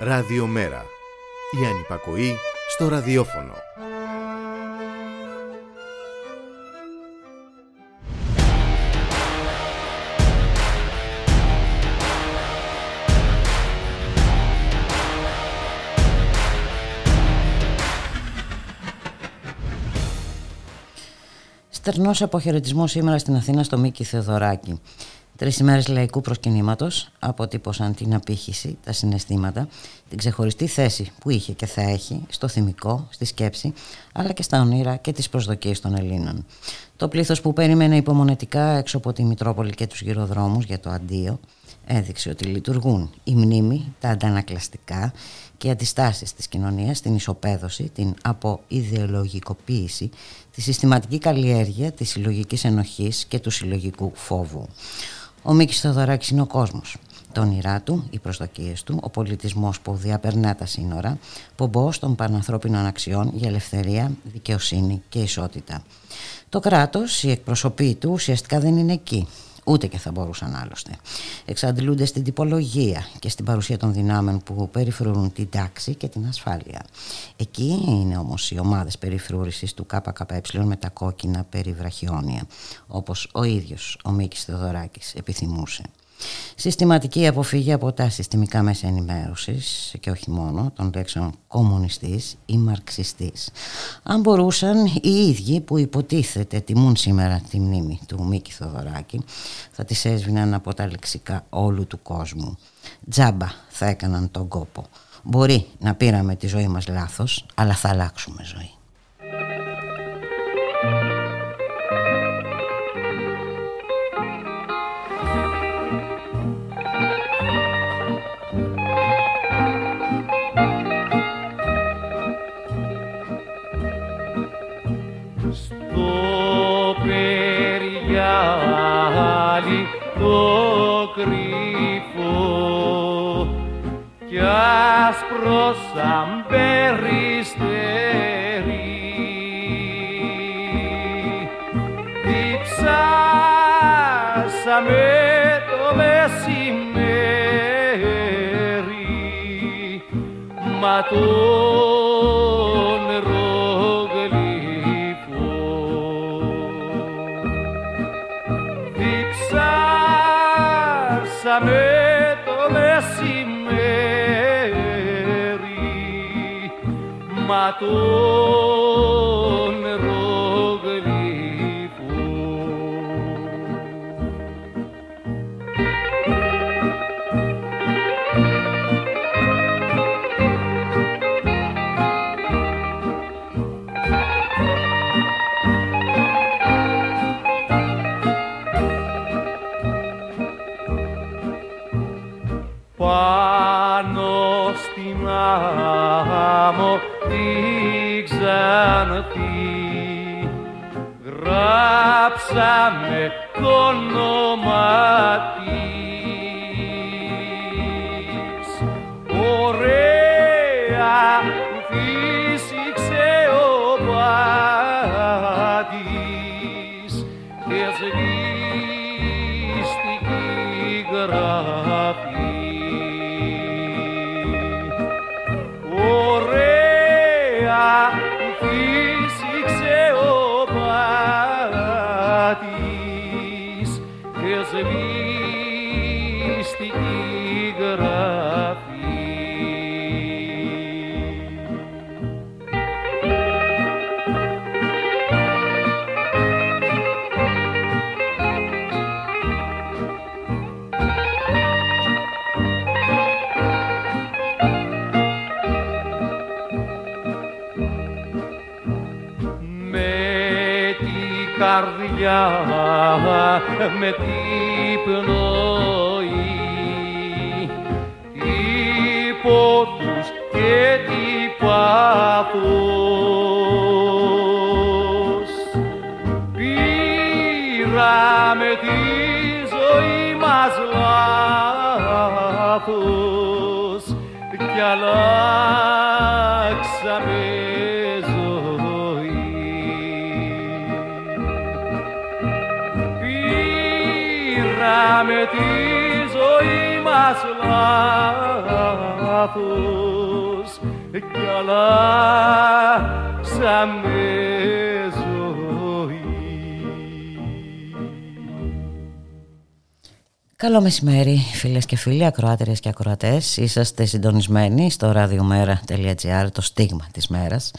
Ραδιομέρα. Η ανυπακοή στο ραδιόφωνο. Στερνός αποχαιρετισμός σήμερα στην Αθήνα στο Μίκη Θεοδωράκη. Τρεις ημέρες λαϊκού προσκυνήματος αποτύπωσαν την απήχηση, τα συναισθήματα, την ξεχωριστή θέση που είχε και θα έχει στο θυμικό, στη σκέψη, αλλά και στα όνειρα και τις προσδοκίες των Ελλήνων. Το πλήθος που περίμενε υπομονετικά έξω από τη Μητρόπολη και τους γυροδρόμους για το αντίο, έδειξε ότι λειτουργούν η μνήμη, τα αντανακλαστικά και οι αντιστάσεις της κοινωνίας, την ισοπαίδωση, την αποειδεολογικοποίηση, τη συστηματική καλλιέργεια της συλλογικής ενοχής και του συλλογικού φόβου. Ο Μίκης Θεοδωράκης είναι ο κόσμος. Το όνειρά του, οι προσδοκίες του, ο πολιτισμός που διαπερνά τα σύνορα, πομπός των πανανθρώπινων αξιών για ελευθερία, δικαιοσύνη και ισότητα. Το κράτος, οι εκπροσωποί του ουσιαστικά δεν είναι εκεί ούτε και θα μπορούσαν άλλωστε. Εξαντλούνται στην τυπολογία και στην παρουσία των δυνάμεων που περιφρουρούν την τάξη και την ασφάλεια. Εκεί είναι όμως οι ομάδες περιφρούρησης του ΚΚΕ με τα κόκκινα περιβραχιόνια, όπως ο ίδιος ο Μίκης Θεοδωράκης επιθυμούσε. Συστηματική αποφύγη από τα συστημικά μέσα ενημέρωσης και όχι μόνο των λέξεων κομμουνιστής ή μαρξιστής. Αν μπορούσαν οι ίδιοι που υποτίθεται τιμούν σήμερα τη μνήμη του Μίκη Θοδωράκη θα τις έσβηναν από τα λεξικά όλου του κόσμου. Τζάμπα θα έκαναν τον κόπο. Μπορεί να πήραμε τη ζωή μας λάθος, αλλά θα αλλάξουμε ζωή. Άσπρο σαν περιστέρι διψάσαμε το μεσημέρι μα το τον σβήστηκε λάθος πάθος κι άλλα σαν Καλό μεσημέρι φίλες και φίλοι, ακροάτερες και ακροατές. Είσαστε συντονισμένοι στο radiomera.gr, το στίγμα της μέρας.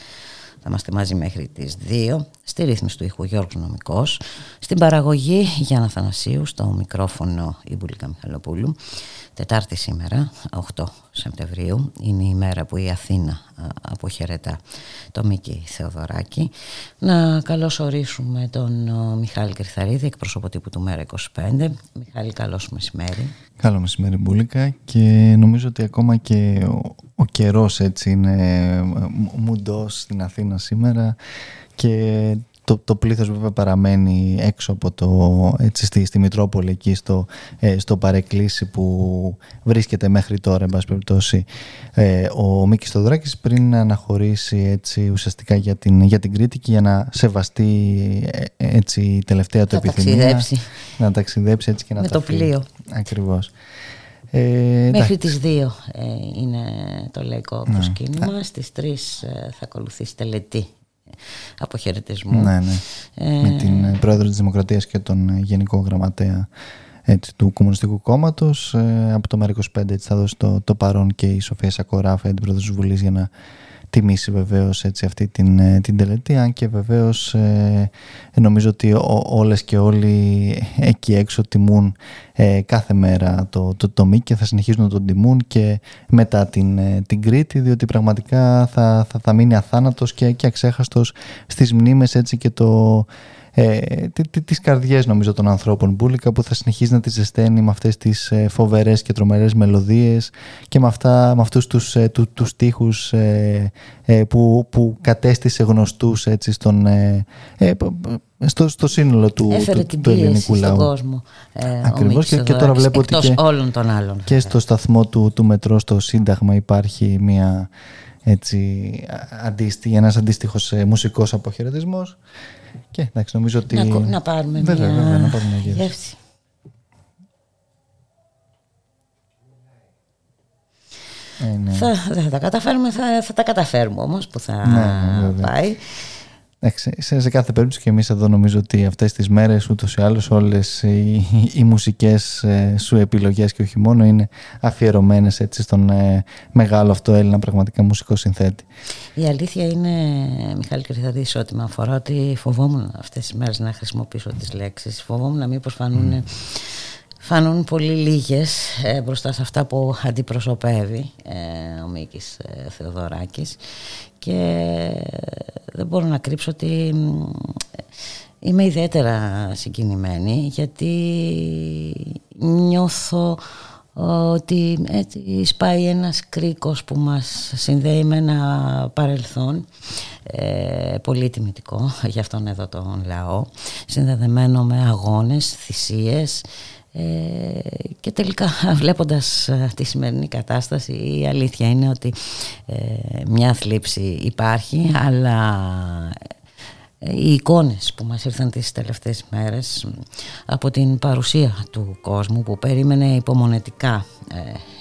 Θα είμαστε μαζί μέχρι τις 2 στη ρύθμιση του ήχου Γιώργος Νομικός στην παραγωγή Γιάννα Θανασίου στο μικρόφωνο η Μπουλίκα Μιχαλοπούλου Τετάρτη σήμερα, 8 Σεπτεμβρίου, είναι η μέρα που η Αθήνα αποχαιρετά το Μίκη Θεοδωράκη. Να καλωσορίσουμε τον Μιχάλη Κρυθαρίδη, εκπρόσωπο τύπου του Μέρα 25. Μιχάλη, καλώς μεσημέρι. Καλό μεσημέρι Μπούλικα και νομίζω ότι ακόμα και ο, ο καιρός έτσι είναι ε, μουντός στην Αθήνα σήμερα και το, το πλήθος βέβαια παραμένει έξω από το, έτσι, στη, στη Μητρόπολη εκεί στο, ε, στο παρεκκλήσι που βρίσκεται μέχρι τώρα εν πάση περιπτώσει ε, ο Μίκης Στοδράκης πριν να αναχωρήσει έτσι, ουσιαστικά για την, για την Κρήτη και για να σεβαστεί ε, έτσι, η τελευταία του επιθυμία ταξιδέψει. να ταξιδέψει έτσι και να Με το πλοίο Ακριβώς. Ε, Μέχρι τις 2 ε, είναι το λαϊκό ναι. προσκύνημα. Στις 3 ε, θα ακολουθήσει τελετή αποχαιρετισμού. Ναι, ναι. Ε... Με την ε, πρόεδρο της Δημοκρατίας και τον ε, γενικό γραμματέα έτσι, του Κομμουνιστικού Κόμματος. Ε, από το ΜΕΡΑ25 θα δώσει το, το παρόν και η Σοφία Σακοράφα, την πρόεδρο της Βουλής, για να τιμήσει βεβαίως έτσι αυτή την, ε, την τελετή αν και βεβαίως ε, νομίζω ότι ό, όλες και όλοι εκεί έξω τιμούν ε, κάθε μέρα το, το, το και θα συνεχίζουν να τον τιμούν και μετά την, ε, την Κρήτη διότι πραγματικά θα, θα, θα μείνει αθάνατος και, και αξέχαστος στις μνήμες έτσι και το ε, τις καρδιές νομίζω των ανθρώπων Μπούλικα που θα συνεχίζει να τις ζεσταίνει με αυτές τις ε, φοβερές και τρομερές μελωδίες και με, αυτά, με αυτούς τους, ε, του, τους στίχους ε, ε, που, που κατέστησε γνωστούς έτσι στον, ε, στο, στο σύνολο του, Έφερε του, του ελληνικού λαού. Στον κόσμο, ε, Ακριβώς και, και τώρα βλέπω ότι και, όλων των άλλων. και στο σταθμό του, του μετρό στο Σύνταγμα υπάρχει μια έτσι, αντίστη, ένας αντίστοιχος μουσικός αποχαιρετισμός και εντάξει, νομίζω ότι. Να, να πάρουμε βέβαια, μια βέβαια, να πάρουμε μια γεύση. Ε, ναι. θα, θα, τα καταφέρουμε, θα, θα τα καταφέρουμε όμως που θα ναι, πάει. Σε, σε κάθε περίπτωση και εμείς εδώ νομίζω ότι αυτές τις μέρες ούτως ή άλλως όλες οι, οι μουσικές ε, σου επιλογές και όχι μόνο είναι αφιερωμένες έτσι στον ε, μεγάλο αυτό Έλληνα πραγματικά μουσικό συνθέτη. Η αλήθεια είναι, Μιχάλη Κρυθαδής, ότι με αφορά ότι φοβόμουν αυτές τις μέρες να χρησιμοποιήσω τις λέξεις. Φοβόμουν να μήπως φανούν φανούν πολύ λίγες ε, μπροστά σε αυτά που αντιπροσωπεύει ε, ο Μίκης ε, Θεοδωράκης. Και δεν μπορώ να κρύψω ότι είμαι ιδιαίτερα συγκινημένη γιατί νιώθω ότι έτσι σπάει ένας κρίκος που μας συνδέει με ένα παρελθόν ε, πολύ τιμητικό για αυτόν εδώ τον λαό συνδεδεμένο με αγώνες, θυσίες ε, και τελικά βλέποντας ε, τη σημερινή κατάσταση η αλήθεια είναι ότι ε, μια θλίψη υπάρχει αλλά οι εικόνες που μας ήρθαν τις τελευταίες μέρες από την παρουσία του κόσμου που περίμενε υπομονετικά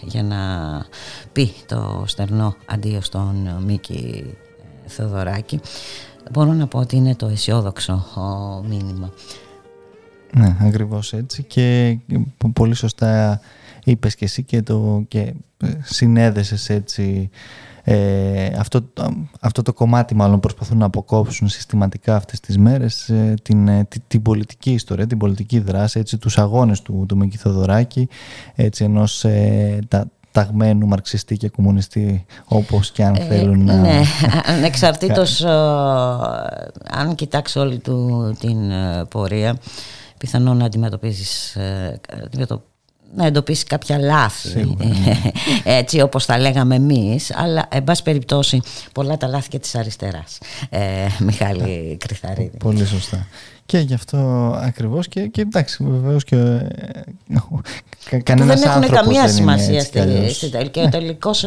για να πει το στερνό αντίο στον Μίκη Θεοδωράκη μπορώ να πω ότι είναι το αισιόδοξο μήνυμα ναι, ακριβώς έτσι. Και πολύ σωστά είπες και εσύ και, το, και ε, συνέδεσες έτσι ε, αυτό, αυτό το κομμάτι μάλλον προσπαθούν να αποκόψουν συστηματικά αυτές τις μέρες ε, την, ε, την, πολιτική ιστορία, την πολιτική δράση, έτσι, τους αγώνες του, του Μίκη Θοδωράκη, έτσι, ενός τα, ταγμένου μαρξιστή και κομμουνιστή όπως και αν θέλουν να... Ναι, ανεξαρτήτως αν κοιτάξει όλη του την πορεία πιθανόν να αντιμετωπίζεις ε, να εντοπίσεις κάποια λάθη έτσι όπως τα λέγαμε εμείς αλλά εν πάση περιπτώσει πολλά τα λάθη και της αριστεράς ε, Μιχάλη Κρυθαρίδη. Πολύ σωστά Και γι' αυτό ακριβώς και, και εντάξει βεβαίως και ε, κανένας δεν έχουν καμία δεν σημασία στην στη τελική. Και ο τελικός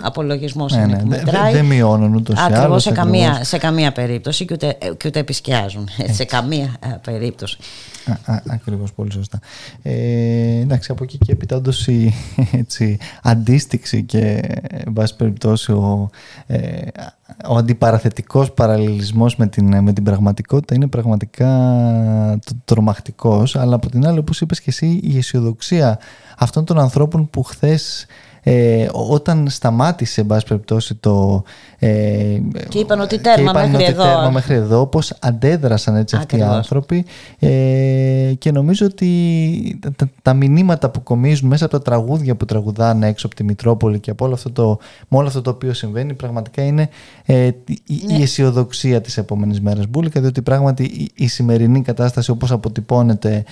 απολογισμός ναι, είναι ναι, που μετράει. Δεν μειώνουν ούτως ή άλλως. Σε, καμία, σε καμία περίπτωση και ούτε, και ούτε επισκιάζουν. Σε καμία περίπτωση. Ακριβώς, πολύ σωστά. Ε, εντάξει, από εκεί και έπειτα όντως η έτσι, αντίστοιξη και εν πάση περιπτώσει ο, ε, ο αντιπαραθετικός παραλληλισμός με την, με την πραγματικότητα είναι πραγματικά τρομακτικός αλλά από την άλλη όπως είπες και εσύ η αισιοδοξία αυτών των ανθρώπων που χθες ε, όταν σταμάτησε εν πάση περιπτώσει το ε, και είπαν ότι τέρμα, είπαν μέχρι, ότι εδώ. τέρμα μέχρι εδώ πώς αντέδρασαν έτσι αυτοί οι άνθρωποι ε, και νομίζω ότι τα, τα, μηνύματα που κομίζουν μέσα από τα τραγούδια που τραγουδάνε έξω από τη Μητρόπολη και από όλο αυτό το, με όλο αυτό το οποίο συμβαίνει πραγματικά είναι ε, η, ναι. η αισιοδοξία της επόμενης μέρας Μπούλικα διότι πράγματι η, η σημερινή κατάσταση όπως αποτυπώνεται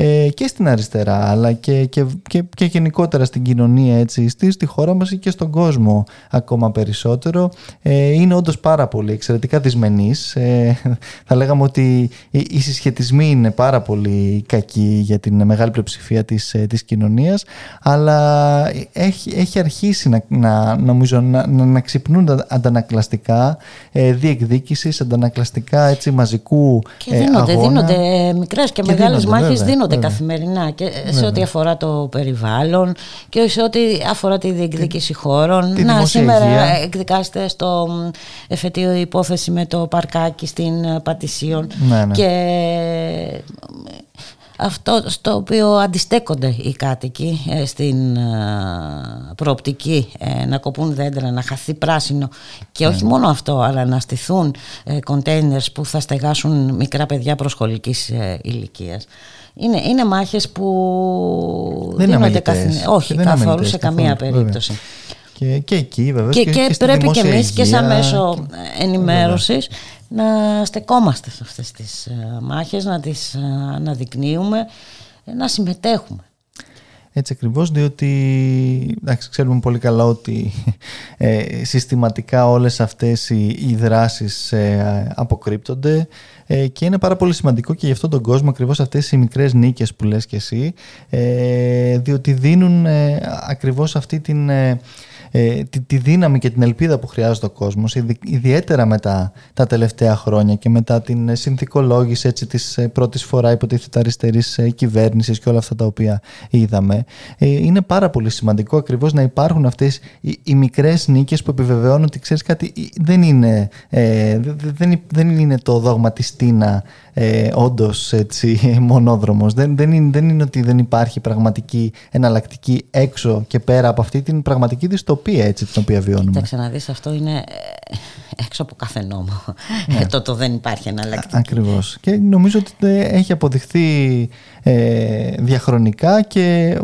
ε, και στην αριστερά αλλά και, και, και, και γενικότερα στην κοινωνία έτσι, στη, στη χώρα μας και στον κόσμο ακόμα περισσότερο ε, είναι όντως πάρα πολύ εξαιρετικά δυσμενής. Ε, θα λέγαμε ότι οι συσχετισμοί είναι πάρα πολύ κακοί για την μεγάλη πλειοψηφία της, ε, της κοινωνίας αλλά έχει, έχει αρχίσει να, να, νομίζω, να, να ξυπνούν αντανακλαστικά ε, διεκδίκησης, αντανακλαστικά έτσι, μαζικού και δίνονται, αγώνα. δίνονται μικρές και, και μεγάλες δίνονται, μάχες βέβαια, δίνονται βέβαια. καθημερινά και σε ό,τι αφορά το περιβάλλον και σε ό,τι αφορά τη διεκδίκηση χώρων. να, σήμερα εκδικάστε στο εφετείο υπόθεση με το παρκάκι στην ε, Πατησίων ναι, ναι. και ε, αυτό στο οποίο αντιστέκονται οι κάτοικοι ε, στην προοπτική να κοπούν δέντρα, να χαθεί πράσινο και όχι ναι. μόνο αυτό αλλά να στηθούν κοντέινερς που θα στεγάσουν μικρά παιδιά προσχολικής ηλικίας. Είναι, είναι μάχες που δεν δίνονται καθημερινά. Όχι, καθόλου σε καμία περίπτωση. Και, και εκεί βέβαια. Και, και, και, πρέπει και εμείς και σαν μέσο ενημέρωσης να στεκόμαστε σε αυτές τις ε, μάχες, να τις ε, αναδεικνύουμε, να συμμετέχουμε. Έτσι ακριβώς διότι εντάξει, ξέρουμε πολύ καλά ότι ε, συστηματικά όλες αυτές οι, οι δράσεις ε, αποκρύπτονται ε, και είναι πάρα πολύ σημαντικό και για αυτόν τον κόσμο ακριβώς αυτές οι μικρές νίκες που λες και εσύ ε, διότι δίνουν ακριβώς αυτή την ε, τη, τη, δύναμη και την ελπίδα που χρειάζεται ο κόσμος ιδιαίτερα μετά τα τελευταία χρόνια και μετά την συνθηκολόγηση έτσι, της ε, πρώτης φορά υποτίθεται αριστερής ε, κυβέρνησης και όλα αυτά τα οποία είδαμε ε, είναι πάρα πολύ σημαντικό ακριβώς να υπάρχουν αυτές οι, οι μικρές νίκες που επιβεβαιώνουν ότι ξέρεις κάτι δεν είναι, ε, δεν, δεν είναι το δόγμα της Τίνα ε, όντως μονόδρομος. Δεν, δεν, είναι, δεν είναι ότι δεν υπάρχει πραγματική εναλλακτική έξω και πέρα από αυτή την πραγματική δυστοπία έτσι, την οποία βιώνουμε. Κοίταξε να δεις, αυτό είναι ε, έξω από κάθε νόμο. Ναι. το, το δεν υπάρχει εναλλακτική. Ακριβώς. Και νομίζω ότι έχει αποδειχθεί ε, διαχρονικά και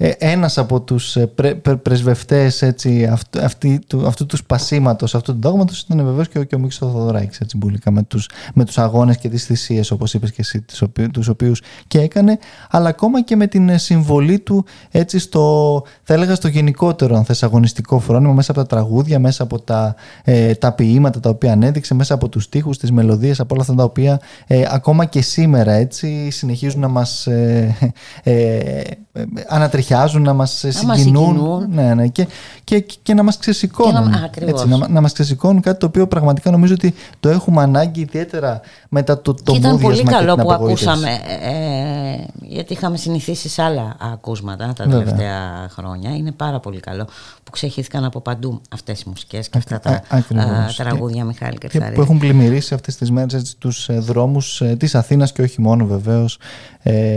ε, ένας από τους ε, πρε, πρεσβευτές έτσι, αυτού, αυτή, του, αυτού τους σπασίματος, αυτού του δόγματος ήταν βεβαίως και ο, και ο Μίξος Θοδωράκης έτσι, μπουλικά, με, τους, με τους αγώνες και τις θυσίες όπως είπες και εσύ τους, οποίου, τους οποίους και έκανε αλλά ακόμα και με την συμβολή του έτσι στο, θα έλεγα στο γενικότερο αν θες αγωνιστικό φρόνημα μέσα από τα τραγούδια, μέσα από τα, ε, τα ποίηματα τα οποία ανέδειξε, μέσα από τους στίχους, τις μελωδίες, από όλα αυτά τα οποία ε, ακόμα και σήμερα έτσι συνεχίζουν να μας ε, ε, ανατριχιάζουν, να μας συγκινούν, ναι, ναι, και, και, και να μας ξεσηκώνουν. Και να, έτσι, να, να μας ξεσηκώνουν κάτι το οποίο πραγματικά νομίζω ότι το έχουμε ανάγκη ιδιαίτερα μετά το, το Ήταν πολύ καλό που ακούσαμε, ε, γιατί είχαμε συνηθίσει σε άλλα ακούσματα τα Βέβαια. τελευταία χρόνια. Είναι πάρα πολύ καλό που ξεχύθηκαν από παντού αυτές οι μουσικές και αυτά τα α, τραγούδια Μιχάλη Κερθαρίδη. Που έχουν πλημμυρίσει αυτές τις μέρες τους ε, δρόμους ε, της Αθήνας και όχι μόνο βεβαίως ε,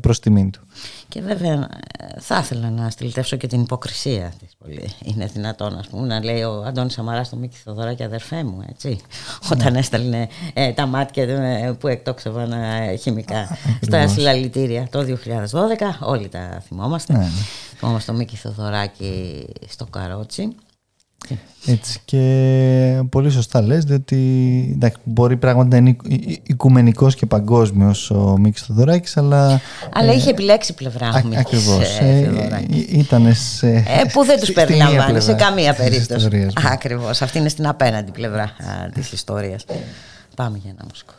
προς τιμήν του. Και βέβαια ε, θα ήθελα να στυλιτεύσω και την υποκρισία της πολύ. Είναι δυνατόν ας πούμε, να λέει ο Αντώνης Σαμαράς στο Μίκη και αδερφέ μου, έτσι. Ναι. Όταν έστελνε ε, τα μάτια ε, που εκτόξευαν ε, χημικά στα συλλαλητήρια το 2012. Όλοι τα θυμόμαστε. Ναι, ναι. Θυμόμαστε το Μίκη Θοδωράκη στο Καρότσι. Έτσι. Και πολύ σωστά λες διότι εντάξει, μπορεί πράγματι να είναι οικουμενικός και παγκόσμιος ο Μίκης Θοδωράκης αλλά... Αλλά ε, είχε επιλέξει πλευρά ο Μίκης Ακριβώς, ε, ε ήταν σε, ε, Που δεν τους περιλαμβάνει σε καμία περίπτωση. Ακριβώς, αυτή είναι στην απέναντι πλευρά α, της ιστορίας. Πάμε για ένα μουσικό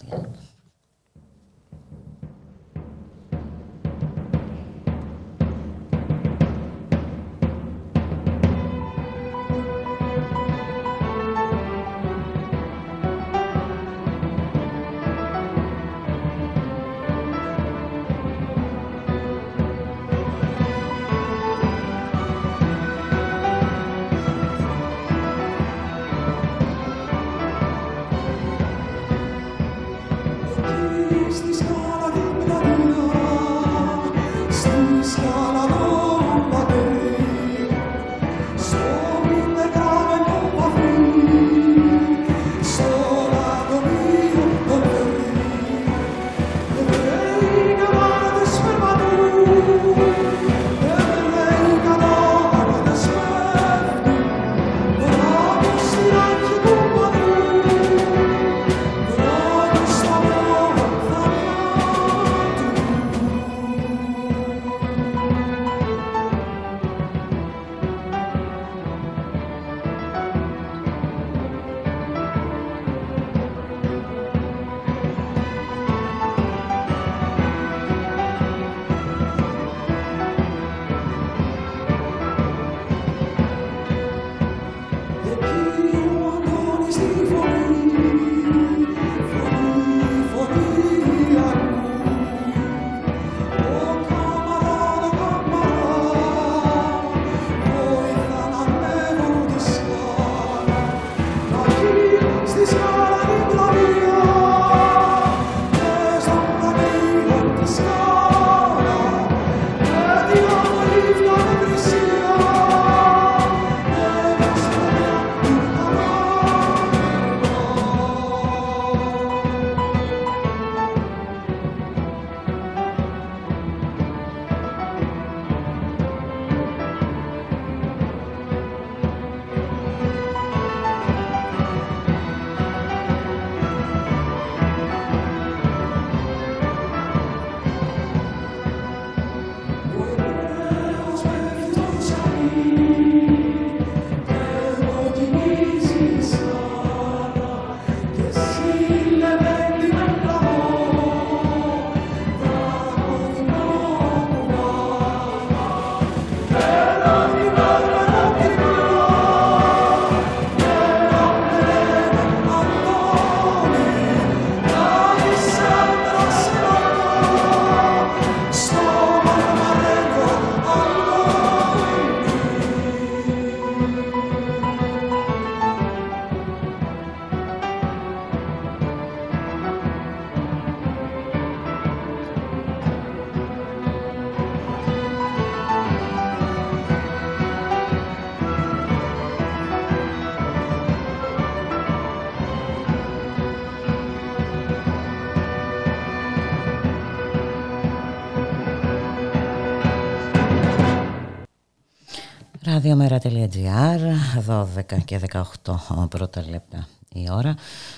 radiomera.gr 12 και 18 πρώτα λεπτά η ώρα.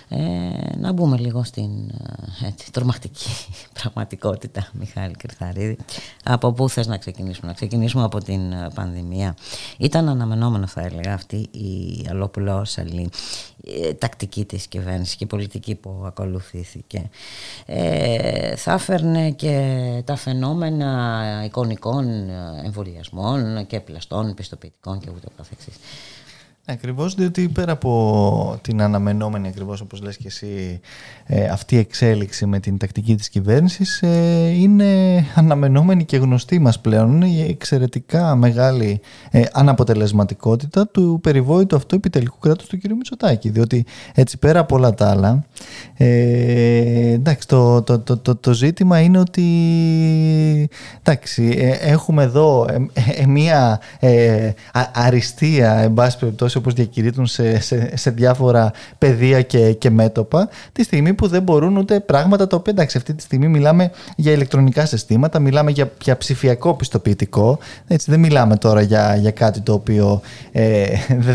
Ε, να μπούμε λίγο στην ε, έτσι, τρομακτική πραγματικότητα Μιχάλη Κρυθαρίδη. Από πού θες να ξεκινήσουμε; Να ξεκινήσουμε από την ε, πανδημία. Ήταν αναμενόμενο θα έλεγα αυτή η αλλοπλώσαλη ε, τακτική της κυβέρνησης και η πολιτική που ακολουθήθηκε. ε, θα έφερνε και τα φαινόμενα εικονικών εμβολιασμών και πλαστών πιστοποιητικών και ούτω καθεξής Ακριβώς διότι πέρα από την αναμενόμενη ακριβώς όπως λες και εσύ ε, αυτή η εξέλιξη με την τακτική της κυβέρνησης ε, είναι αναμενόμενη και γνωστή μας πλέον είναι η εξαιρετικά μεγάλη ε, αναποτελεσματικότητα του περιβόητου αυτού επιτελικού κράτους του κ. Μητσοτάκη διότι έτσι πέρα από όλα τα άλλα εντάξει, το, το, το, το, ζήτημα είναι ότι εντάξει, έχουμε εδώ μια αριστεία εν πάση περιπτώσει όπως διακηρύττουν σε, σε, σε διάφορα πεδία και, και μέτωπα τη στιγμή που δεν μπορούν ούτε πράγματα τα οποία εντάξει αυτή τη στιγμή μιλάμε για ηλεκτρονικά συστήματα, μιλάμε για, για ψηφιακό πιστοποιητικό έτσι δεν μιλάμε τώρα για, για κάτι το οποίο ε,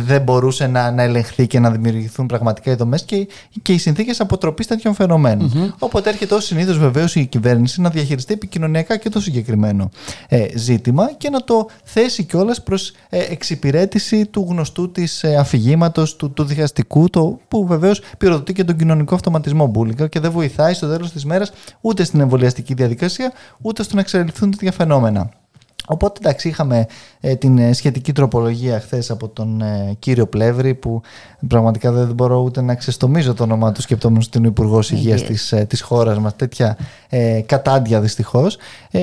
δεν μπορούσε να, να ελεγχθεί και να δημιουργηθούν πραγματικά οι δομές και, και οι συνθήκες αποτροπής τέτοιων φαινομένων. Mm-hmm. Οπότε έρχεται ως συνήθως βεβαίως η κυβέρνηση να διαχειριστεί επικοινωνιακά και το συγκεκριμένο ε, ζήτημα και να το θέσει κιόλας προς ε, εξυπηρέτηση του γνωστού της ε, αφηγήματος του, του διχαστικού, το, που βεβαίως πυροδοτεί και τον κοινωνικό αυτοματισμό μπουλικα και δεν βοηθάει στο τέλος της μέρας ούτε στην εμβολιαστική διαδικασία, ούτε στο να εξελιχθούν τέτοια φαινόμενα. Οπότε εντάξει είχαμε ε, την ε, σχετική τροπολογία χθες από τον ε, κύριο Πλεύρη που πραγματικά δεν μπορώ ούτε να ξεστομίζω το όνομά του σκεπτόμενος στην Υπουργός Υγείας της, της χώρας μας. Τέτοια ε, κατάντια δυστυχώς. Ε,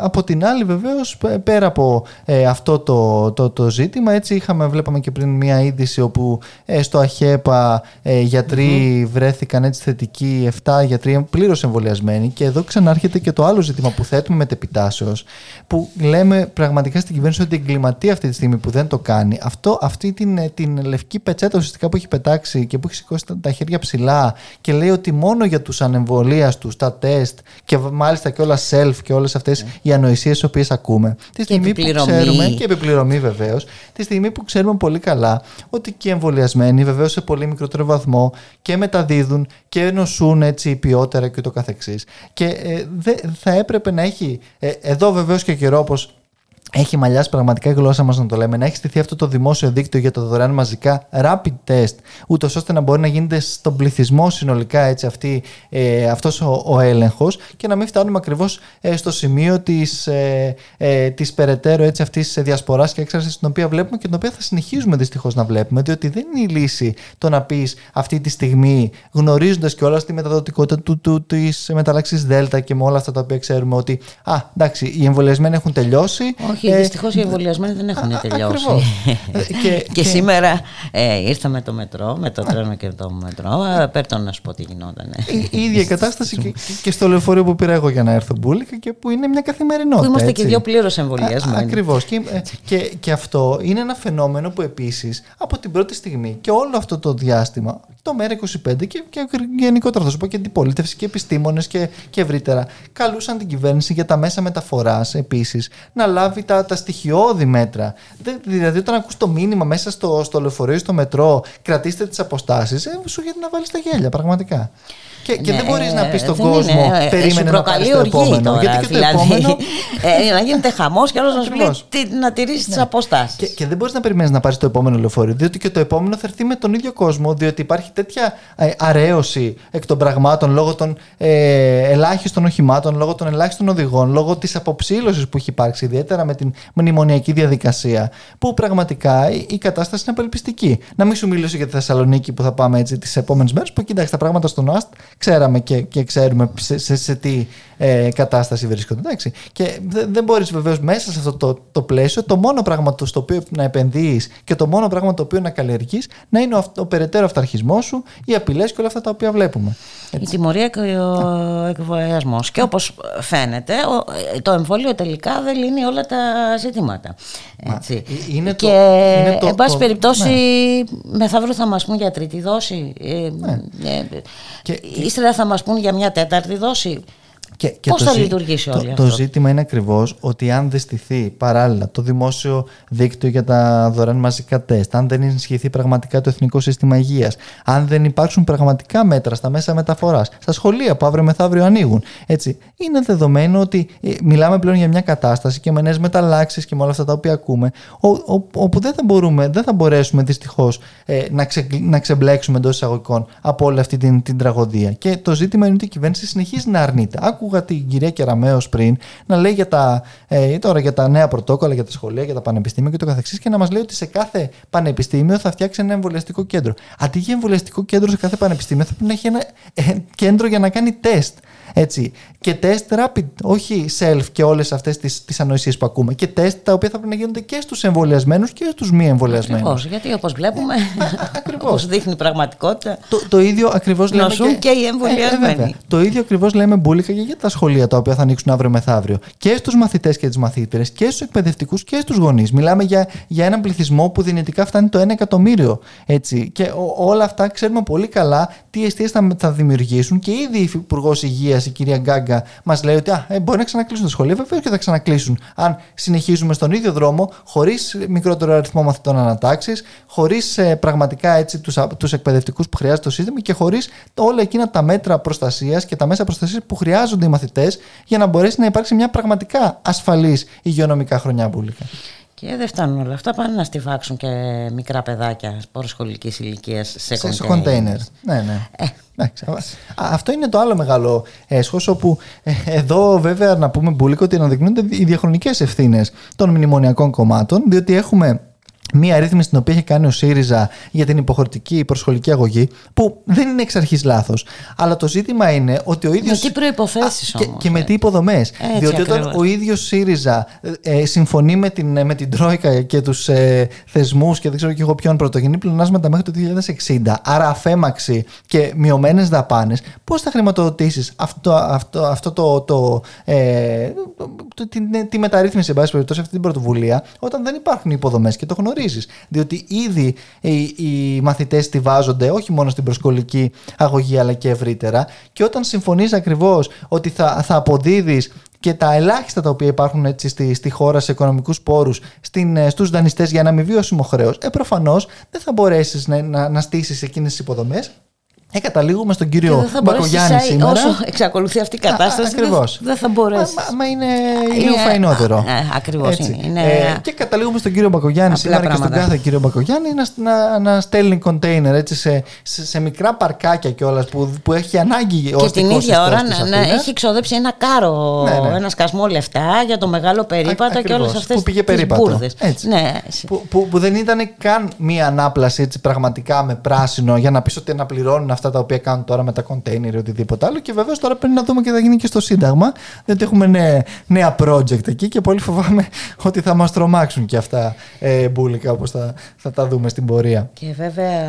από την άλλη βεβαίως πέρα από αυτό το, το, το ζήτημα έτσι είχαμε βλέπαμε και πριν μια είδηση όπου στο ΑΧΕΠΑ γιατροι βρέθηκαν έτσι θετικοί 7 γιατροί πλήρως εμβολιασμένοι. Και εδώ ξανάρχεται και το άλλο ζήτημα που θέτουμε μετεπιτάσεως που λέμε πραγματικά στην κυβέρνηση ότι εγκληματεί αυτή τη στιγμή που δεν το κάνει. Αυτό, αυτή την, την λευκή πετσέτα ουσιαστικά που έχει πετάξει και που έχει σηκώσει τα χέρια ψηλά και λέει ότι μόνο για τους ανεμβολίαστου, τα τεστ και μάλιστα και όλα self και όλες αυτές yeah. Ναι. οι ανοησίες τις οποίες ακούμε. Τη στιγμή που ξέρουμε. Και επιπληρωμή βεβαίως. Τη στιγμή που ξέρουμε πολύ καλά ότι και οι εμβολιασμένοι βεβαίως σε πολύ μικρότερο βαθμό και μεταδίδουν και νοσούν έτσι ποιότερα και το καθεξής. Και ε, δε, θα έπρεπε να έχει ε, εδώ βεβαίως και καιρό όπως έχει μαλλιάσει πραγματικά η γλώσσα μας να το λέμε, να έχει στηθεί αυτό το δημόσιο δίκτυο για το δωρεάν μαζικά rapid test, ούτως ώστε να μπορεί να γίνεται στον πληθυσμό συνολικά έτσι, αυτή, ε, αυτός ο, ο έλεγχος και να μην φτάνουμε ακριβώς ε, στο σημείο της ε, ε, της περαιτέρω έτσι, αυτής της διασποράς και έξαρσης την οποία βλέπουμε και την οποία θα συνεχίζουμε δυστυχώς να βλέπουμε, διότι δεν είναι η λύση το να πεις αυτή τη στιγμή γνωρίζοντας και όλα τη μεταδοτικότητα του, του, της μεταλλάξης Δέλτα και με όλα αυτά τα οποία ξέρουμε ότι α, εντάξει, οι εμβολιασμένοι έχουν τελειώσει, Όχι, ε, δυστυχώς οι εμβολιασμένοι δεν έχουν τελειώσει. Ε, και, και, σήμερα ε, ήρθα με το μετρό, με το τρένο και το μετρό. Πέρτον να σου πω τι γινόταν. Η, ίδια κατάσταση και, και, στο λεωφορείο που πήρα εγώ για να έρθω μπουλικα και που είναι μια καθημερινότητα. Που είμαστε έτσι. και δύο πλήρως εμβολιασμένοι. Ακριβώς. Και, και, και αυτό είναι ένα φαινόμενο που επίσης από την πρώτη στιγμή και όλο αυτό το διάστημα το ΜΕΡΑ25 και, και γενικότερα θα σου πω και αντιπολίτευση και επιστήμονες και, και ευρύτερα καλούσαν την κυβέρνηση για τα μέσα μεταφοράς επίσης να λάβει τα, τα στοιχειώδη μέτρα. Δηλαδή, όταν ακούς το μήνυμα μέσα στο, στο λεωφορείο ή στο μετρό, κρατήστε τις αποστάσεις, ε, σου γιατί να βάλεις τα γέλια, πραγματικά. Και, και ναι, δεν μπορείς να πεις στον κόσμο, είναι, περίμενε να πάρεις το επόμενο. Τώρα, γιατί και το δηλαδή, επόμενο. Ε, να γίνεται χαμός και άλλο να σου πει να τηρήσεις ναι. τι αποστάσεις. Και, και δεν μπορείς να περιμένεις να πάρεις το επόμενο λεωφορείο, διότι και το επόμενο θα έρθει με τον ίδιο κόσμο, διότι υπάρχει τέτοια ε, αρέωση εκ των πραγμάτων λόγω των ε, ελάχιστων οχημάτων, λόγω των ελάχιστων οδηγών, λόγω της αποψήλωσης που έχει υπάρξει, ιδιαίτερα με την μνημονιακή διαδικασία, που πραγματικά η κατάσταση είναι απελπιστική. Να μην σου μιλήσω για τη Θεσσαλονίκη που θα πάμε έτσι τις επόμενες μέρες, που κοιτάξτε τα πράγματα στον ΑΣΤ ξέραμε και, και ξέρουμε σε, σε, σε τι ε, κατάσταση βρίσκονται. Εντάξει. Και δεν, δεν μπορείς βεβαίως μέσα σε αυτό το, το πλαίσιο το μόνο πράγμα το, στο οποίο να επενδύεις και το μόνο πράγμα το οποίο να καλλιεργείς να είναι ο, ο περαιτέρω αυταρχισμός σου, οι απειλές και όλα αυτά τα οποία βλέπουμε. Έτσι. Η τιμωρία και ο εκβολιασμό. Και όπως φαίνεται, το εμβόλιο τελικά δεν λύνει όλα τα ζητήματα. Έτσι. Ε, είναι και, είναι το, εν πάση περιπτώσει, ναι. μεθαύριο θα μας πούν για τρίτη δόση. Ε, ναι. ε, και, ύστερα θα μας πούν για μια τέταρτη δόση. Και, και Πώς θα ζή... λειτουργήσει όλο το, αυτό; Το ζήτημα είναι ακριβώς ότι αν δεν στηθεί παράλληλα το δημόσιο δίκτυο για τα δωρεάν μαζικά τεστ, αν δεν ενισχυθεί πραγματικά το Εθνικό Σύστημα Υγείας, αν δεν υπάρξουν πραγματικά μέτρα στα μέσα μεταφοράς, στα σχολεία που αύριο μεθαύριο ανοίγουν, έτσι, είναι δεδομένο ότι ε, μιλάμε πλέον για μια κατάσταση και με νέες μεταλλάξεις και με όλα αυτά τα οποία ακούμε, όπου δεν θα, μπορούμε, δεν θα μπορέσουμε δυστυχώς ε, να, ξε, να ξεμπλέξουμε εντός εισαγωγικών από όλη αυτή την, την τραγωδία. Και το ζήτημα είναι ότι η κυβέρνηση συνεχίζει να αρνείται άκουγα την κυρία Κεραμέο πριν να λέει για τα, ε, τώρα για τα νέα πρωτόκολλα, για τα σχολεία, για τα πανεπιστήμια και το καθεξής και να μας λέει ότι σε κάθε πανεπιστήμιο θα φτιάξει ένα εμβολιαστικό κέντρο. Αντί για εμβολιαστικό κέντρο σε κάθε πανεπιστήμιο θα πρέπει να έχει ένα ε, κέντρο για να κάνει τεστ. Έτσι. Και τεστ rapid, όχι self και όλες αυτές τις τις ανοησίες που ακούμε. Και τεστ τα οποία θα πρέπει να γίνονται και στους εμβολιασμένους και στους μη εμβολιασμένους. Ακριβώς. Γιατί όπως βλέπουμε, όπως δείχνει η πραγματικότητα. Το, το ίδιο ακριβώς λέμε. Και, και οι εμβολιασμένοι. Ε, το ίδιο ακριβώς λέμε μπουλικα και για τα σχολεία τα οποία θα ανοίξουν αύριο μεθαύριο. Και στους μαθητές και τις μαθήτρε και στους εκπαιδευτικούς και στους γονείς. Μιλάμε για, για έναν πληθυσμό που δυνητικά φτάνει το 1 εκατομμύριο. Έτσι. Και όλα αυτά ξέρουμε πολύ καλά τι αιστείες θα, θα δημιουργήσουν και ήδη η Υπουργό Υγείας, η κυρία Γκάγκα, μας λέει ότι α, ε, μπορεί να ξανακλείσουν τα σχολεία. Βεβαίω και θα ξανακλείσουν. Αν συνεχίζουμε στον ίδιο δρόμο, χωρίς μικρότερο αριθμό μαθητών ανατάξεις, χωρίς ε, πραγματικά τους εκπαιδευτικούς που χρειάζεται το σύστημα και χωρίς όλα εκείνα τα μέτρα προστασίας και τα μέσα προστασίας που χρειάζονται οι μαθητές για να μπορέσει να υπάρξει μια πραγματικά ασφαλής υγειονομικά χρονιά μπουλικα. Και δεν φτάνουν όλα αυτά. Πάνε να στηφάξουν και μικρά παιδάκια προσχολική ηλικίας σε, σε κοντέινερ. Ναι, ναι. Ε. Αυτό είναι το άλλο μεγάλο έσχος όπου ε, εδώ βέβαια να πούμε μπουλίκο ότι αναδεικνύονται οι διαχρονικές ευθύνες των μνημονιακών κομμάτων διότι έχουμε μία ρύθμιση την οποία έχει κάνει ο ΣΥΡΙΖΑ για την υποχρεωτική προσχολική αγωγή, που δεν είναι εξ αρχής λάθος. Αλλά το ζήτημα είναι ότι ο ίδιος. Με τι προποθέσει Και, και με τι υποδομές. Διότι όταν ο ίδιος ΣΥΡΙΖΑ ε, συμφωνεί με την, με την Τρόικα και τους ε, θεσμούς και δεν ξέρω και εγώ ποιον πρωτογενή πλεονάσματα μέχρι το 2060, άρα αφέμαξη και μειωμένες δαπάνες, πώς θα χρηματοδοτήσεις αυτό, αυτό, αυτό το. το, ε, το τη, τη μεταρρύθμιση, εν πάση περιπτώσει, αυτή την πρωτοβουλία, όταν δεν υπάρχουν υποδομές και το γνωρίζεις. Διότι ήδη οι, οι μαθητές στηβάζονται όχι μόνο στην προσκολική αγωγή αλλά και ευρύτερα. Και όταν συμφωνείς ακριβώς ότι θα, θα αποδίδεις και τα ελάχιστα τα οποία υπάρχουν έτσι στη, στη χώρα σε οικονομικούς πόρους ε, στους δανειστές για να μην βιώσιμο χρέος, ε, προφανώς δεν θα μπορέσεις να, να, να στήσεις εκείνες τις υποδομές ε, καταλήγουμε στον κύριο Μπακογιάννης σήμερα. Όσο εξακολουθεί αυτή η κατάσταση, δεν, δεν θα μπορέσει. Μα, μα είναι λίγο φαϊνότερο. Ακριβώς είναι. Ε, και καταλήγουμε στον κύριο Μπακογιάννη σήμερα πράγματα. και στον κάθε κύριο Μπακογιάννη να, να, να στέλνει κοντέινερ έτσι, σε, σε, σε μικρά παρκάκια κιόλας που, που έχει ανάγκη Και την ίδια ώρα να, να έχει εξοδέψει ένα κάρο, ναι, ναι. ένα σκασμό λεφτά για το μεγάλο περίπατο και όλες αυτές τις μπουρδες. Ναι. Που, που, που δεν ήταν καν μία ανάπλαση έτσι, πραγματικά με πράσινο για να πεις ότι να πληρώνουν αυτοί αυτά τα οποία κάνουν τώρα με τα κοντέινερ ή οτιδήποτε άλλο. Και βεβαίως τώρα πρέπει να δούμε και θα γίνει και στο Σύνταγμα. Διότι έχουμε νέα, νέα project εκεί και πολύ φοβάμαι ότι θα μας τρομάξουν και αυτά ε, μπουλικα όπως θα, θα τα δούμε στην πορεία. Και βέβαια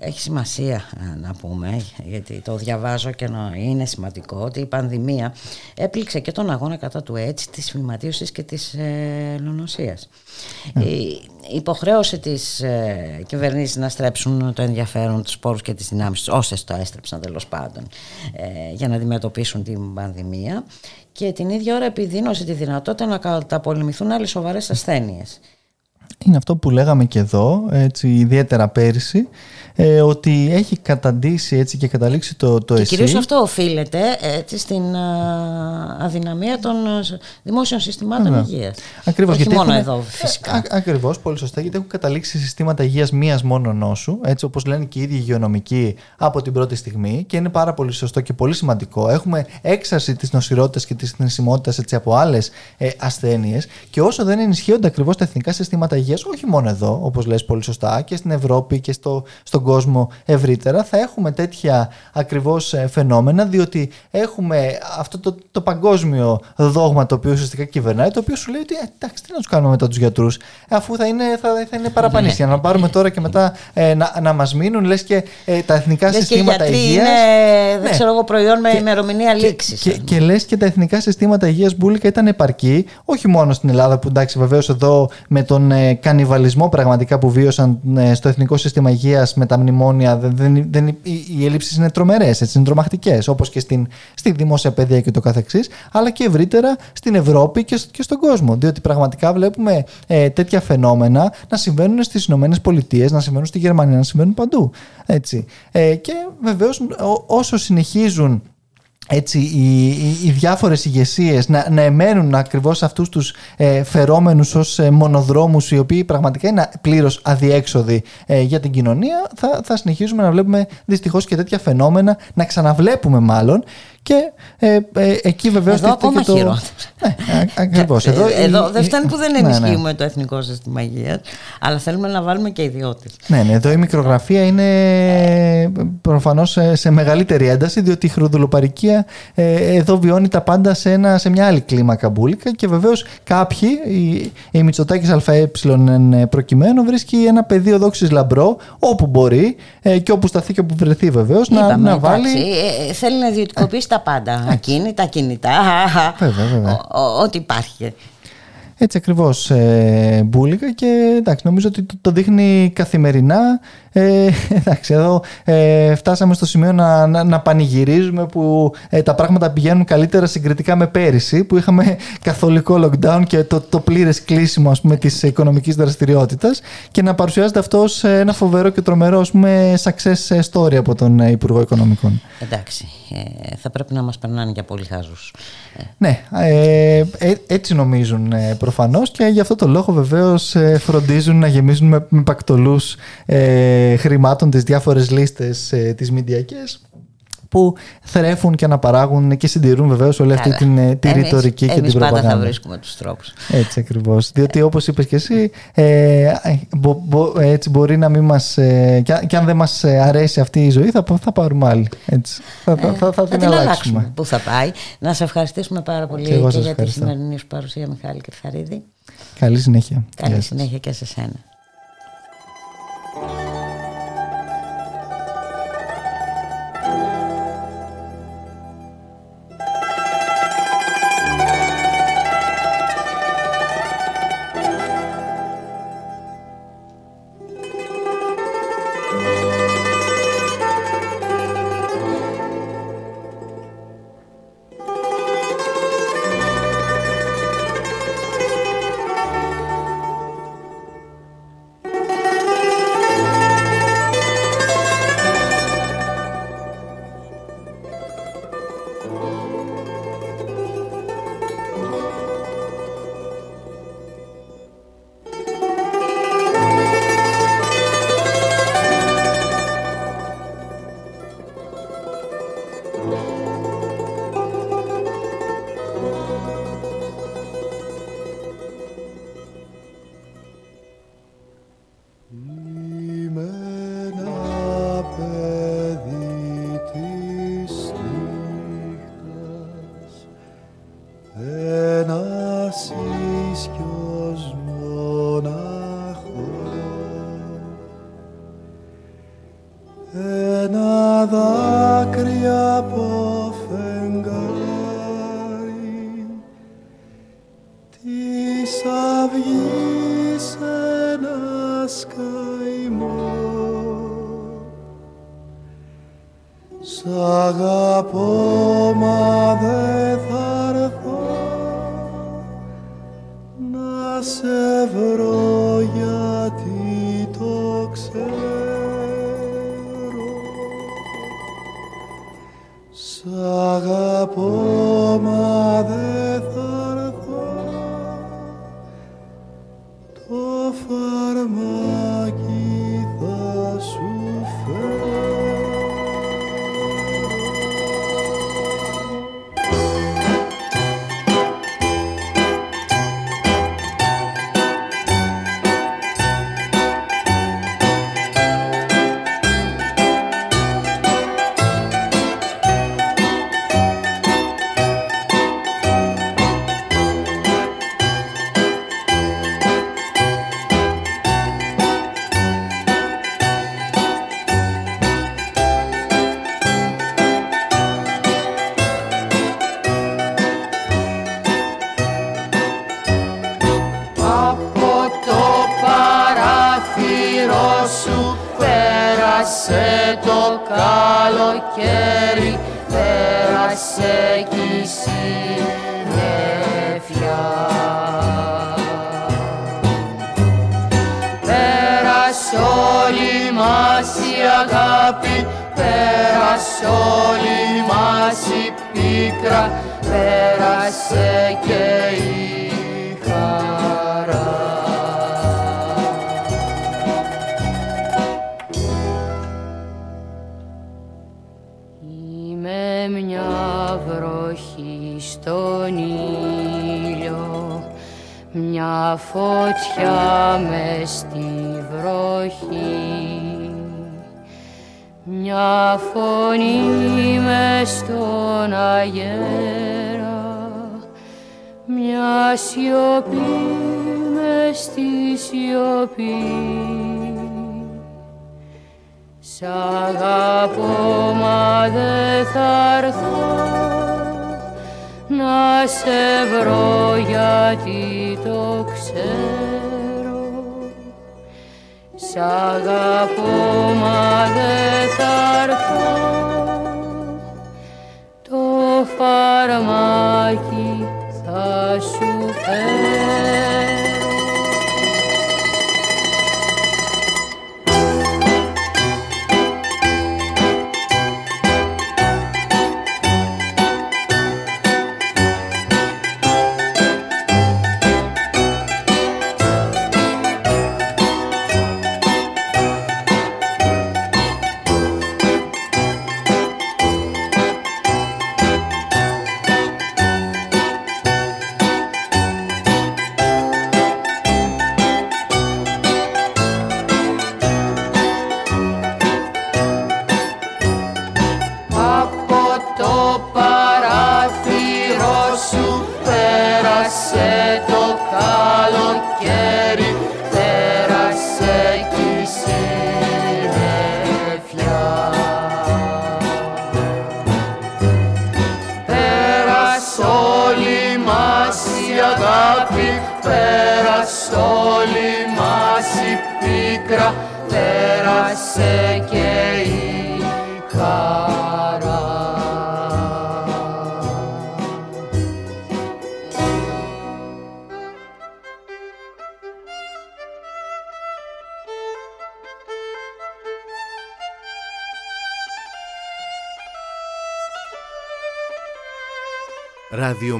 έχει σημασία ε, να πούμε, γιατί το διαβάζω και είναι σημαντικό, ότι η πανδημία έπληξε και τον αγώνα κατά του έτσι, της φυματίωσης και της ε, λονοσίας. Ναι. Η υποχρέωση της ε, κυβερνήσης να στρέψουν το ενδιαφέρον, τους πόρους και τις δυνάμεις τους, όσες το έστρεψαν τέλος πάντων, ε, για να αντιμετωπίσουν την πανδημία και την ίδια ώρα επιδίνωσε τη δυνατότητα να καταπολεμηθούν άλλες σοβαρές ασθένειες. Είναι αυτό που λέγαμε και εδώ, έτσι, ιδιαίτερα πέρυσι, ε, ότι έχει καταντήσει έτσι και καταλήξει το, το και εσύ. Κυρίως αυτό οφείλεται έτσι, στην αδυναμία των δημόσιων συστημάτων Βέβαια. υγείας. Ακριβώς, Όχι γιατί μόνο εδώ φυσικά. Α, ακριβώς, πολύ σωστά, γιατί έχουν καταλήξει συστήματα υγείας μίας μόνο νόσου, έτσι όπως λένε και οι ίδιοι υγειονομικοί από την πρώτη στιγμή και είναι πάρα πολύ σωστό και πολύ σημαντικό. Έχουμε έξαρση της νοσηρότητας και της θνησιμότητας έτσι, από άλλες ε, ασθένειες και όσο δεν ενισχύονται ακριβώς τα εθνικά συστήματα υγείας, όχι μόνο εδώ, όπως λες πολύ σωστά, και στην Ευρώπη και στο, στον κόσμο ευρύτερα, θα έχουμε τέτοια ακριβώς ε, φαινόμενα, διότι έχουμε αυτό το, το παγκόσμιο δόγμα το οποίο ουσιαστικά κυβερνάει, το οποίο σου λέει ότι ε, εντάξει, τι να τους κάνουμε μετά τους γιατρούς, αφού θα είναι, θα, θα είναι παραπανήσια. Ναι. να πάρουμε τώρα και μετά ε, να, να μας μείνουν, λες και ε, τα εθνικά λες συστήματα υγείας. Είναι, δεν ναι. ξέρω εγώ, προϊόν με και, ημερομηνία λήξης. Και, και, και λες και τα εθνικά συστήματα υγείας μπουλικα ήταν επαρκή, όχι μόνο στην Ελλάδα, που εντάξει, βεβαίως εδώ με τον ε, κανιβαλισμό πραγματικά που βίωσαν ε, στο εθνικό σύστημα υγείας με τα μνημόνια, δεν, δεν, οι ελλείψεις είναι τρομερές, είναι τρομακτικές, όπως και στην, στη δημόσια παιδεία και το καθεξής, αλλά και ευρύτερα στην Ευρώπη και, και στον κόσμο. Διότι πραγματικά βλέπουμε ε, τέτοια φαινόμενα να συμβαίνουν στις Ηνωμένες Πολιτείες, να συμβαίνουν στη Γερμανία, να συμβαίνουν παντού. Έτσι. Ε, και βεβαίως όσο συνεχίζουν έτσι, οι, οι, οι διάφορες ηγεσίες να, να εμένουν ακριβώς αυτούς τους ε, φερόμενους ως ε, μονοδρόμους οι οποίοι πραγματικά είναι πλήρως αδιέξοδοι ε, για την κοινωνία θα, θα συνεχίζουμε να βλέπουμε δυστυχώς και τέτοια φαινόμενα να ξαναβλέπουμε μάλλον και ε, ε, εκεί βεβαίως. Εδώ ακόμα το... χειρότερα. Ναι, ακριβώς. Εδώ, εδώ δεν φτάνει που δεν ενισχύουμε ναι, ναι. το εθνικό σύστημα υγείας, αλλά θέλουμε να βάλουμε και ιδιώτες. Ναι, ναι, εδώ η μικρογραφία είναι προφανώς σε μεγαλύτερη ένταση, διότι η χροδουλοπαρικία ε, εδώ βιώνει τα πάντα σε, ένα, σε μια άλλη κλίμακα μπουλικα και βεβαίως κάποιοι, η, η Μητσοτάκης ΑΕ προκειμένου, βρίσκει ένα πεδίο δόξης λαμπρό όπου μπορεί ε, και όπου σταθεί και όπου βρεθεί βεβαίως να, να βάλει. Ε, θέλει να ιδιωτικοποιήσει τα πάντα. Ακίνητα, κινητά, ό,τι υπάρχει. Έτσι ακριβώς ε, μπουλικα και εντάξει, νομίζω ότι το, το δείχνει καθημερινά ε, εντάξει, εδώ ε, φτάσαμε στο σημείο να, να, να πανηγυρίζουμε που ε, τα πράγματα πηγαίνουν καλύτερα συγκριτικά με πέρυσι που είχαμε καθολικό lockdown και το, το πλήρες κλείσιμο ας πούμε, της οικονομικής δραστηριότητας και να παρουσιάζεται αυτό ως ένα φοβερό και τρομερό ας πούμε, success story από τον ε, Υπουργό Οικονομικών. Εντάξει, ε, θα πρέπει να μας περνάνε για πολύ χάζους. Ναι, ε, έτσι νομίζουν ε, προφανώς και γι' αυτό το λόγο βεβαίως φροντίζουν να γεμίζουν με, με πακτολούς χρημάτων τις διάφορες λίστες ε, τις μηντιακές που θρέφουν και αναπαράγουν και συντηρούν βεβαίως όλη αυτή την, ε, τη ρητορική και την προπαγάνδα. πάντα θα βρίσκουμε τους τρόπους. Έτσι ακριβώς. Διότι όπως είπες και εσύ, ε, μπο, μπο, έτσι μπορεί να μην μας. Ε, και, αν δεν μας αρέσει αυτή η ζωή, θα, θα πάρουμε άλλη. Έτσι. Θα, θα, θα, θα, την, αλλάξουμε. Πού θα πάει. Να σε ευχαριστήσουμε πάρα πολύ και, και για τη σημερινή σου παρουσία, Μιχάλη Κερθαρίδη. Καλή συνέχεια. Καλή συνέχεια και σε σένα.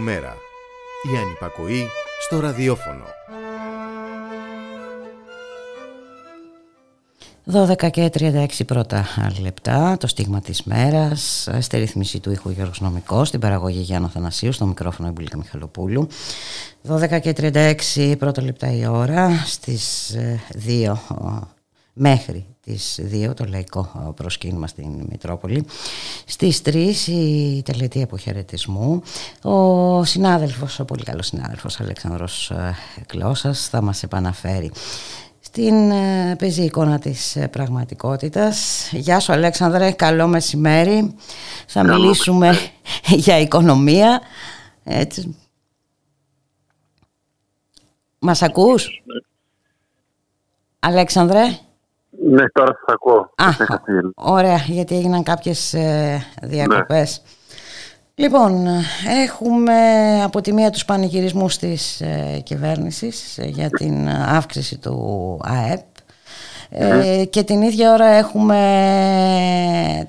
μέρα. Η ανυπακοή στο ραδιόφωνο. 12 και 36 πρώτα λεπτά, το στίγμα της μέρας, στη ρύθμιση του ήχου Γιώργος Νομικός, στην παραγωγή Γιάννα Θανασίου, στο μικρόφωνο Εμπουλίκα Μιχαλοπούλου. 12 και 36 πρώτα λεπτά η ώρα, στις ε, 2 μέχρι τις 2 το λαϊκό προσκύνημα στην Μητρόπολη. Στις 3 η τελετή αποχαιρετισμού. Ο συνάδελφος, ο πολύ καλός συνάδελφος Αλέξανδρος ε, Κλώσας θα μας επαναφέρει στην ε, πεζή εικόνα της ε, πραγματικότητας. Γεια σου Αλέξανδρε, καλό μεσημέρι. Θα μιλήσουμε για οικονομία. Έτσι. Μας ακούς; Αλέξανδρε; Ναι, τώρα σας ακούω. Α, ωραία, γιατί έγιναν κάποιες ε, διακοπές. Λοιπόν, έχουμε από τη μία τους πανηγυρισμούς της ε, κυβέρνησης για την αύξηση του ΑΕΠ. Ε, και την ίδια ώρα έχουμε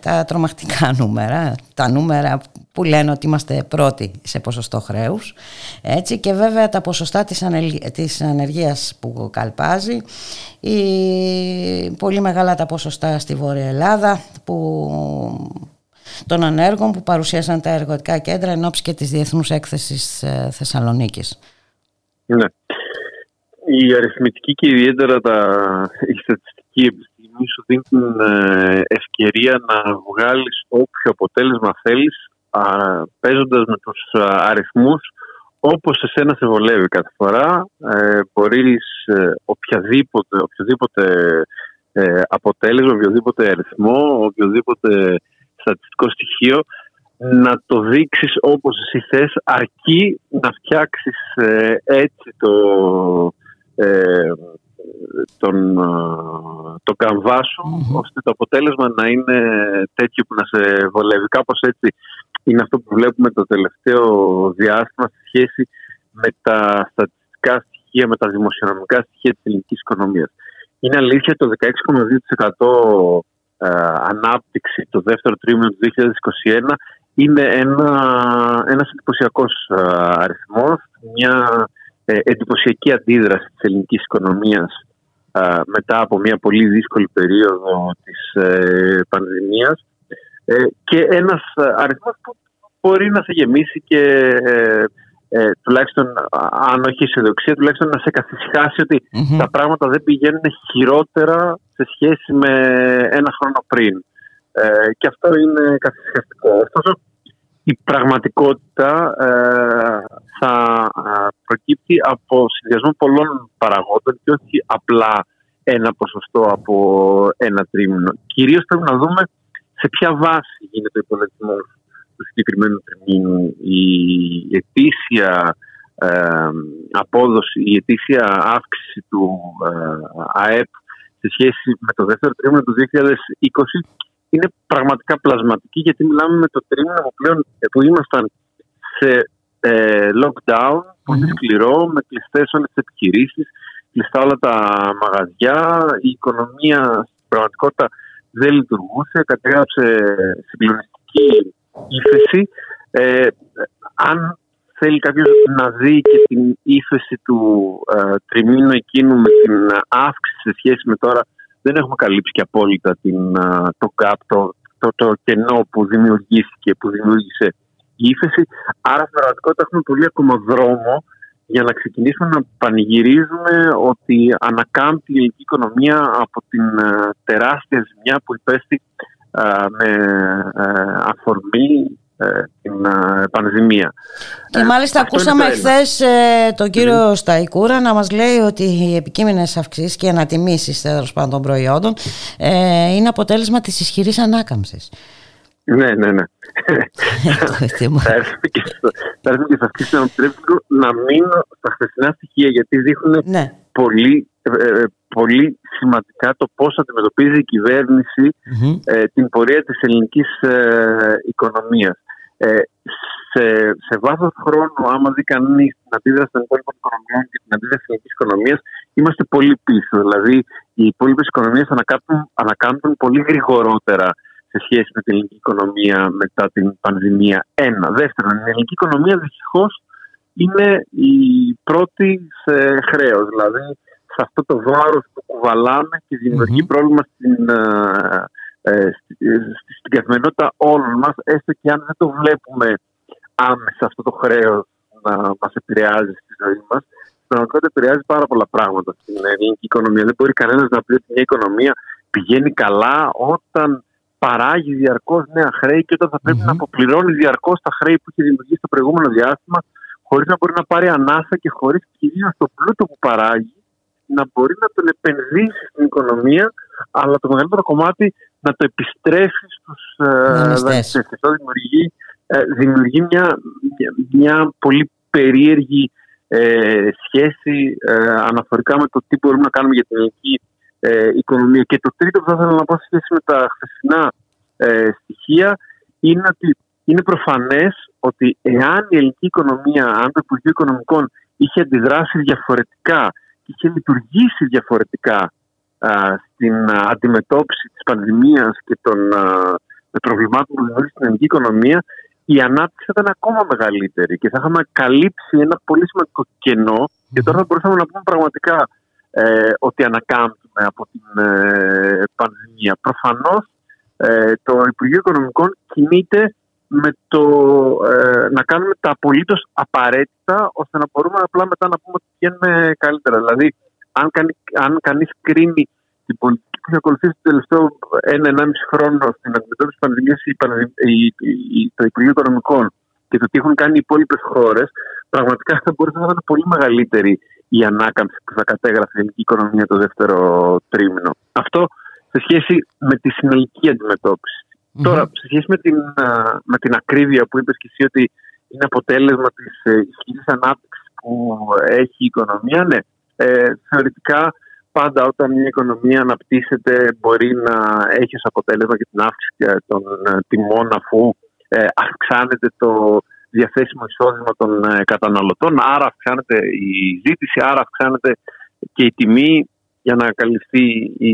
τα τρομακτικά νούμερα, τα νούμερα που λένε ότι είμαστε πρώτοι σε ποσοστό χρέους έτσι, και βέβαια τα ποσοστά της, της ανεργίας που καλπάζει η, πολύ μεγάλα τα ποσοστά στη Βόρεια Ελλάδα που των ανέργων που παρουσίασαν τα εργοτικά κέντρα εν ώψη και της Διεθνούς Έκθεσης ε, Θεσσαλονίκης. Ναι. Η αριθμητική και ιδιαίτερα τα, η στατιστική επιστήμη σου δίνουν ε, ευκαιρία να βγάλεις όποιο αποτέλεσμα θέλεις παίζοντας με τους αριθμούς όπως εσένα σε βολεύει κάθε φορά. Ε, μπορείς ε, οποιαδήποτε, οποιοδήποτε ε, αποτέλεσμα, οποιοδήποτε αριθμό, οποιοδήποτε στατιστικό στοιχείο να το δείξεις όπως εσύ θες αρκεί να φτιάξεις ε, έτσι το, ε, τον, ε, το καμβά σου ώστε το αποτέλεσμα να είναι τέτοιο που να σε βολεύει. Κάπως έτσι είναι αυτό που βλέπουμε το τελευταίο διάστημα σε σχέση με τα στατιστικά στοιχεία, με τα δημοσιονομικά στοιχεία της ελληνικής οικονομίας. Είναι αλήθεια το 16,2% ε, ανάπτυξη το δεύτερο τρίμηνο του 2021 είναι ένα, ένας εντυπωσιακός ε, αριθμός, μια ε, εντυπωσιακή αντίδραση της ελληνικής οικονομίας μετά από μια πολύ δύσκολη περίοδο της πανδημίας και ένας αριθμός που μπορεί να σε γεμίσει και ε, τουλάχιστον αν όχι αισιοδοξία, τουλάχιστον να σε καθισχάσει τα πράγματα δεν πηγαίνουν χειρότερα σε σχέση με ένα χρόνο πριν. Ε, και αυτό είναι καθισχαστικό. Ωστόσο, η πραγματικότητα ε, θα προκύπτει από συνδυασμό πολλών παραγόντων και όχι απλά ένα ποσοστό από ένα τρίμηνο. Κυρίως πρέπει να δούμε σε ποια βάση γίνεται ο υπολογισμός του συγκεκριμένου τριμήνου η ετήσια ε, απόδοση, η ετήσια αύξηση του ε, ΑΕΠ σε σχέση με το δεύτερο τρίμηνο του 2020 είναι πραγματικά πλασματική γιατί μιλάμε με το τρίμηνο που πλέον που ήμασταν σε ε, lockdown πολύ σκληρό με κλειστές όλες τις επιχειρήσεις, κλειστά όλα τα μαγαζιά, η οικονομία στην πραγματικότητα δεν λειτουργούσε, κατέγραψε συγκλονιστική ύφεση. Ε, αν θέλει κάποιος να δει και την ύφεση του ε, τριμήνου εκείνου με την αύξηση σε σχέση με τώρα, δεν έχουμε καλύψει και απόλυτα την, ε, το gap, το, το, το κενό που δημιουργήθηκε, που δημιούργησε η ύφεση. Άρα στην πραγματικότητα έχουμε πολύ ακόμα δρόμο για να ξεκινήσουμε να πανηγυρίζουμε ότι ανακάμπτει η ελληνική οικονομία από την ε, τεράστια ζημιά που υπέστη με ε, αφορμή ε, την ε, πανδημία. Και μάλιστα ακούσαμε χθες τον κύριο Σταϊκούρα να μας λέει ότι οι επικείμενες αυξήσεις και οι ανατιμήσεις τέλος πάντων των προϊόντων είναι αποτέλεσμα της ισχυρής ανάκαμψης. Ναι, ναι, ναι. θα έρθουμε και σε αυτή να μείνω στα χθεσινά στοιχεία γιατί δείχνουν ναι. πολύ ε, πολύ σημαντικά το πώς αντιμετωπίζει η κυβερνηση ε, την πορεία της ελληνικής ε, οικονομίας. Ε, σε, σε βάθος χρόνου, άμα δει κανείς την αντίδραση των υπόλοιπων οικονομιών και την αντίδραση της ελληνικής οικονομίας, είμαστε πολύ πίσω. Δηλαδή, οι υπόλοιπες οικονομίες ανακάμπτουν, ανακάμπτουν πολύ γρηγορότερα σε σχέση με την ελληνική οικονομία μετά την πανδημία. Ένα. Δεύτερον, η ελληνική οικονομία δυστυχώς είναι η πρώτη σε χρέος. Δηλαδή, σε αυτό το βάρος που κουβαλάμε και δημιουργεί πρόβλημα στην, ε, ε στην καθημερινότητα όλων μας, έστω και αν δεν το βλέπουμε άμεσα αυτό το χρέος να μας επηρεάζει στη ζωή μας, πραγματικότητα επηρεάζει πάρα πολλά πράγματα στην ελληνική οικονομία. Δεν μπορεί κανένας να πει ότι μια οικονομία πηγαίνει καλά όταν παράγει διαρκώς νέα χρέη και όταν θα πρεπει να αποπληρώνει διαρκώς τα χρέη που έχει δημιουργήσει το προηγούμενο διάστημα, χωρίς να μπορεί να πάρει ανάσα και χωρίς κυρίως το πλούτο που παράγει να μπορεί να τον επενδύσει στην οικονομία, αλλά το μεγαλύτερο κομμάτι να το επιστρέψει στους δανειστές. Αυτό δημιουργεί, δημιουργεί μια, μια πολύ περίεργη ε, σχέση ε, αναφορικά με το τι μπορούμε να κάνουμε για την ελληνική ε, οικονομία. Και το τρίτο που θα ήθελα να πω σε σχέση με τα χθεσινά ε, στοιχεία είναι ότι είναι προφανές ότι εάν η ελληνική οικονομία, αν το Υπουργείο Οικονομικών είχε αντιδράσει διαφορετικά και είχε λειτουργήσει διαφορετικά στην αντιμετώπιση της πανδημίας και των προβλημάτων που δημιουργεί στην ελληνική οικονομία, η ανάπτυξη θα ήταν ακόμα μεγαλύτερη και θα είχαμε καλύψει ένα πολύ σημαντικό κενό και τώρα θα μπορούσαμε να πούμε πραγματικά ε, ότι ανακάμπτουμε από την ε, πανδημία. Προφανώς ε, το Υπουργείο Οικονομικών κινείται με το ε, να κάνουμε τα απολύτως απαραίτητα ώστε να μπορούμε απλά μετά να πούμε ότι πηγαίνουμε καλύτερα. Δηλαδή, αν, κανεί, αν κανείς κρίνει την πολιτική που έχει ακολουθήσει το τελευταίο ένα-ενάμιση χρόνο στην αντιμετώπιση της πανδημίας το Υπουργείο Οικονομικών και το τι έχουν κάνει οι υπόλοιπες χώρες, πραγματικά θα μπορούσε να είναι πολύ μεγαλύτερη η ανάκαμψη που θα κατέγραφε η ελληνική οικονομία το δεύτερο τρίμηνο. Αυτό σε σχέση με τη συνολική Τώρα, σε σχέση με την, με την ακρίβεια που είπες και εσύ ότι είναι αποτέλεσμα της ε, ισχυρής ανάπτυξης που έχει η οικονομία, ναι, ε, θεωρητικά πάντα όταν μια οικονομία αναπτύσσεται μπορεί να έχει ως αποτέλεσμα και την αύξηση των ε, τιμών αφού ε, αυξάνεται το διαθέσιμο εισόδημα των ε, καταναλωτών, άρα αυξάνεται η ζήτηση, άρα αυξάνεται και η τιμή για να καλυφθεί η,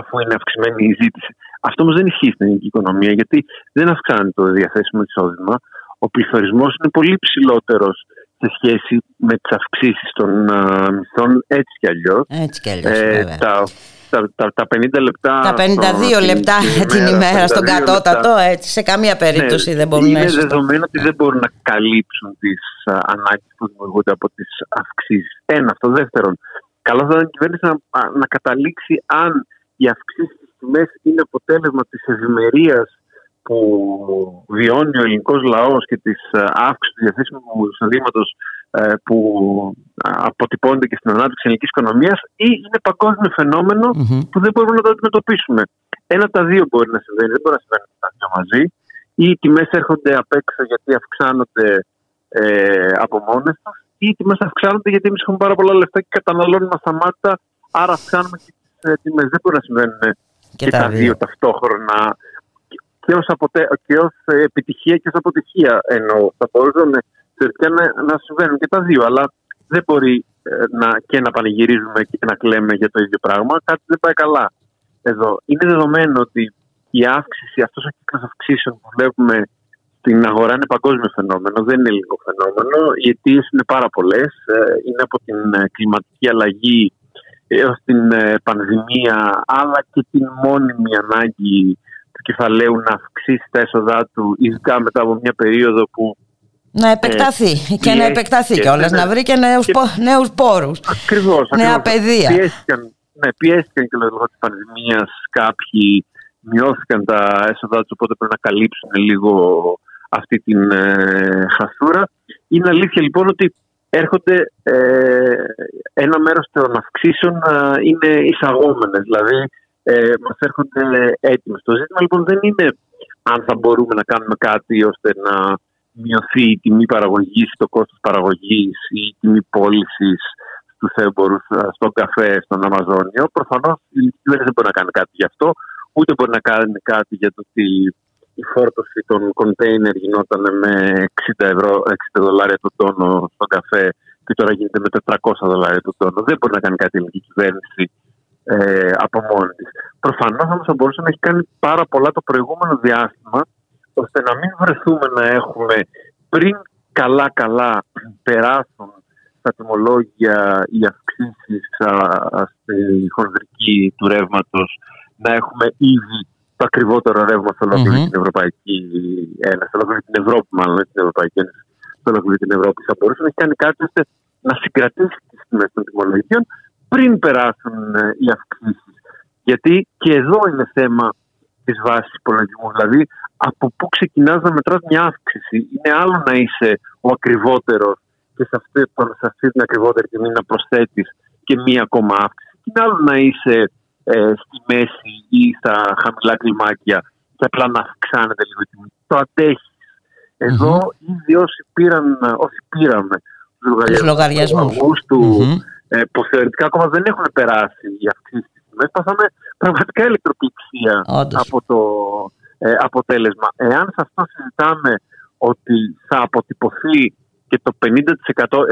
αφού είναι αυξημένη η ζήτηση. Αυτό όμως δεν ισχύει στην ελληνική οικονομία γιατί δεν αυξάνεται το διαθέσιμο εισόδημα. Ο πληθωρισμός είναι πολύ ψηλότερος σε σχέση με τις αυξήσεις των uh, μισθών έτσι κι αλλιώς. Έτσι κι αλλιώς, ε, τα, τα, τα, τα 50 λεπτά... Τα 52 λεπτά την ημέρα, στον κατώτατο, έτσι, σε καμία περίπτωση ναι, δεν μπορούν να Είναι δεδομένο ότι δεν μπορούν να καλύψουν τις uh, ανάγκες που δημιουργούνται από τις αυξήσεις. Ένα, αυτό. Δεύτερον, καλό θα ήταν η κυβέρνηση να, να καταλήξει αν οι αυξήσεις στις τιμές είναι αποτέλεσμα της ευημερίας που βιώνει ο ελληνικός λαός και της ε, αύξησης του διαθέσιμου εισοδήματος ε, που ε, αποτυπώνεται και στην ανάπτυξη της ελληνικής οικονομίας, ή είναι παγκόσμιο που δεν μπορούμε να το αντιμετωπίσουμε. Ένα τα δύο μπορεί να συμβαίνει, δεν μπορεί να συμβαίνει τα δύο μαζί. Ή οι τιμές έρχονται απ' έξω γιατί αυξάνονται ε, από μόνες τους, ή οι τιμές αυξάνονται γιατί εμείς έχουμε πάρα πολλά λεφτά και καταναλώνουμε ασταμάτητα, άρα αυξάνουμε και τις τιμές. Δεν μπορεί να συμβαίνουν και, και τα δύο ταυτόχρονα και ως, αποτε... επιτυχία και ως αποτυχία εννοώ. Θα μπορούσαν θεωρητικά να, να συμβαίνουν και τα δύο, αλλά δεν μπορεί ε, να, και να πανηγυρίζουμε και να κλαίμε για το ίδιο πράγμα. Κάτι δεν πάει καλά εδώ. Είναι δεδομένο ότι η αύξηση, αυτός ο κύκλος αυξήσεων που βλέπουμε στην αγορά είναι παγκόσμιο φαινόμενο, δεν είναι ελληνικό φαινόμενο. Οι αιτίες είναι πάρα πολλές. Ε, είναι από την ε, κλιματική αλλαγή έως την πανδημία, αλλά και την μόνιμη ανάγκη του κεφαλαίου να αυξήσει τα έσοδά του, ειδικά μετά από μια περίοδο που. Να επεκταθεί ε, και να επεκταθεί κιόλας, να βρει και νέους και... πόρους. Ακριβώς. Νέα παιδεία. Πιέστηκαν, ναι, πιέστηκαν και λόγω της πανδημίας κάποιοι, μειώθηκαν τα έσοδά τους, οπότε πρέπει να καλύψουν λίγο αυτή την ε, χασούρα. Είναι αλήθεια λοιπόν ότι έρχονται ε, ένα μέρος των αυξήσεων ε, είναι εισαγόμενες. Δηλαδή ε, μας έρχονται έτοιμες. Το ζήτημα λοιπόν δεν είναι αν θα μπορούμε να κάνουμε κάτι ώστε να μειωθεί η τιμή παραγωγής, το κόστος παραγωγής ή η τιμή πώλησης στους έμπορους στον καφέ, στον Αμαζόνιο. Προφανώς η κυβέρνηση δεν μπορεί να κάνει κάτι γι' αυτό, ούτε μπορεί να κάνει κάτι για το ότι η φόρτωση των κοντέινερ γινόταν με 60, ευρώ, 60 δολάρια το τόνο στον καφέ και τώρα γίνεται με 400 δολάρια το τόνο. Δεν μπορεί να κάνει κάτι η ελληνική κυβέρνηση ε, από μόνη της. Προφανώς όμως θα μπορούσε να έχει κάνει πάρα πολλά το προηγούμενο διάστημα, ώστε να μην βρεθούμε να έχουμε πριν καλά-καλά περάσουν στα τιμολόγια οι αυξήσεις στη χονδρική του ρεύματος, να έχουμε ήδη το ακριβότερο ρεύμα σε ολοκληρη την Ευρωπαϊκή Ένωση, σε ολόκληρη την Ευρώπη, μάλλον την Ευρωπαϊκή Ένωση, σε ολόκληρη την Ευρώπη. Θα μπορούσε να έχει κάνει κάτι ώστε να συγκρατήσει τις τιμές των τιμολογίων πριν περάσουν ε, οι αυξήσεις. Γιατί και εδώ είναι θέμα τη βάση υπολογισμούς. Δηλαδή, από πού ξεκινάς να μετράς μια αύξηση; Είναι άλλο να είσαι ο ακριβότερος και σε αυτή, σε αυτή την ακριβότερη τιμή να προσθέτεις και μία ακόμα αύξηση. Τι άλλο να είσαι ε, στη μέση ή στα χαμηλά κλιμάκια και απλά να αυξάνεται λίγο η τιμή. Το αντέχεις. Εδώ mm-hmm. ήδη όσοι πήραν, όσοι πήραμε τους λογαριασμούς τους Αυγούστου, ε, που θεωρητικά ακόμα δεν έχουν περάσει οι αυξήσεις της τιμέ, πάθαμε πραγματικά ηλεκτροπληξία από το ε, αποτέλεσμα. Εάν σε αυτό συζητάμε ότι θα αποτυπωθεί και το 50%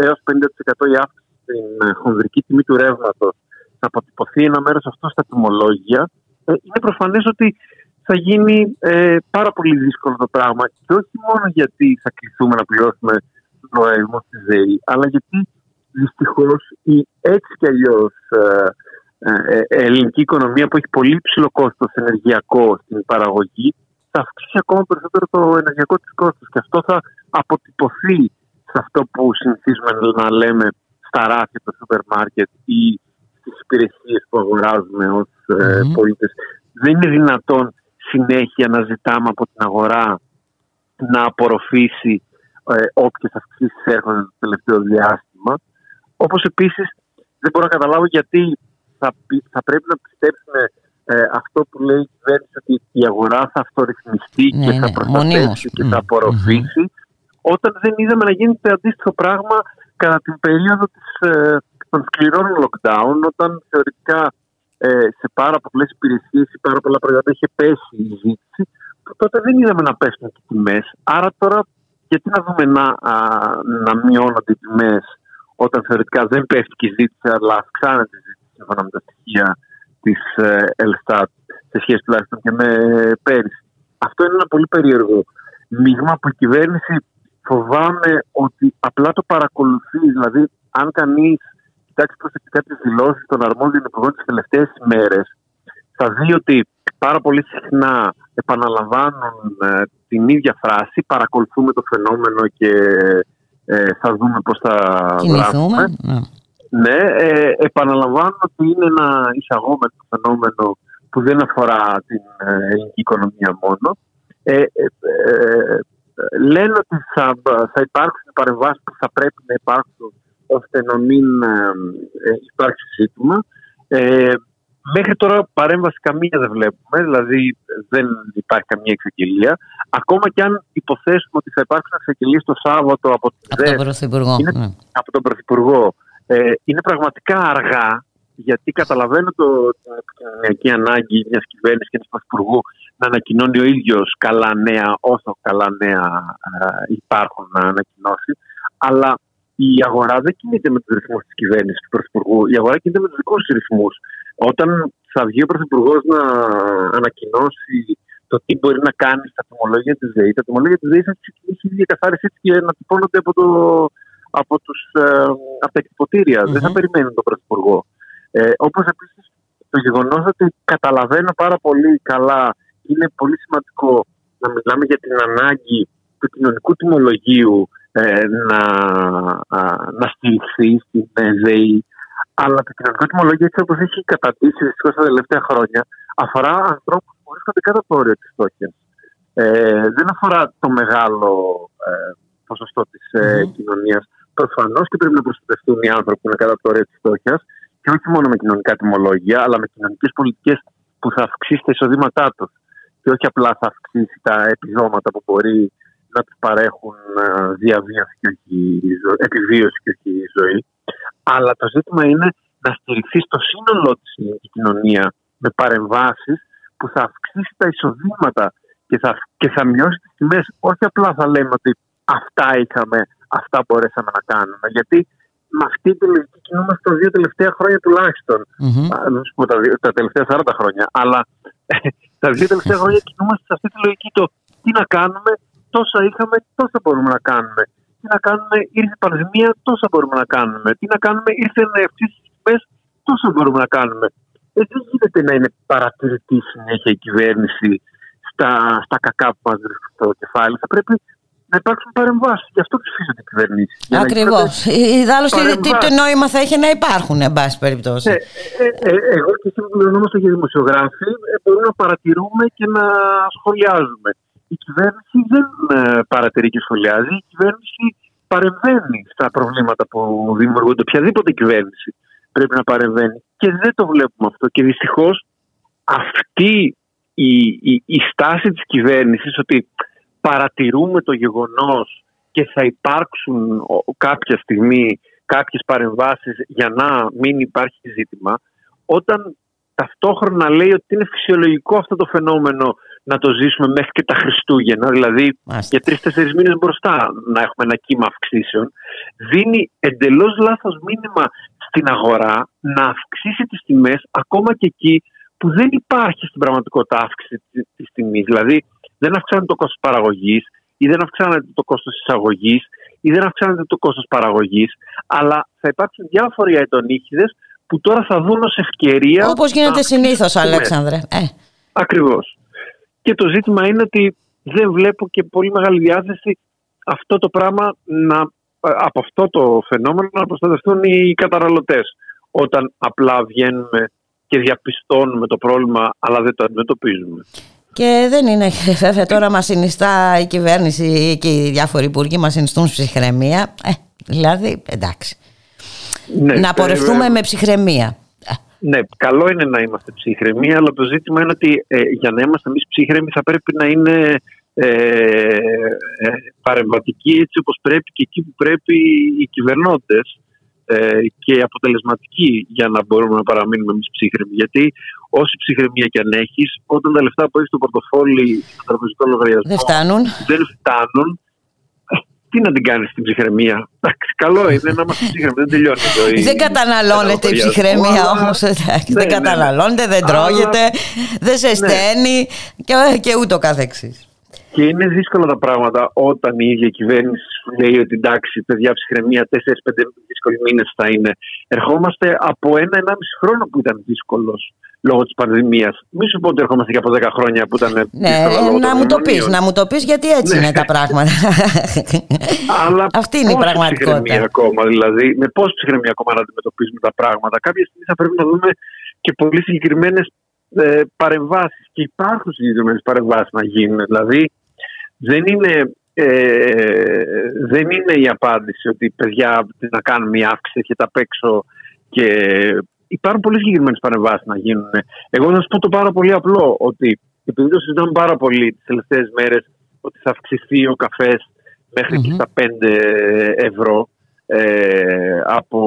έως 50% η αύξηση στην ε, χονδρική τιμή του ρεύματος θα αποτυπωθεί ένα μέρος αυτό στα τιμολόγια, ε, είναι προφανές ότι θα γίνει ε, πάρα πολύ δύσκολο το πράγμα. Και όχι μόνο γιατί θα κληθούμε να πληρώσουμε του λογαριασμού τη ΔΕΗ, αλλά γιατί δυστυχώς η έτσι κι αλλιώς ε, ε, ελληνική οικονομία που έχει πολύ ψηλό κόστος ενεργειακό στην παραγωγή θα αυξήσει ακόμα περισσότερο το ενεργειακό της κόστος. Και αυτό θα αποτυπωθεί σε αυτό που συνηθίζουμε να λέμε στα ράφια του σούπερ μάρκετ ή στις υπηρεσίες που αγοράζουμε ως mm-hmm. πολίτες. Δεν είναι δυνατόν συνέχεια να ζητάμε από την αγορά να απορροφήσει ε, όποιες αυξήσεις έρχονται το τελευταίο διάστημα. Όπως επίσης δεν μπορώ να καταλάβω γιατί θα, θα πρέπει να πιστέψουμε ε, αυτό που λέει η κυβέρνηση ότι η αγορά θα αυτορυθμιστεί ναι, και θα ναι, προστατεύσει και θα απορροφήσει. όταν δεν είδαμε να γίνεται αντίστοιχο πράγμα κατά την περίοδο της, ε, των σκληρών lockdown όταν θεωρητικά ε, σε πάρα πολλές υπηρεσίες ή πάρα πολλά προϊόντα είχε πέσει η ζήτηση τότε δεν είδαμε να πέσουν οι τιμές. Άρα τώρα γιατί να δούμε να, α, να μειώνονται οι τιμές όταν θεωρητικά δεν πέφτει και η ζήτηση αλλά αυξάνεται η ζήτηση; Σύμφωνα με τα στοιχεία της ε, Ελστάτ σε σχέση τουλάχιστον και με πέρυσι. Αυτό είναι ένα πολύ περίεργο μείγμα που η κυβέρνηση φοβάμαι ότι απλά το παρακολουθεί. Δηλαδή, αν κανείς κοιτάξει προσεκτικά τι δηλώσεις των αρμόδιων υπουργών τις τελευταίες ημέρες, θα δει ότι πάρα πολύ συχνά επαναλαμβάνουν ε, την ίδια φράση. Παρακολουθούμε το φαινόμενο και ε, θα δούμε πώς θα δράσουμε. Ναι. Ναι, ε, επαναλαμβάνω ότι είναι ένα εισαγόμενο φαινόμενο που δεν αφορά την ε, ελληνική οικονομία μόνο. Ε, ε, ε, λένε ότι θα, θα υπάρξουν παρεμβάσεις που θα πρέπει να υπάρξουν ώστε να μην υπάρξει ζήτημα. μέχρι τώρα παρέμβαση καμία δεν βλέπουμε, δηλαδή δεν υπάρχει καμία εξαγγελία. Ακόμα και αν υποθέσουμε ότι θα υπάρξουν εξαγγελίες το Σάββατο από, από τον Πρωθυπουργό. Είναι, Από τον Πρωθυπουργό ε, είναι πραγματικά αργά γιατί καταλαβαίνω το, την επικοινωνιακή ανάγκη μιας κυβέρνησης και του Πρωθυπουργού να ανακοινώνει ο ίδιος καλά νέα όσο καλά νέα ε, υπάρχουν να ανακοινώσει. Αλλά η αγορά δεν κινείται με τους ρυθμούς της κυβέρνησης του Πρωθυπουργού. Η αγορά κινείται με τους δικούς του ρυθμούς. Όταν θα βγει ο Πρωθυπουργός να ανακοινώσει το τι μπορεί να κάνει στα τιμολόγια της ΔΕΗ, τα τιμολόγια της ΔΕΗ θα ξεκινήσει η διακαθάρισή και να τυπώνονται από το από, τους, ε, από τα εκτυπωτηρια Δεν θα περιμένουν τον Πρωθυπουργό. Ε, Όπως επίσης το γεγονός ότι καταλαβαίνω πάρα πολύ καλά, είναι πολύ σημαντικό να μιλάμε για την ανάγκη του κοινωνικού τιμολογίου ε, να, να στηριχθεί στην ΔΕΗ. Αλλά το κοινωνικό τιμολόγιο, έτσι όπως έχει καταντήσει δυστυχώς τα τελευταία χρόνια, αφορά ανθρώπους που βρίσκονται κάτω από το όριο της φτώχειας. Ε, δεν αφορά το μεγάλο ε, ποσοστό της ε, mm κοινωνίας προφανώς και πρέπει να προστατευτούν οι άνθρωποι που είναι κατά το όριο της φτώχειας και όχι μόνο με κοινωνικά τιμολόγια, αλλά με κοινωνικές πολιτικές που θα αυξήσει τα εισοδήματά τους και όχι απλά θα αυξήσει τα επιδόματα που μπορεί να τους παρέχουν ε, διαβίωση και όχι επιβίωση και όχι ζωή. Αλλά το ζήτημα είναι να στηριχθεί στο σύνολό της η κοινωνίας με παρεμβάσεις που θα αυξήσει τα εισοδήματα και θα, και θα μειώσει τις τιμές. Όχι απλά θα λέμε ότι αυτά είχαμε αυτά μπορέσαμε να κάνουμε. Γιατί με αυτή τη λογική κινούμαστε τα δύο τελευταία χρόνια τουλάχιστον. Mm-hmm. Δεν σου πω τα, τα τελευταία 40 χρόνια, αλλά τα δύο τελευταία χρόνια κινούμαστε σε αυτή τη λογική. Το τι να κάνουμε, τόσα είχαμε, τόσα μπορούμε να κάνουμε. Τι να κάνουμε, ήρθε η πανδημία, τόσα μπορούμε να κάνουμε. Τι να κάνουμε, ήρθε να ευθύσει τιμές, τόσα μπορούμε να κάνουμε. Ε, δεν γίνεται να είναι παρατηρητή συνέχεια η κυβέρνηση στα, στα κακά που μας βρίσκουν στο κεφάλι. Θα πρέπει να υπάρξουν παρεμβάσεις. Γι' αυτό ψηφίζονται οι κυβερνήσεις. Ακριβώς. Ιδάλω τι, τι νόημα θα έχει να υπάρχουν, εν πάση περιπτώσει. Ε, ε, ε, εγώ και εσύ που πληρωνόμαστε για δημοσιογράφοι ε, μπορούμε να παρατηρούμε και να σχολιάζουμε. Η κυβέρνηση δεν ε, παρατηρεί και σχολιάζει. Η κυβέρνηση παρεμβαίνει στα προβλήματα που δημιουργούνται. Οποιαδήποτε κυβέρνηση πρέπει να παρεμβαίνει. Και δεν το βλέπουμε αυτό. Και δυστυχώς αυτή η, η, η στάση της κυβέρνησης ότι παρατηρούμε το γεγονός και θα υπάρξουν κάποια στιγμή κάποιες παρεμβάσεις για να μην υπάρχει ζήτημα όταν ταυτόχρονα λέει ότι είναι φυσιολογικό αυτό το φαινόμενο να το ζήσουμε μέχρι και τα Χριστούγεννα, δηλαδή Μάλιστα. για τρει-τέσσερι μήνες μπροστά να έχουμε ένα κύμα αυξήσεων, δίνει εντελώς λάθος μήνυμα στην αγορά να αυξήσει τις τιμές ακόμα και εκεί που δεν υπάρχει στην πραγματικότητα αύξηση της τιμής. Δηλαδή, δεν αυξάνεται το κόστος παραγωγής ή δεν αυξάνεται το κόστος εισαγωγής ή δεν αυξάνεται το κόστος παραγωγής, αλλά θα υπάρξουν διάφοροι αιτονίχιδε που τώρα θα δουν ως ευκαιρία. Όπως γίνεται συνήθως, Αλέξανδρε. Ε. Ακριβώς. Και το ζήτημα είναι ότι δεν βλέπω και πολύ μεγάλη διάθεση αυτό το πράγμα να, από αυτό το φαινόμενο να προστατευτούν οι καταναλωτές όταν απλά βγαίνουμε και διαπιστώνουμε το πρόβλημα αλλά δεν το αντιμετωπίζουμε. Και δεν είναι βέβαια τώρα μας συνιστά η κυβέρνηση και οι διάφοροι υπουργοί μας συνιστούν ψυχραιμία. Ε, δηλαδή εντάξει. Ναι, να πορευτούμε με ψυχραιμία. Ναι, καλό είναι να είμαστε ψύχρεμοι, αλλά το ζήτημα είναι ότι ε, για να είμαστε εμείς ψύχρεμοι θα πρέπει να είναι ε, ε, παρεμβατικοί έτσι όπως πρέπει και εκεί που πρέπει οι κυβερνώντες ε, και αποτελεσματικοί για να μπορούμε να παραμείνουμε εμείς ψύχρεμοι. Γιατί όση ψυχραιμία και αν έχεις, όταν τα λεφτά που έχεις στο πορτοφόλι, στο τραπεζικό λογαριασμό δεν φτάνουν, δεν φτάνουν τι να την κάνεις στην ψυχραιμία; Εντάξει, καλό είναι να είμαστε ψυχραιμοί, δεν τελειώνει η ζωή. Δεν καταναλώνεται η ψυχραιμία όμως. Δεν ναι, ναι, ναι. καταναλώνεται, δεν τρώγεται, δεν σε στέλνει και ούτω καθεξής. Και είναι δύσκολα τα πράγματα όταν η ίδια κυβέρνηση σου λέει ότι εντάξει, παιδιά, ψυχραιμία, 4-5 δύσκολοι μήνες θα είναι. Ερχόμαστε από ένα-ενάμιση χρόνο που ήταν δύσκολος λόγω της πανδημίας. Μην σου πω ότι ερχόμαστε και από 10 χρόνια που ήταν. Ναι, να μου το πεις, να μου το πεις, γιατί έτσι ναι. είναι τα πράγματα. Αλλά Αυτή είναι η πραγματικότητα. ακόμα, δηλαδή, με πόση ψυχραιμία ακόμα να αντιμετωπίζουμε τα πράγματα. Κάποια στιγμή θα πρέπει να δούμε και πολύ συγκεκριμένες ε, παρεμβάσεις. Και υπάρχουν συγκεκριμένες παρεμβάσεις να γίνουν. Δηλαδή, δεν είναι, ε, δεν είναι η απάντηση ότι παιδιά να κάνουμε μια αύξηση και τα παίξω και υπάρχουν πολύ συγκεκριμένες παρεμβάσεις να γίνουν. Εγώ θα σας πω το πάρα πολύ απλό ότι επειδή το συζητάμε πάρα πολύ τις τελευταίες μέρες ότι θα αυξηθεί ο καφές και στα 5 ευρώ ε, από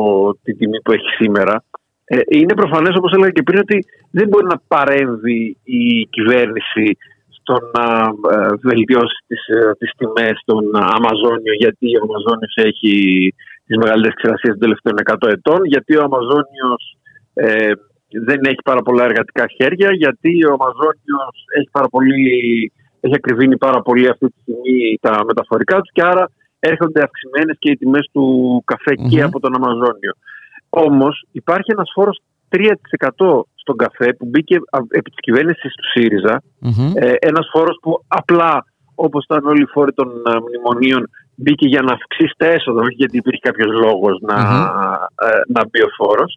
την τιμή που έχει σήμερα. Ε, είναι προφανές όπως έλεγα και πριν ότι δεν μπορεί να παρέμβει η κυβέρνηση στο να ε, βελτιώσει τις, ε, τις τιμές στον Αμαζόνιο γιατί ο Αμαζόνιος έχει τις μεγαλύτερες ξηρασίες των τελευταίων 100 ετών γιατί ο Αμαζόνιος ε, δεν έχει πάρα πολλά εργατικά χέρια γιατί ο Αμαζόνιος έχει, πάρα πολύ, έχει ακριβήνει πάρα πολύ αυτή τη στιγμή τα μεταφορικά τους και άρα έρχονται αυξημένες και οι τιμές του καφέ και από τον Αμαζόνιο. Όμως υπάρχει ένας φόρος 3% στον καφέ που μπήκε επί της κυβέρνησης του ΣΥΡΙΖΑ. Mm-hmm. Ε, ένας φόρος που απλά όπως ήταν όλοι οι φόροι των ε, μνημονίων μπήκε για να αυξήσει τα έσοδα, όχι γιατί υπήρχε κάποιος λόγος να, ε, να μπει ο φόρος.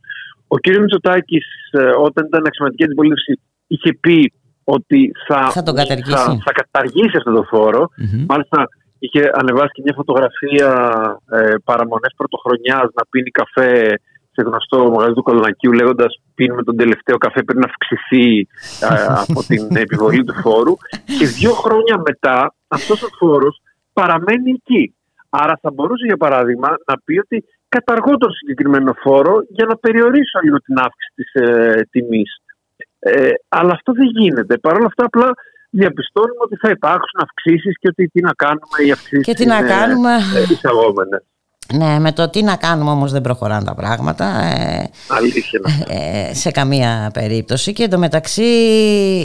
Ο κ. Μητσοτάκης ε, όταν ήταν αξιωματική αντιπολίτευση είχε πει ότι θα, θα, τον θα, θα καταργήσει αυτό το φόρο. Mm-hmm. Μάλιστα είχε ανεβάσει και μια φωτογραφία ε, παραμονές πρωτοχρονιάς να πίνει καφέ σε γνωστό μαγαζί του Κολονακίου λέγοντας πίνουμε τον τελευταίο καφέ πριν να αυξηθεί από την επιβολή του φόρου. Και δύο χρόνια μετά αυτός ο φόρος παραμένει εκεί. Άρα θα μπορούσε για παράδειγμα να πει ότι καταργώ τον συγκεκριμένο φόρο για να περιορίσω λίγο την αύξηση της ε, τιμής. Ε, αλλά αυτό δεν γίνεται. Παρ' όλα αυτά απλά διαπιστώνουμε ότι θα υπάρξουν αυξήσεις και ότι τι να κάνουμε οι αυξήσεις και τι να κάνουμε... Ε, εισαγόμενες. Ναι, με το τι να κάνουμε όμως δεν προχωράνε τα πράγματα ε, Αλήθεια. Ε, σε καμία περίπτωση. Και εντωμεταξύ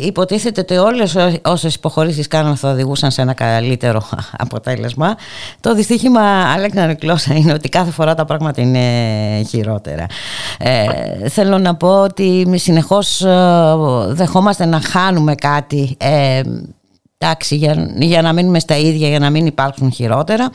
υποτίθεται ότι όλες όσες υποχωρήσεις κάνουν θα οδηγούσαν σε ένα καλύτερο αποτέλεσμα. Το δυστύχημα Αλέκνα Νικλώσα είναι ότι κάθε φορά τα πράγματα είναι χειρότερα. Ε, θέλω να πω ότι συνεχώς ε, δεχόμαστε να χάνουμε κάτι Εντάξει, για, για να μείνουμε στα ίδια, για να μην υπάρξουν χειρότερα.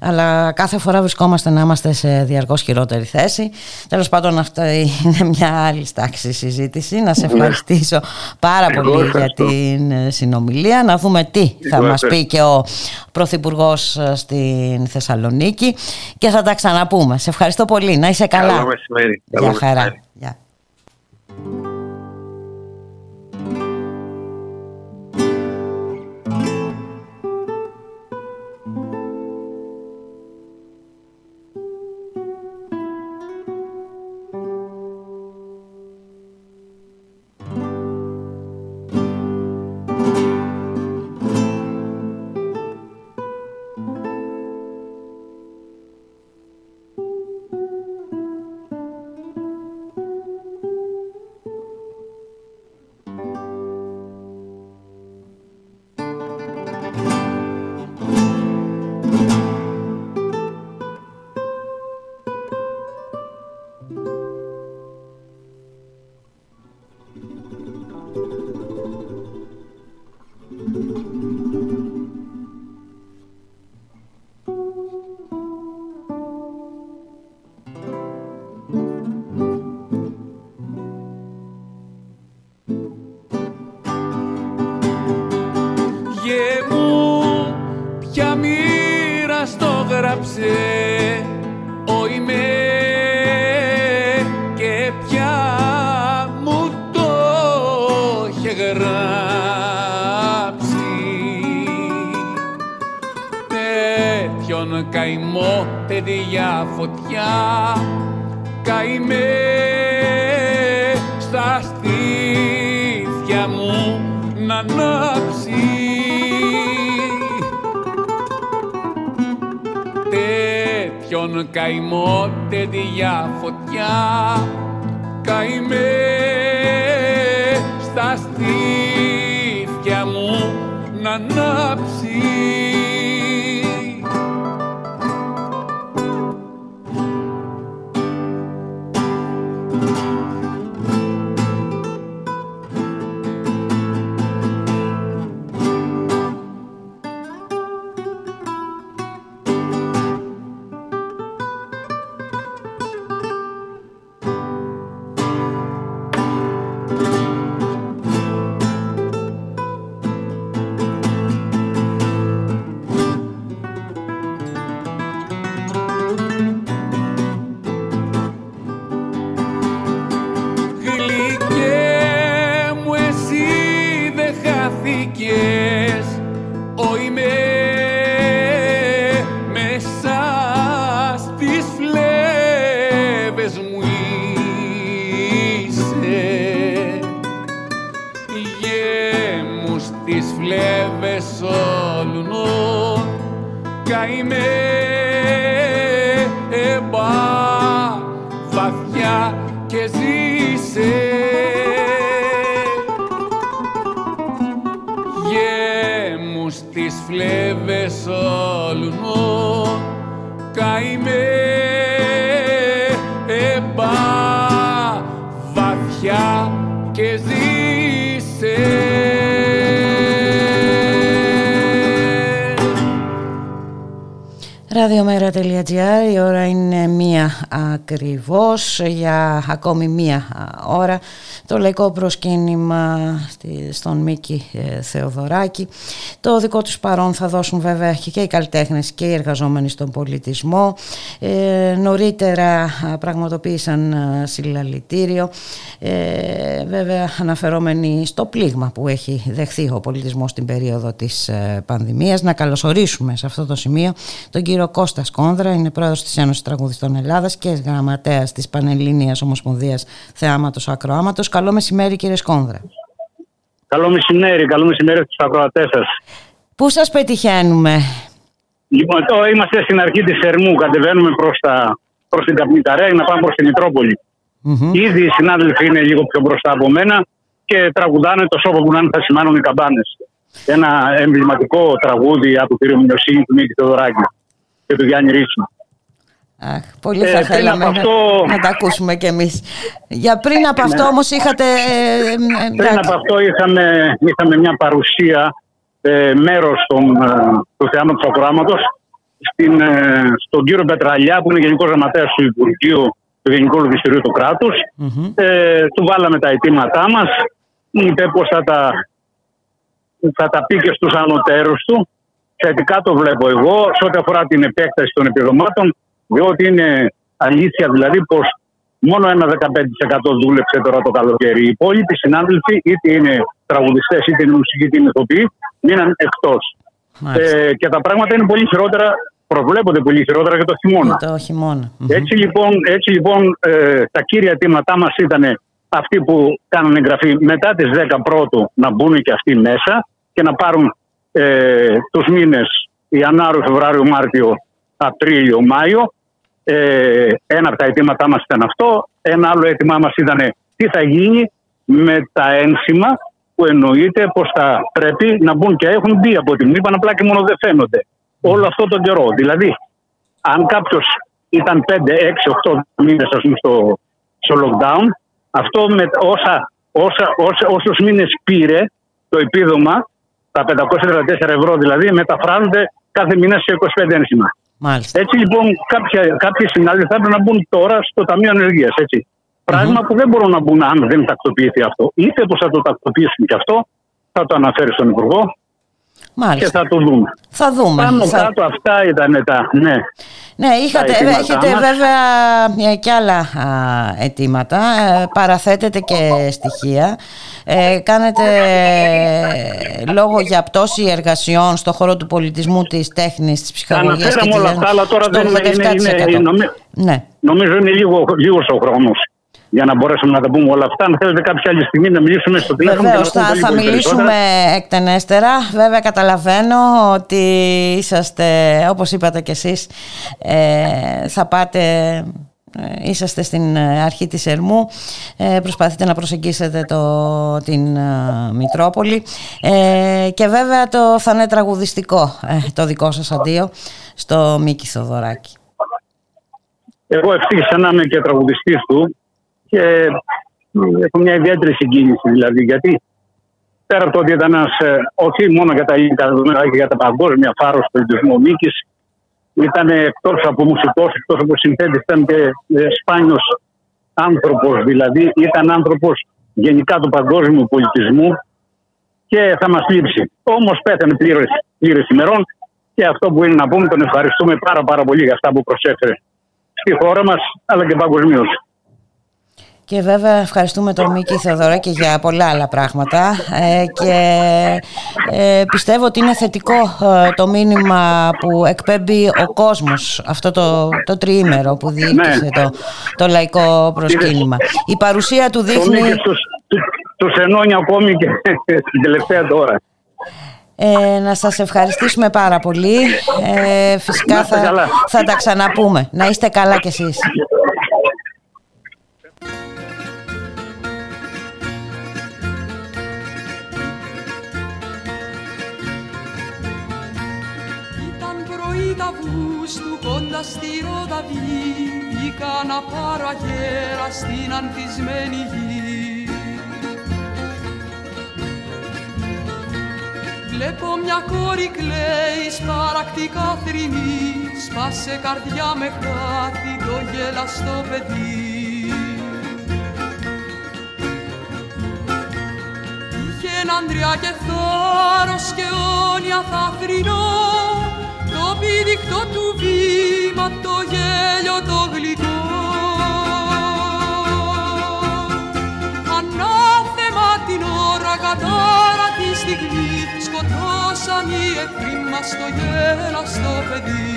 Αλλά κάθε φορά βρισκόμαστε να είμαστε σε διαρκώς χειρότερη θέση. Τέλος πάντων, αυτό είναι μια άλλη τάξη συζήτηση. Να σε ευχαριστήσω πάρα πολύ για την ε, συνομιλία. Να δούμε τι θα μας πει και ο Πρωθυπουργός ε, στην Θεσσαλονίκη και θα τα ξαναπούμε. Σε ευχαριστώ πολύ. Να είσαι καλά. Καλό μεσημέρι. Γεια χαρά. Γεια. Ακριβώς για ακόμη μία ώρα το λαϊκό προσκύνημα στον Μίκη ε, Θεοδωράκη. Το δικό τους παρόν θα δώσουν βέβαια και οι καλλιτέχνες και οι εργαζόμενοι στον πολιτισμό. Ε, νωρίτερα πραγματοποίησαν συλλαλητήριο. Ε, βέβαια αναφερόμενοι στο πλήγμα που έχει δεχθεί ο πολιτισμός στην περίοδο της ε, πανδημίας. Να καλωσορίσουμε σε αυτό το σημείο τον κύριο Κώστας Σκόνδρα, είναι πρόεδρος της Ένωσης Τραγουδιστών Ελλάδας και γραμματέας της Πανελλήνιας Ομοσπονδίας Θεάματος Ακροάματος Καλό μεσημέρι κύριε Σκόνδρα. Καλό μεσημέρι, καλό μεσημέρι στους ακροατές σας. Πού σας πετυχαίνουμε; Λοιπόν, τώρα είμαστε στην αρχή της Ερμού, κατεβαίνουμε προς, τα, προς την Καπνιταρέα να πάμε προς την μητροπολη Ήδη οι συνάδελφοι είναι λίγο πιο μπροστά από μένα και τραγουδάνε το σώπο που να θα σημάνουν οι καμπάνες. Ένα εμβληματικό τραγούδι από τον κύριο Μινιοσύνη του Νίκη Θεοδωράκη και του Γιάννη Ρίτσου. Αχ, πολύ θα ε, θέλαμε αυτό... να, τα ακούσουμε κι εμείς. Για πριν από αυτό όμως είχατε... Ε, πριν από αυτό είχαμε, είχαμε μια παρουσία ε, μέρος των, ε, του θεάματος του Ακροάματος στην, ε, στον κύριο Πετραλιά που είναι Γενικός Γραμματέας του Υπουργείου του Γενικού Λογιστηρίου του κρατους Ε, του βάλαμε τα αιτήματά μας. Είπε πως θα τα, θα τα πει και στους ανωτέρους του. Θετικά το βλέπω εγώ σε ό,τι αφορά την επέκταση των επιδομάτων διότι είναι αλήθεια δηλαδή πως μόνο ένα 15% δούλεψε τώρα το καλοκαίρι. Οι υπόλοιποι συνάδελφοι, είτε είναι τραγουδιστές, είτε είναι μουσικοί, είτε είναι ηθοποιοί, μείναν εκτός. Ε, και τα πράγματα είναι πολύ χειρότερα, προβλέπονται πολύ χειρότερα για το χειμώνα. το χειμώνα. Έτσι λοιπόν, έτσι, λοιπόν ε, τα κύρια αιτήματά μας ήταν αυτοί που κάνουν εγγραφή μετά τις 10 πρώτου να μπουν και αυτοί μέσα και να πάρουν ε, τους μήνες Ιανουάριο, Φεβράριο, Μάρτιο, Απρίλιο, Μάιο ε, ένα από τα αιτήματά μας ήταν αυτό. Ένα άλλο αίτημά μας ήταν τι θα γίνει με τα ένσημα που εννοείται πως θα πρέπει να μπουν και έχουν μπει από την είπαν απλά και μόνο δεν φαίνονται. Όλο αυτό τον καιρό. Δηλαδή, αν κάποιος ήταν 5, 6, 8 μήνες στο, στο lockdown, αυτό με όσα, όσα, όσα, όσους μήνες πήρε το επίδομα, τα 534 ευρώ δηλαδή, μεταφράζονται κάθε μήνα σε 25 ένσημα. Μάλιστα. Έτσι λοιπόν κάποια, κάποιοι συνάδελφοι θα έπρεπε να μπουν τώρα στο Ταμείο Ενεργεία. Πράγμα που δεν μπορούν να μπουν αν δεν τακτοποιηθεί αυτό. Είτε πως θα το τακτοποιήσουν και αυτό, θα το αναφέρει στον Υπουργό Μάλιστα. και θα το δούμε. Θα δούμε. Πάνω θα... κάτω αυτά ήταν τα. Ναι. Ναι, είχατε, έχετε βέβαια ε, και άλλα αιτήματα, ε, παραθέτετε και στοιχεία. Ε, κάνετε λόγο για πτώση εργασιών στον χώρο του πολιτισμού, της τέχνης, της ψυχολογίας και όλα αυτά, αλλά τώρα δεν είναι, είναι, νομίζω, ναι. νομίζω είναι λίγο, λίγος ο χρόνος για να μπορέσουμε να τα πούμε όλα αυτά. Αν θέλετε κάποια άλλη στιγμή να μιλήσουμε στο τηλέφωνο. Βεβαίως, θα, θα μιλήσουμε εκτενέστερα. Βέβαια, καταλαβαίνω ότι είσαστε, όπως είπατε κι εσείς, ε, θα πάτε ε, είσαστε στην αρχή της Ερμού ε, προσπαθείτε να προσεγγίσετε το, την Μητρόπολη και βέβαια το θα είναι τραγουδιστικό το δικό σας αντίο στο Μίκη Θοδωράκη Εγώ ευτύχησα να είμαι και τραγουδιστής του και έχω μια ιδιαίτερη συγκίνηση δηλαδή γιατί πέρα από το ότι ήταν ένας, ε, όχι μόνο για τα ελληνικά δεδομένα, αλλά και για τα παγκόσμια φάρος του πολιτισμού ο Μίκη, ήταν εκτός από μουσικός, εκτός από συνθέτης, ήταν και ε, σπάνιος άνθρωπος. Δηλαδή, ήταν άνθρωπος γενικά του παγκόσμιου πολιτισμού και θα μας λείψει. Όμως πέθανε πλήρω ημερών και αυτό που είναι να πούμε, τον ευχαριστούμε πάρα, πάρα πολύ για αυτά που προσέφερε στη χώρα μας αλλά και παγκοσμίως. Και βέβαια ευχαριστούμε τον Μίκη Θεοδωράκη για πολλά άλλα πράγματα ε, και ε, πιστεύω ότι είναι θετικό ε, το μήνυμα που εκπέμπει ο κόσμος αυτό το, το τριήμερο που διοίκησε ναι. το, το λαϊκό προσκύνημα. Η παρουσία του δείχνει... Τους, τους ενώνει ακόμη και στην τελευταία τώρα. Ε, να σας ευχαριστήσουμε πάρα πολύ. Ε, φυσικά θα, θα τα ξαναπούμε. Να είστε καλά κι εσείς. Κοντά στη Ροδαβή Βγήκα να πάρω αγέρα στην ανθισμένη γη. Βλέπω μια κόρη κλαίει σπαρακτικά θρυνή Σπάσε καρδιά με χάθη το γελαστό παιδί. Είχε έναν και θάρρος και όνια θα θρυνώ το πηδηχτό του βήμα, το γέλιο το γλυκό. Ανάθεμα την ώρα, κατάρα τη στιγμή, σκοτώσαν οι εχθροί μας το γέλαστο παιδί.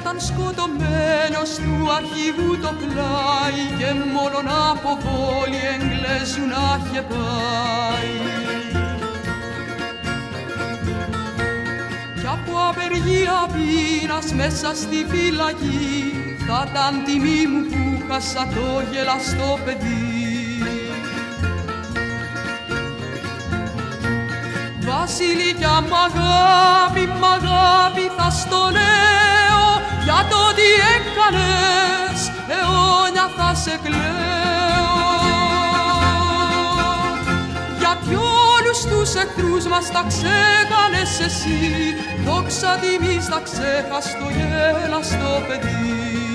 ήταν σκοτωμένος του αρχηγού το πλάι και μόνον από πόλη Εγγλέζου να είχε πάει. Από απεργία πείνας μέσα στη φυλακή θα ήταν τιμή μου που χάσα το γελαστό παιδί. Βασιλικιά μ' αγάπη, μ' αγάπη θα στο λέω για το τι έκανες αιώνια θα σε κλαίω. Τους εχθρούς μας τα ξέκανες εσύ. Δόξα τιμής τα ξέχαστο γέλαστο παιδί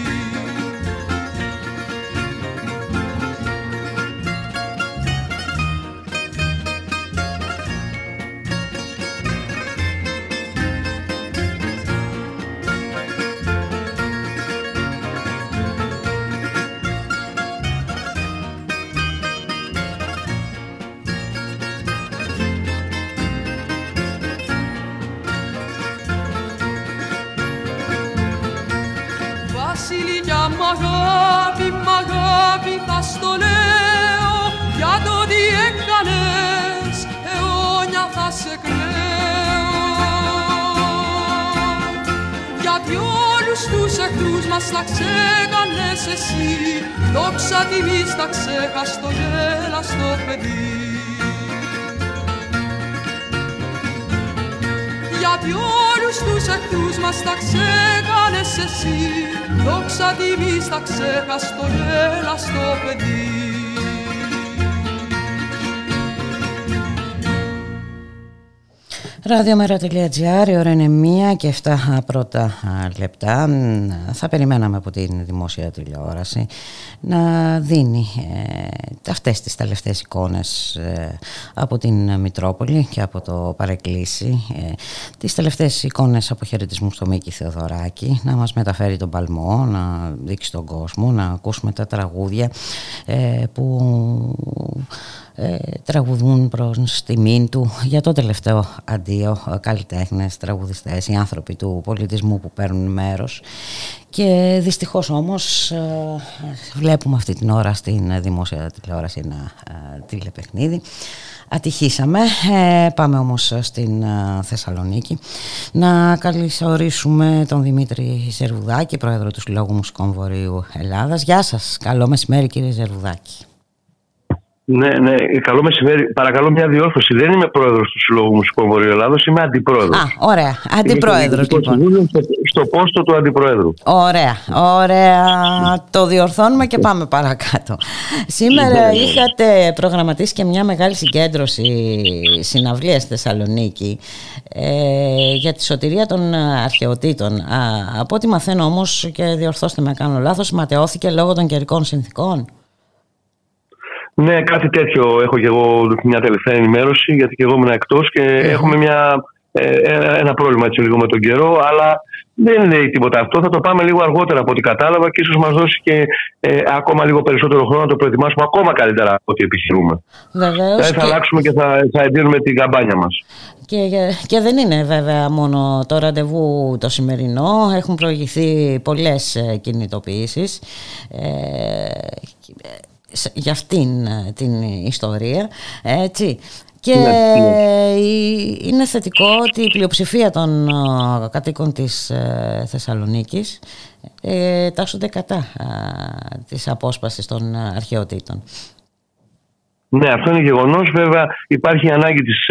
όλους τους εχθρούς μας τα ξέκανες εσύ. Δόξα τιμής τα ξέχαστο γέλαστο παιδί. Γιατί όλους τους εχθρούς μας τα ξέκανες εσύ. Δόξα τιμής τα ξέχαστο γέλαστο παιδί Ραδιομέρα.gr, η ώρα είναι μία και 7 πρώτα λεπτά. Θα περιμέναμε από την δημόσια τηλεόραση να δίνει ε, αυτές τις τελευταίες εικόνες ε, από την Μητρόπολη και από το Παρεκκλήσι. Ε, τις τελευταίες εικόνες αποχαιρετισμού στο Μίκη Θεοδωράκη, να μας μεταφέρει τον παλμό, να δείξει τον κόσμο, να ακούσουμε τα τραγούδια ε, που ε, τραγουδούν προς τιμήν του για το τελευταίο αντίο ε, καλλιτέχνες, τραγουδιστές, οι άνθρωποι του πολιτισμού που παίρνουν μέρος. Και δυστυχώς όμως ε, βλέπουμε αυτή την ώρα στην δημόσια τηλεόραση ένα τηλεπαιχνίδι. Ατυχήσαμε, πάμε όμως στην Θεσσαλονίκη. Να καλωσορίσουμε τον Δημήτρη Ζερβουδάκη, πρόεδρο του Συλλόγου Μουσικών Βορείου Ελλάδας. Γεια σας, καλό μεσημέρι κύριε Ζερβουδάκη. Ναι, ναι, καλό μεσημέρι. Παρακαλώ μια διόρθωση. Δεν είμαι πρόεδρος του Συλλόγου Μουσικών Βορειοελλάδο, είμαι αντιπρόεδρος. Α, ωραία. Αντιπρόεδρος λοιπόν. Στο, στο πόστο του αντιπρόεδρου. Ωραία, ωραία. Το διορθώνουμε και πάμε παρακάτω. Σήμερα ναι, ναι. είχατε προγραμματίσει και μια μεγάλη συγκέντρωση συναυλία στη Θεσσαλονίκη ε, για τη σωτηρία των αρχαιοτήτων. Α, από ό,τι μαθαίνω όμως, και διορθώστε με κάνω λάθος, ματαιώθηκε λόγω των καιρικών συνθήκων. Ναι, κάτι τέτοιο έχω και εγώ μια τελευταία ενημέρωση, γιατί και εγώ ήμουν εκτός και έχουμε μια, ε, ε, ένα πρόβλημα έτσι λίγο με τον καιρό, αλλά δεν λέει τίποτα αυτό. Θα το πάμε λίγο αργότερα από ό,τι κατάλαβα και ίσως μας δώσει και ε, ακόμα λίγο περισσότερο χρόνο να το προετοιμάσουμε ακόμα καλύτερα από ό,τι επιχειρούμε. Βεβαίως. Θα, θα αλλάξουμε και θα, θα εντείνουμε την καμπάνια μας. Και, και δεν είναι βέβαια μόνο το ραντεβού το σημερινό. Έχουν προηγηθεί πολλές κινητοποιήσεις. Ε, για αυτήν ε, την ιστορία έτσι και ναι, ναι. είναι θετικό ότι η πλειοψηφία των ε, κατοίκων της ε, Θεσσαλονίκης τάσσονται κατά της απόσπασης των αρχαιοτήτων. Ναι, αυτό είναι γεγονός. Βέβαια, υπάρχει ανάγκη της,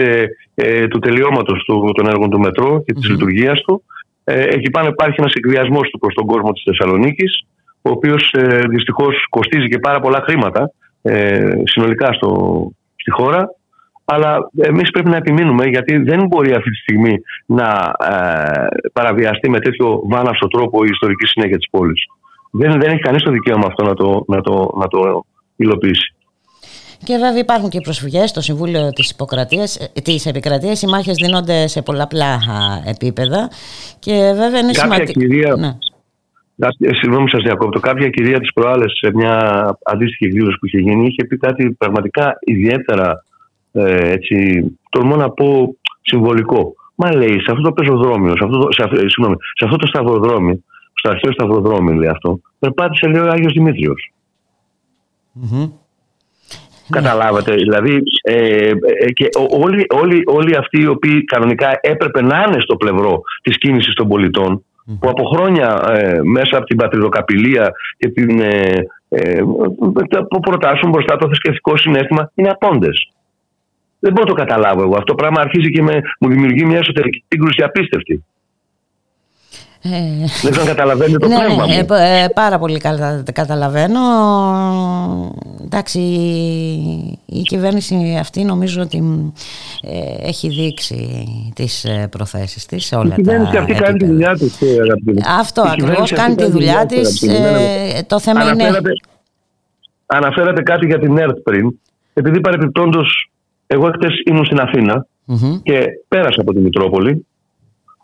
του τελειώματος του, των έργων του μετρό και της mm λειτουργίας του. Ε, εκεί πάνω υπάρχει ένας εκβιασμός του προς τον κόσμο της Θεσσαλονίκης ο οποίος ε, δυστυχώς κοστίζει και πάρα πολλά χρήματα ε, συνολικά στο, στη χώρα. Αλλά εμείς πρέπει να επιμείνουμε γιατί δεν μπορεί αυτή τη στιγμή να ε, παραβιαστεί με τέτοιο βάναυσο τρόπο η ιστορική συνέχεια της πόλης. Δεν, δεν έχει κανείς το δικαίωμα αυτό να το, να το, να το υλοποιήσει. Και βέβαια υπάρχουν και προσφυγές στο Συμβούλιο της της Επικρατείας. Οι μάχες δίνονται σε πολλαπλά επίπεδα. Και βέβαια είναι σημαντικό. Ναι. Ε, συγγνώμη, σας διακόπτω. Κάποια κυρία της προάλλες σε μια αντίστοιχη εκδήλωση που είχε γίνει είχε πει κάτι πραγματικά ιδιαίτερα ε, έτσι, τολμώ να πω συμβολικό. Μα λέει, σε αυτό το πεζοδρόμιο, σε αυτό το, σε, αυτό, ε, συγγνώμη, σε αυτό το σταυροδρόμι, στο αρχαίο σταυροδρόμι λέει αυτό, περπάτησε λέει ο Άγιος Δημήτριος. Mm-hmm. Καταλάβατε, δηλαδή ε, ε, και όλοι, όλοι, όλοι αυτοί οι οποίοι κανονικά έπρεπε να είναι στο πλευρό της κίνησης των πολιτών που από χρόνια ε, μέσα από την πατριδοκαπηλεία και την, ε, ε, που προτάσουν μπροστά το θρησκευτικό συνέστημα είναι απόντες. Δεν μπορώ να το καταλάβω εγώ. Αυτό το πράγμα αρχίζει και με, μου δημιουργεί μια εσωτερική σύγκρουση απίστευτη. Ε, Δεν ξέρω καταλαβαίνετε το ναι, πνεύμα ναι, μου. ε, πάρα πολύ καλά καταλαβαίνω. Εντάξει, η κυβέρνηση αυτή νομίζω ότι ε, έχει δείξει τις ε, προθέσεις της σε όλα η κυβέρνηση τα αυτή κάνει τη δουλειά της, ε, αγαπητοί. Αυτό Η ακριβώς κυβέρνηση κάνει αυτή τη δουλειά της, της. αγαπητοί. Ε, το θέμα είναι... Αναφέρατε, αναφέρατε κάτι για την ΕΡΤ πριν. Επειδή παρεπιπτόντως εγώ χτες ήμουν στην αθηνα Μμμ. και πέρασα από τη Μητρόπολη.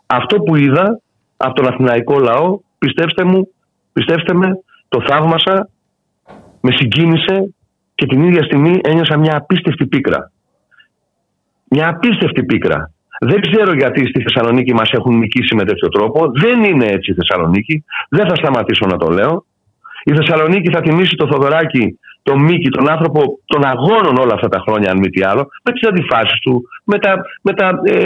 Αυτό που είδα από τον αθηναϊκό λαό, πιστέψτε μου, πιστέψτε με, το θαύμασα, με συγκίνησε και την ίδια στιγμή ένιωσα μια απίστευτη πίκρα. Μια απίστευτη πίκρα. Δεν ξέρω γιατί στη Θεσσαλονίκη μας έχουν νικήσει με τέτοιο τρόπο. Δεν είναι έτσι η Θεσσαλονίκη. Δεν θα σταματήσω να το λέω. Η Θεσσαλονίκη θα τιμήσει το Θοδωράκι, τον Μίκη, τον άνθρωπο των αγώνων όλα αυτά τα χρόνια, αν μη τι άλλο, με τις αντιφάσεις του, με, τα, με, τα, ε,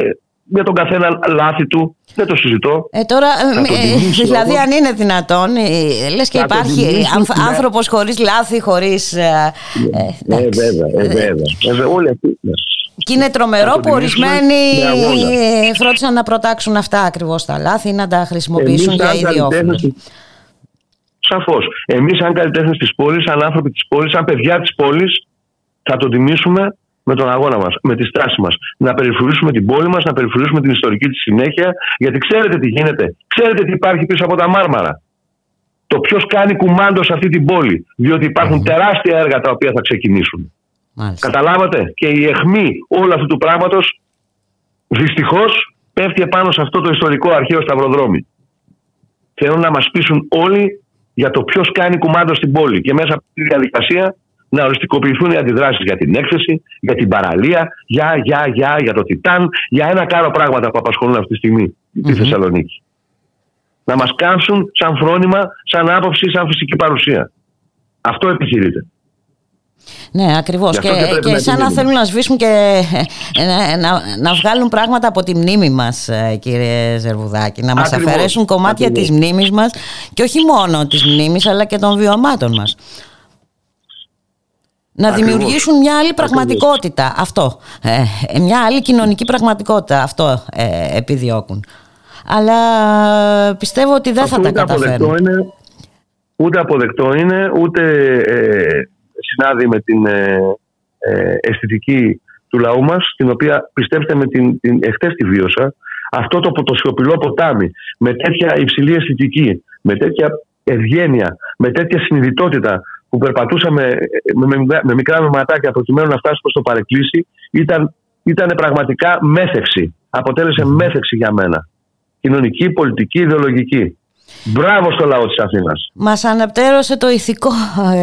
με τον καθένα λάθη του. Δεν το συζητώ. Ε, τώρα, Θα το ε, τιμήσω δηλαδή εγώ. αν είναι δυνατόν, ε, λες και Θα το υπάρχει τιμήσω, ανθ- ναι. άνθρωπος χωρίς λάθη, χωρίς... ε, ε, Ε, εντάξει. βέβαια, ε, βέβαια. βέβαια. Όλοι αυτοί. ναι. Και είναι τρομερό Θα το που τιμήσουμε ορισμένοι με αγώνα. ε, φρόντισαν να προτάξουν αυτά ακριβώς τα λάθη, να τα χρησιμοποιήσουν Εμείς για σαν ίδιο καλλιτέχνες όφελος. της- Σαφώς. Εμείς σαν καλλιτέχνες της πόλης, σαν άνθρωποι της πόλης, σαν παιδιά της πόλης, θα το τιμήσουμε με τον αγώνα μας, με τη στάση μας. Να περιφρουρήσουμε την πόλη μας, να περιφρουρήσουμε την ιστορική της συνέχεια, γιατί ξέρετε τι γίνεται. Ξέρετε τι υπάρχει πίσω από τα μάρμαρα. Το ποιος κάνει κουμάντο σε αυτή την πόλη. Διότι υπάρχουν τεράστια έργα τα οποία θα ξεκινήσουν. Μάλιστα. Καταλάβατε; Και η αιχμή όλου αυτού του πράγματος δυστυχώς πέφτει επάνω σε αυτό το ιστορικό αρχαίο σταυροδρόμι. Θέλουν να μας πείσουν όλοι για το ποιος κάνει κουμάντο στην πόλη και μέσα από τη διαδικασία να οριστικοποιηθούν οι αντιδράσεις για την έκθεση, για την παραλία, για, για, για, για το Τιτάν, για ένα κάρο πράγματα που απασχολούν αυτή τη στιγμή τη Θεσσαλονίκη. Να μας κάμψουν σαν φρόνημα, σαν άποψη, σαν φυσική παρουσία. Αυτό επιχειρείται. Ναι, ακριβώς. Γι' Και, αυτό και πρέπει και να σαν να επιμείνουμε. θέλουν να σβήσουν και ε, να, να, να βγάλουν πράγματα από τη μνήμη μας, ε, κύριε Ζερβουδάκη. Να μας Ακριβώς. αφαιρέσουν κομμάτια Ακριβώς. της μνήμης μας και όχι μόνο της μνήμης αλλά και των βιωμάτων μας. Να Ακριβώς. δημιουργήσουν μια άλλη Ακριβώς. πραγματικότητα. Αυτό. Ε, ε, μια άλλη κοινωνική πραγματικότητα. Αυτό ε, επιδιώκουν. Αλλά πιστεύω ότι δεν θα Αυτό τα ούτε αποδεκτό καταφέρουν. είναι, ούτε αποδεκτό είναι, ούτε ε, συνάδει με την ε, ε, αισθητική του λαού μας, την οποία πιστέψτε με την, την εχθές τη βίωσα, αυτό το, το σιωπηλό ποτάμι, με τέτοια υψηλή αισθητική, με τέτοια ευγένεια, με τέτοια συνειδητότητα που περπατούσαμε ε, με, με, με μικρά βηματάκια προκειμένου να φτάσουμε στο παρεκκλήσι, ήταν, ήταν πραγματικά μέθεξη. Αποτέλεσε μέθεξη για μένα. Κοινωνική, πολιτική, ιδεολογική. Μπράβο στο λαό της Αθήνας. Μας αναπτέρωσε το ηθικό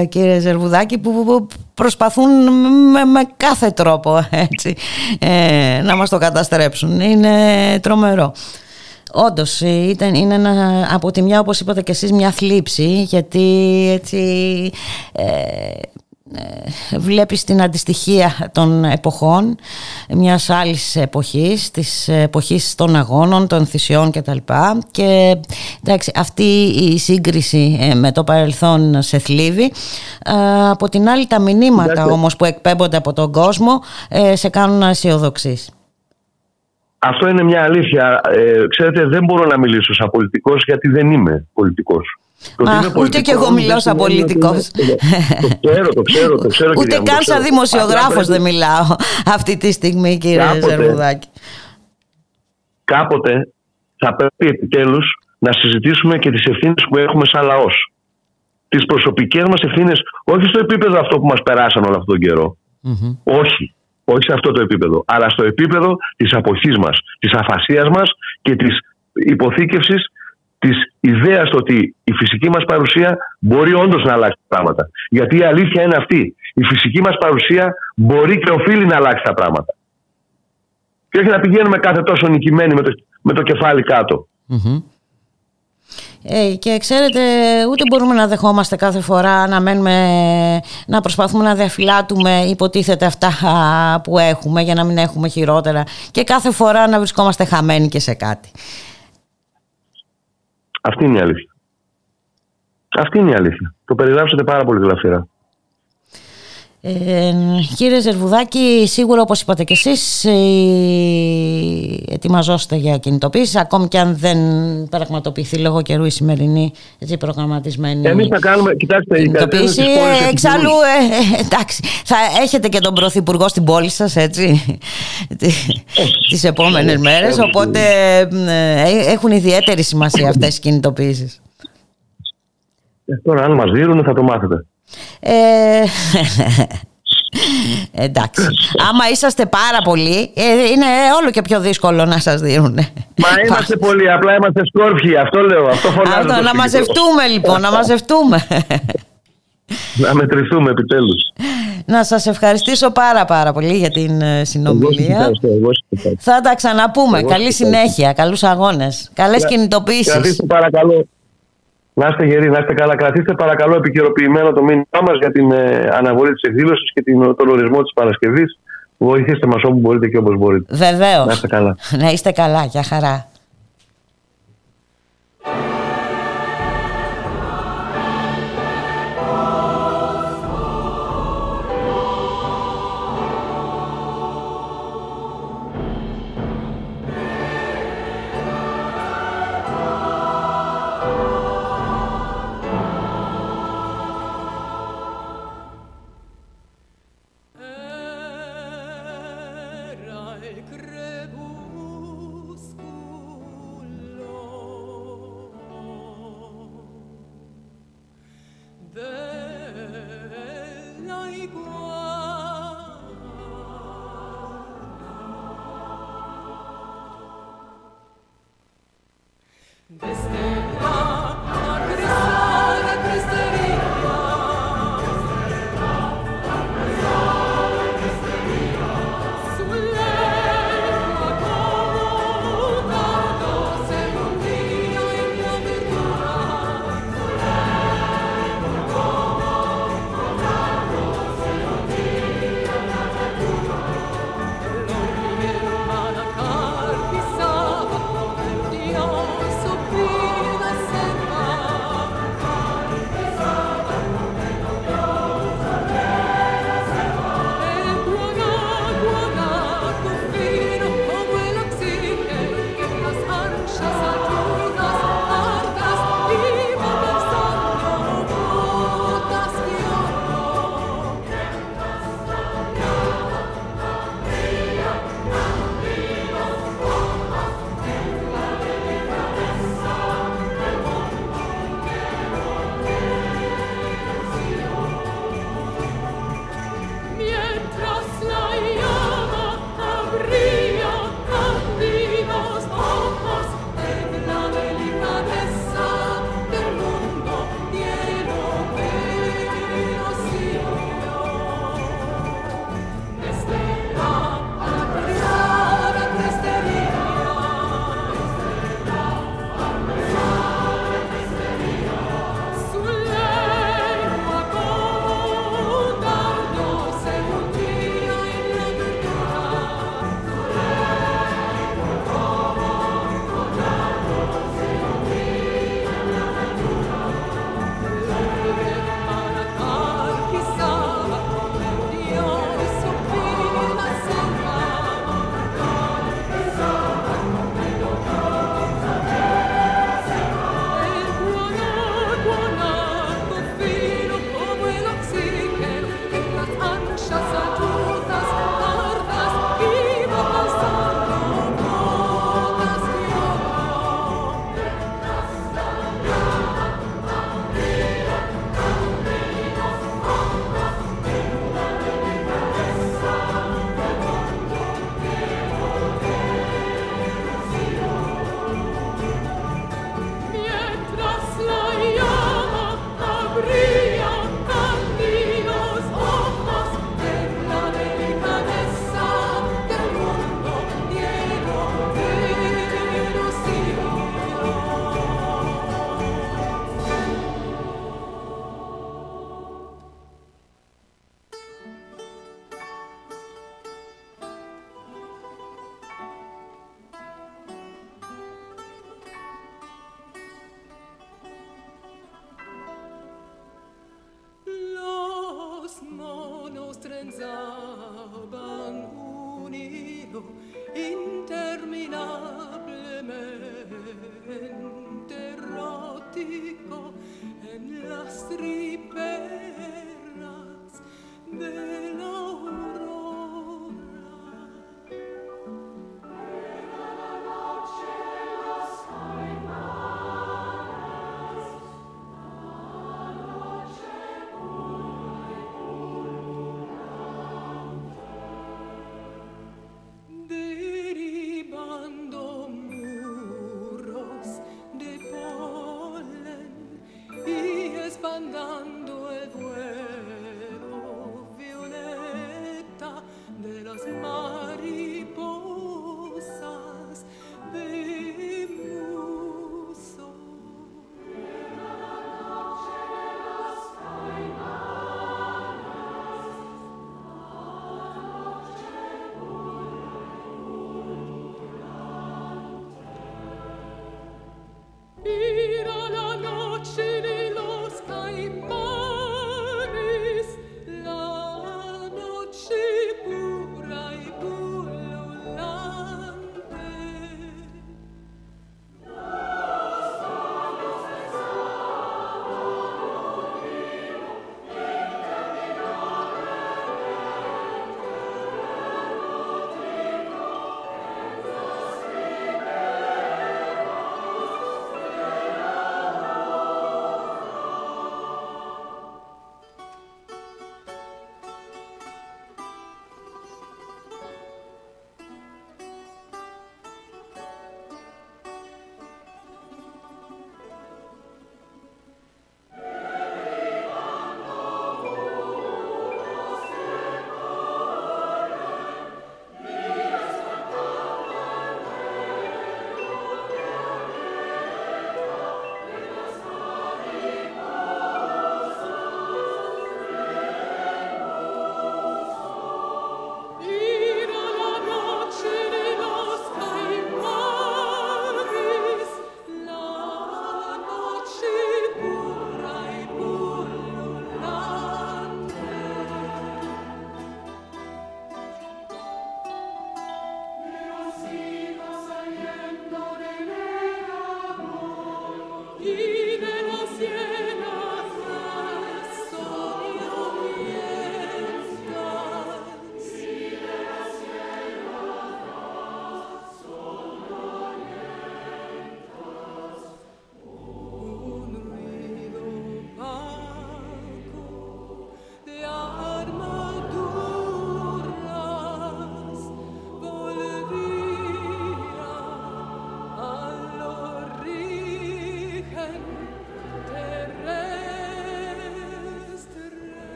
ε, κύριε Ζερβουδάκη που που προσπαθούν με, με κάθε τρόπο έτσι, ε, να μας το καταστρέψουν. Είναι τρομερό. Όντως ήταν, είναι ένα, από τη μια όπως είπατε και εσείς μια θλίψη γιατί έτσι ε, ε, βλέπεις την αντιστοιχία των εποχών μιας άλλης εποχής της εποχής των αγώνων, των θυσιών κτλ. Και εντάξει, αυτή η σύγκριση ε, με το παρελθόν σε θλίβει. Ε, από την άλλη τα μηνύματα Εντάξει. όμως που εκπέμπονται από τον κόσμο ε, σε κάνουν να αισιοδοξείς Αυτό είναι μια αλήθεια. Ε, ξέρετε, δεν μπορώ να μιλήσω σαν πολιτικός γιατί δεν είμαι πολιτικός. Το Μα, ότι είμαι ούτε πολιτικός κι εγώ δεν μιλάω σαν σημαίνει ότι πολιτικός. είμαι- Το ξέρω, το ξέρω, το ξέρω. Ούτε κυρία μου, το καν ξέρω. σαν δημοσιογράφος Απλά δεν πρέπει- μιλάω αυτή τη στιγμή κύριε Κάποτε- Ζερβουδάκη. Κάποτε θα πρέπει επιτέλους να συζητήσουμε και τις ευθύνες που έχουμε σαν λαός. Τις προσωπικές μας ευθύνες, όχι στο επίπεδο αυτό που μας περάσαν όλο αυτόν τον καιρό. Όχι. Όχι σε αυτό το επίπεδο. Αλλά στο επίπεδο της αποχής μας, της αφασίας μας και της υποθήκευσης της ιδέας το ότι η φυσική μας παρουσία μπορεί όντως να αλλάξει τα πράγματα. Γιατί η αλήθεια είναι αυτή. Η φυσική μας παρουσία μπορεί και οφείλει να αλλάξει τα πράγματα. Και όχι να πηγαίνουμε κάθε τόσο νικημένοι με το, με το κεφάλι κάτω. Ε, και ξέρετε, ούτε μπορούμε να δεχόμαστε κάθε φορά να μένουμε, να προσπαθούμε να διαφυλάτουμε υποτίθεται αυτά α, που έχουμε για να μην έχουμε χειρότερα και κάθε φορά να βρισκόμαστε χαμένοι και σε κάτι. Αυτή είναι η αλήθεια. Αυτή είναι η αλήθεια. Το περιγράψατε πάρα πολύ γλαφυρά. Ε, κύριε Ζερβουδάκη, σίγουρα όπως είπατε και εσείς ε, ετοιμαζόστε για κινητοποίηση ακόμη και αν δεν πραγματοποιηθεί λόγω καιρού η σημερινή έτσι, προγραμματισμένη Εμείς θα κάνουμε, κοιτάξτε, κινητοποίηση. Ε, εξάλλου, ε, εντάξει, θα έχετε και τον Πρωθυπουργό στην πόλη σας έτσι τις επόμενες μέρες οπότε έχουν ιδιαίτερη σημασία αυτές οι κινητοποίησεις. Τώρα αν μας δίνουν θα το μάθετε. Ε, εντάξει. Άμα είσαστε πάρα πολλοί, ε, είναι όλο και πιο δύσκολο να σας δίνουν. Μα είμαστε πολλοί, απλά είμαστε σκόρπιοι. Αυτό λέω. Αυτό φωνάζω. Αυτό, να μαζευτούμε λοιπόν, να μαζευτούμε. Να μετρηθούμε επιτέλους. Να σας ευχαριστήσω πάρα πάρα πολύ για την ε, συνομιλία. Θα τα ξαναπούμε. Καλή συνέχεια, καλούς αγώνες, καλές κινητοποίησεις. Κρατήστε παρακαλώ να είστε γεροί, να είστε καλά. Κρατήστε παρακαλώ επικαιροποιημένο το μήνυμά μας για την ε, αναβολή της εκδήλωσης και την, τον ορισμό της Παρασκευής. Βοηθήστε μας όπου μπορείτε και όπως μπορείτε. Βεβαίως. Να είστε καλά. Να είστε καλά. Για χαρά.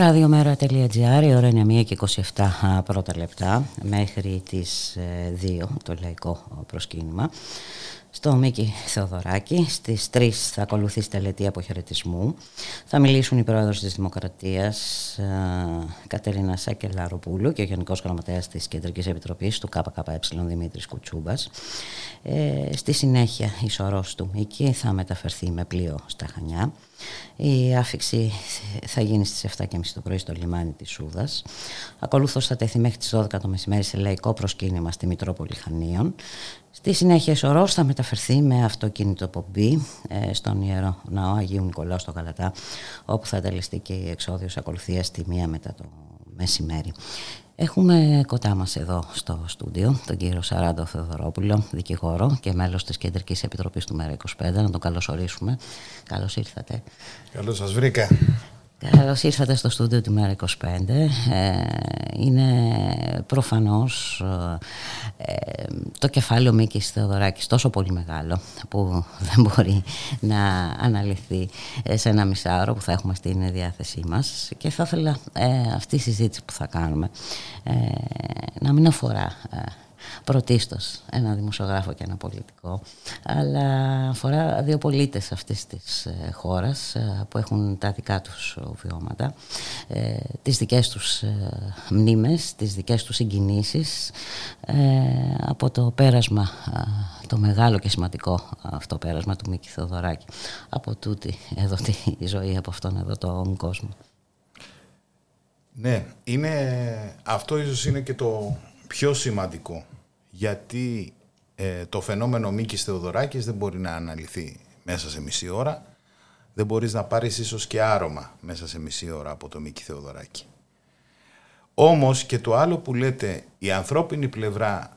Ραδιομέρα.gr, η ώρα είναι 1 και 27 πρώτα λεπτά μέχρι τις 2 το λαϊκό προσκύνημα στο Μίκη Θεοδωράκη. Στις 3 θα ακολουθήσει τελετή αποχαιρετισμού. Θα μιλήσουν οι πρόεδρος της Δημοκρατίας Κατερίνα Σάκελαροπούλου και ο Γενικός Γραμματέας της Κεντρικής Επιτροπής του ΚΚΕ Δημήτρης Κουτσούμπας. Ε, στη συνέχεια η σωρός του Μίκη θα μεταφερθεί με πλοίο στα Χανιά. Η άφηξη θα γίνει στις 7.30 το πρωί στο λιμάνι της Σούδας. Ακολούθως θα τεθεί μέχρι τις 12 το μεσημέρι σε λαϊκό προσκύνημα στη Μητρόπολη Χανίων. Στη συνέχεια η θα μεταφερθεί με αυτοκίνητο πομπή ε, στον Ιερό Ναό Αγίου Νικολάου στο Καλατά όπου θα τελεστεί και η εξόδιος ακολουθίας στη μία μετά το μεσημέρι. Έχουμε κοντά μας εδώ στο στούντιο τον κύριο Σαράντο Θεοδωρόπουλο, δικηγόρο και μέλος της Κεντρικής Επιτροπής του ΜΕΡΑ25. Να τον καλωσορίσουμε. Καλώς ήρθατε. Καλώς σας βρήκα. Καλώς ήρθατε στο στούντιο του Μέρα 25. Ε, είναι προφανώς ε, το κεφάλαιο Μίκης Θεοδωράκης τόσο πολύ μεγάλο που δεν μπορεί να αναλυθεί σε ένα μισάωρο που θα έχουμε στην διάθεσή μας και θα ήθελα ε, αυτή η συζήτηση που θα κάνουμε να μην αφορά πρωτίστως ένα δημοσιογράφο και ένα πολιτικό αλλά αφορά δύο πολίτες αυτής της ε, χώρας ε, που έχουν τα δικά τους βιώματα ε, τις δικές τους μνήμες, τις δικές τους συγκινήσεις από το πέρασμα το μεγάλο και σημαντικό αυτό πέρασμα του Μίκη Θεοδωράκη. Από τούτη εδώ τη ζωή από αυτόν εδώ τον κόσμο. Ναι, είναι, αυτό ίσως είναι και το πιο σημαντικό γιατί ε, το φαινόμενο Μίκης Θεοδωράκης δεν μπορεί να αναλυθεί μέσα σε μισή ώρα. Δεν μπορείς να πάρεις ίσως και άρωμα μέσα σε μισή ώρα από το Μίκη Θεοδωράκη. Όμως και το άλλο που λέτε, η ανθρώπινη πλευρά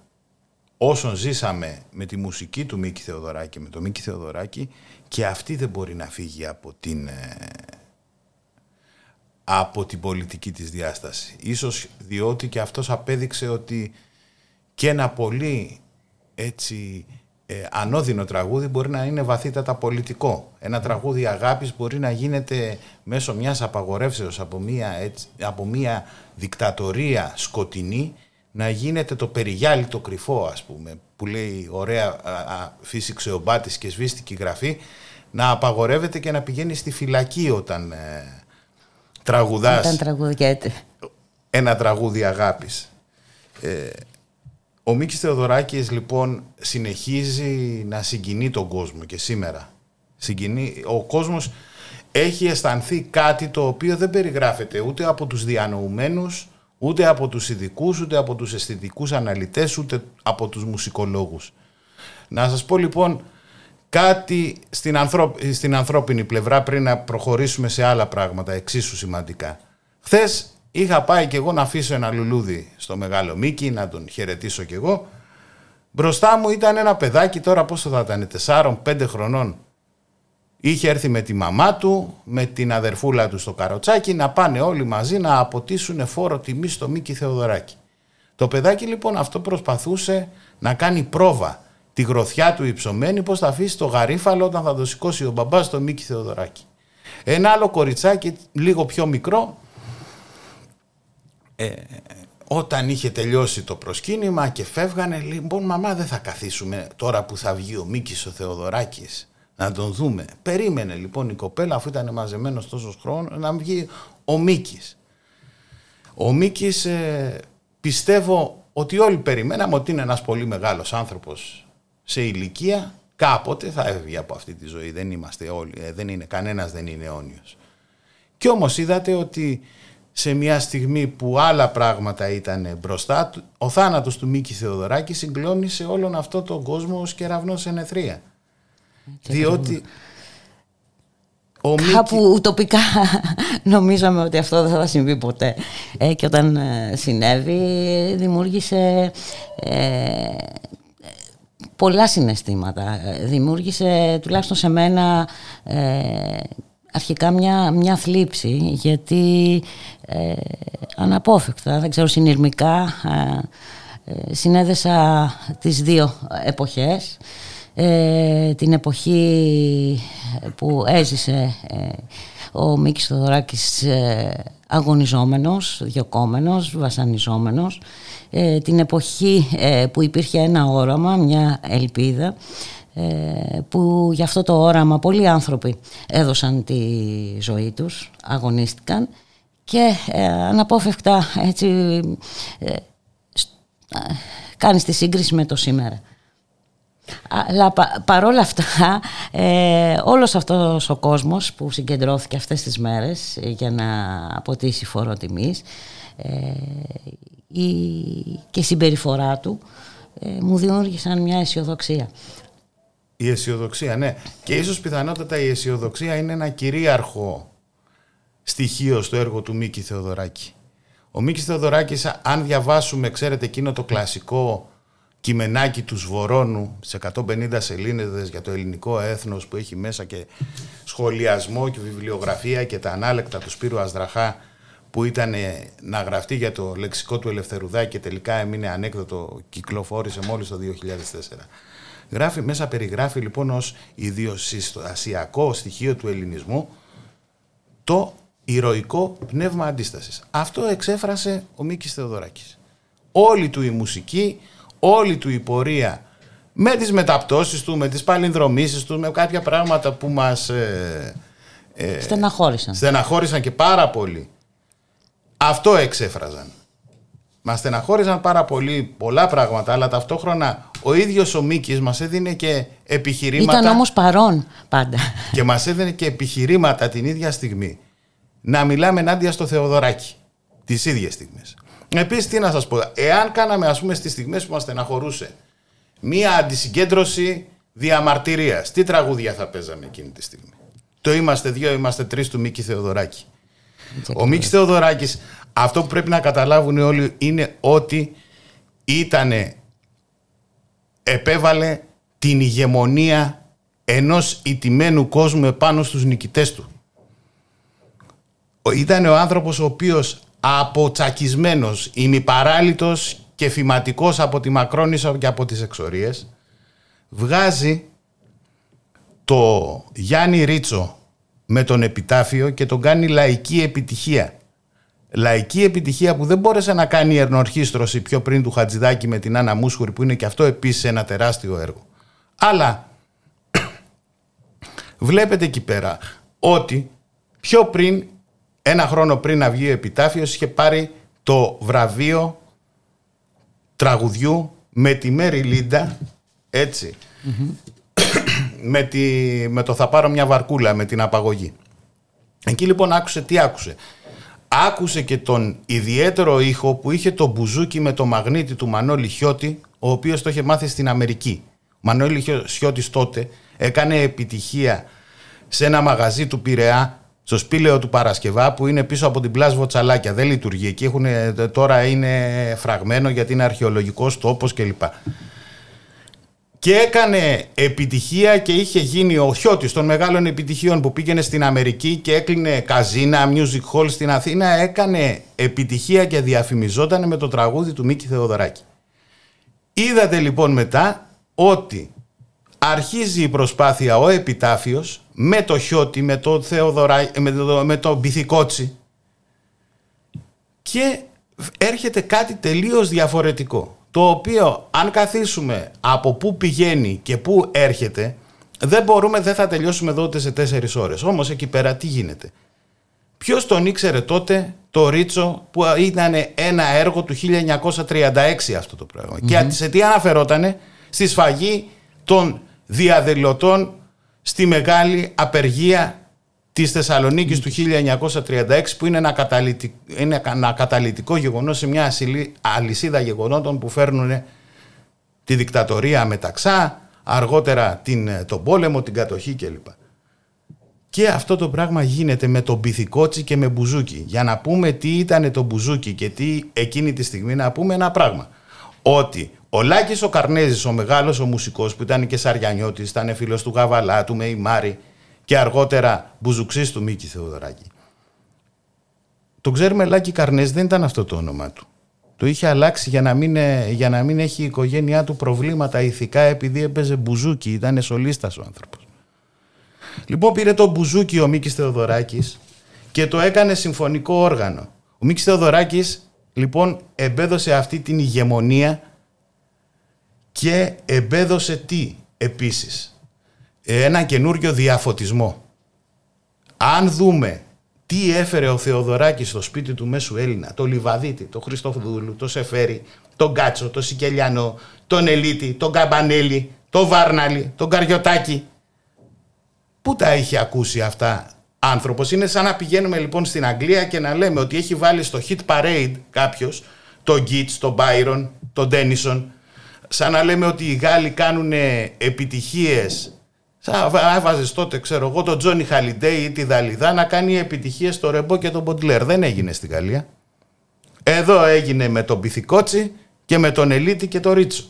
όσων ζήσαμε με τη μουσική του Μίκη Θεοδωράκη, με το Μίκη Θεοδωράκη, και αυτή δεν μπορεί να φύγει από την, ε, από την πολιτική της διάστασης. Ίσως διότι και αυτός απέδειξε ότι και ένα πολύ έτσι ε, ανώδυνο τραγούδι μπορεί να είναι βαθύτατα πολιτικό. Ένα τραγούδι αγάπης μπορεί να γίνεται μέσω μιας απαγορεύσεως από μια, έτσι, από μια δικτατορία σκοτεινή να γίνεται το περιγιάλι το κρυφό ας πούμε που λέει ωραία φύσηξε ο μπάτης και σβήστηκε η γραφή να απαγορεύεται και να πηγαίνει στη φυλακή όταν ε, τραγουδάς ένα τραγούδι αγάπης. Ε, ο Μίκης Θεοδωράκης λοιπόν συνεχίζει να συγκινεί τον κόσμο και σήμερα. Συγκινεί, ο κόσμος έχει αισθανθεί κάτι το οποίο δεν περιγράφεται ούτε από τους διανοουμένους, ούτε από τους ειδικούς, ούτε από τους αισθητικούς αναλυτές, ούτε από τους μουσικολόγους. Να σας πω λοιπόν κάτι στην, στην ανθρώπινη πλευρά πριν να προχωρήσουμε σε άλλα πράγματα εξίσου σημαντικά. Χθες Είχα πάει και εγώ να αφήσω ένα λουλούδι στο μεγάλο Μίκη, να τον χαιρετήσω κι εγώ. Μπροστά μου ήταν ένα παιδάκι, τώρα πόσο θα ήταν, 4-5 χρονών. Είχε έρθει με τη μαμά του, με την αδερφούλα του στο καροτσάκι, να πάνε όλοι μαζί να αποτίσουν φόρο τιμή στο Μίκη Θεοδωράκη. Το παιδάκι λοιπόν αυτό προσπαθούσε να κάνει πρόβα τη γροθιά του υψωμένη πώς θα αφήσει το γαρίφαλο όταν θα το σηκώσει ο μπαμπάς στο Μίκη Θεοδωράκη. Ένα άλλο κοριτσάκι λίγο πιο μικρό ε, όταν είχε τελειώσει το προσκύνημα και φεύγανε, λοιπόν μαμά δεν θα καθίσουμε τώρα που θα βγει ο Μίκης ο Θεοδωράκης να τον δούμε. Περίμενε λοιπόν η κοπέλα αφού ήταν μαζεμένος τόσος χρόνος να βγει ο Μίκης. Ο Μίκης ε, πιστεύω ότι όλοι περιμέναμε ότι είναι ένας πολύ μεγάλος άνθρωπος σε ηλικία κάποτε θα έβγει από αυτή τη ζωή. Δεν είμαστε όλοι, ε, δεν είναι, κανένας δεν είναι αιώνιος. Και όμως είδατε ότι σε μια στιγμή που άλλα πράγματα ήταν μπροστά, ο θάνατος του Μίκη Θεοδωράκη συγκλώνησε όλον αυτό τον κόσμο ως κεραυνό σε νεθρία. Διότι... Ο Κάπου Μίκη... ουτοπικά νομίζαμε ότι αυτό δεν θα συμβεί ποτέ. Ε, και όταν ε, συνέβη δημιούργησε ε, πολλά συναισθήματα. Δημιούργησε τουλάχιστον σε μένα αρχικά μια, μια θλίψη γιατί ε, αναπόφευκτα, δεν ξέρω συνειρμικά ε, ε, συνέδεσα τις δύο εποχές ε, την εποχή που έζησε ε, ο Μίκης Θοδωράκης ε, αγωνιζόμενος, διοκόμενος, βασανιζόμενος ε, την εποχή που υπήρχε ένα όραμα, μια ελπίδα που για αυτό το όραμα πολλοί άνθρωποι έδωσαν τη ζωή τους, αγωνίστηκαν και αναπόφευκτα έτσι κάνεις τη σύγκριση με το σήμερα. Αλλά πα, παρόλα αυτά, ε, όλος αυτός ο κόσμος που συγκεντρώθηκε αυτές τις μέρες για να αποτίσει φόρο τιμής ε, η, και η συμπεριφορά του ε, μου δημιούργησαν μια αισιοδοξία. Η αισιοδοξία, ναι. Και ίσως πιθανότατα η αισιοδοξία είναι ένα κυρίαρχο στοιχείο στο έργο του Μίκη Θεοδωράκη. Ο Μίκης Θεοδωράκης, αν διαβάσουμε, ξέρετε, εκείνο το κλασικό κειμενάκι του Σβορώνου σε 150 σελήνες για το ελληνικό έθνος που έχει μέσα και σχολιασμό και βιβλιογραφία και τα ανάλεκτα του Σπύρου Αζδραχά που ήταν να γραφτεί για το λεξικό του Ελευθερουδάκη και τελικά έμεινε ανέκδοτο, κυκλοφόρησε μόλις το 2004. Γράφει, μέσα περιγράφει λοιπόν ως ιδιοσυστασιακό στοιχείο του ελληνισμού το ηρωικό πνεύμα αντίστασης. Αυτό εξέφρασε ο Μίκης Θεοδωράκης. Όλη του η μουσική, όλη του η πορεία με τις μεταπτώσεις του, με τις παλινδρομήσεις του, με κάποια πράγματα που μας ε, ε, στεναχώρησαν. στεναχώρησαν και πάρα πολύ. Αυτό εξέφραζαν. Μας στεναχώρησαν πάρα πολύ πολλά πράγματα, αλλά ταυτόχρονα ο ίδιος ο Μίκης μας έδινε και επιχειρήματα... Ήταν όμως παρόν πάντα. Και μας έδινε και επιχειρήματα την ίδια στιγμή να μιλάμε ενάντια στο Θεοδωράκι τις ίδιες στιγμές. Επίσης, τι να σας πω, εάν κάναμε ας πούμε στις στιγμές που μας στεναχωρούσε μία αντισυγκέντρωση διαμαρτυρίας, τι τραγούδια θα παίζαμε εκείνη τη στιγμή; Το είμαστε δύο, είμαστε τρεις του Μίκη Θεοδωράκη. Ο Μίκης Θεοδωράκης, αυτό που πρέπει να καταλάβουν όλοι είναι ότι ήτανε, επέβαλε την ηγεμονία ενός ιτημένου κόσμου επάνω στους νικητές του. Ήταν ο άνθρωπος ο οποίος αποτσακισμένος, ημιπαράλυτος και φηματικός από τη Μακρόνισσα και από τις εξορίες, βγάζει το Γιάννη Ρίτσο με τον επιτάφιο και τον κάνει λαϊκή επιτυχία. Λαϊκή επιτυχία που δεν μπόρεσε να κάνει η ερνορχίστρωση πιο πριν του Χατζηδάκη με την Άννα Μούσχουρη που είναι και αυτό επίσης ένα τεράστιο έργο. Αλλά βλέπετε εκεί πέρα ότι πιο πριν ένα χρόνο πριν να βγει ο επιτάφιος είχε πάρει το βραβείο τραγουδιού με τη Μέρι Λίντα, με, τη, με το θα πάρω μια βαρκούλα, με την απαγωγή. Εκεί λοιπόν άκουσε τι άκουσε; Άκουσε και τον ιδιαίτερο ήχο που είχε το μπουζούκι με το μαγνήτη του Μανώλη Χιώτη, ο οποίος το είχε μάθει στην Αμερική. Ο Μανώλη Χιώτης τότε έκανε επιτυχία σε ένα μαγαζί του Πειραιά στο σπήλαιο του Παρασκευά που είναι πίσω από την πλάσβο Βοτσαλάκια. Δεν λειτουργεί. Εκεί έχουν, τώρα είναι φραγμένο γιατί είναι αρχαιολογικός τόπος κλπ. Και έκανε επιτυχία και είχε γίνει ο χιώτης των μεγάλων επιτυχιών που πήγαινε στην Αμερική και έκλεινε καζίνα, music hall στην Αθήνα. Έκανε επιτυχία και διαφημιζόταν με το τραγούδι του Μίκη Θεοδωράκη. Είδατε λοιπόν μετά ότι αρχίζει η προσπάθεια ο επιτάφιος με το Χιώτη, με το Θεοδωρά, με το, με το Μπιθικότσι και έρχεται κάτι τελείως διαφορετικό το οποίο αν καθίσουμε από πού πηγαίνει και πού έρχεται δεν μπορούμε, δεν θα τελειώσουμε εδώ ούτε σε τέσσερις ώρες. Όμως εκεί πέρα τι γίνεται. Ποιος τον ήξερε τότε το Ρίτσο που ήταν ένα έργο του 1936 αυτό το πραγμα Και σε τι αναφερότανε; Στη σφαγή των διαδηλωτών στη μεγάλη απεργία της Θεσσαλονίκης του 1936 που είναι ένα, καταλητικό, είναι ένα καταλητικό γεγονός σε μια αλυσίδα γεγονότων που φέρνουν τη δικτατορία μεταξά, αργότερα την, τον πόλεμο, την κατοχή κλπ. Και αυτό το πράγμα γίνεται με τον Πυθικότσι και με Μπουζούκι. Για να πούμε τι ήταν το Μπουζούκι και τι εκείνη τη στιγμή να πούμε ένα πράγμα. Ότι ο Λάκης ο Καρνέζης, ο μεγάλος ο μουσικός που ήταν και Σαριανιώτης, ήταν φίλος του Γαβαλά, του Μεϊμάρη και αργότερα μπουζουξής του Μίκη Θεοδωράκη. Το ξέρουμε Λάκη Καρνέζης δεν ήταν αυτό το όνομά του. Το Το είχε αλλάξει για να μην, ε, για να μην έχει η οικογένειά του προβλήματα ηθικά επειδή έπαιζε μπουζούκι, ήταν σολίστας ο άνθρωπος. Λοιπόν πήρε το μπουζούκι ο Μίκης Θεοδωράκης και το έκανε συμφωνικό όργανο. Ο Μίκης Θεοδωράκης λοιπόν εμπέδωσε αυτή την ηγεμονία και εμπέδωσε τι επίσης; Ένα καινούριο διαφωτισμό. Αν δούμε τι έφερε ο Θεοδωράκης στο σπίτι του Μέσου Έλληνα, το Λιβαδίτη, το Χριστοφδούλου, το Σεφέρι, τον Κάτσο, το Σικελιανό, τον Ελίτη, τον Καμπανέλη, τον Βάρναλη, τον Καριωτάκη. Πού τα είχε ακούσει αυτά άνθρωπος; Είναι σαν να πηγαίνουμε λοιπόν στην Αγγλία και να λέμε ότι έχει βάλει στο hit parade κάποιος τον Γκίτς, τον Byron, τον Ντένισον. Σαν να λέμε ότι οι Γάλλοι κάνουν επιτυχίες θα έβαζε τότε, ξέρω εγώ, τον Τζόνι Χαλιντέι ή τη Δαλιδά να κάνει επιτυχίες στο Ρεμπό και τον Ποντλέρ. Δεν έγινε στην Γαλλία. Εδώ έγινε με τον Πυθικότσι και με τον Ελίτη και τον Ρίτσο.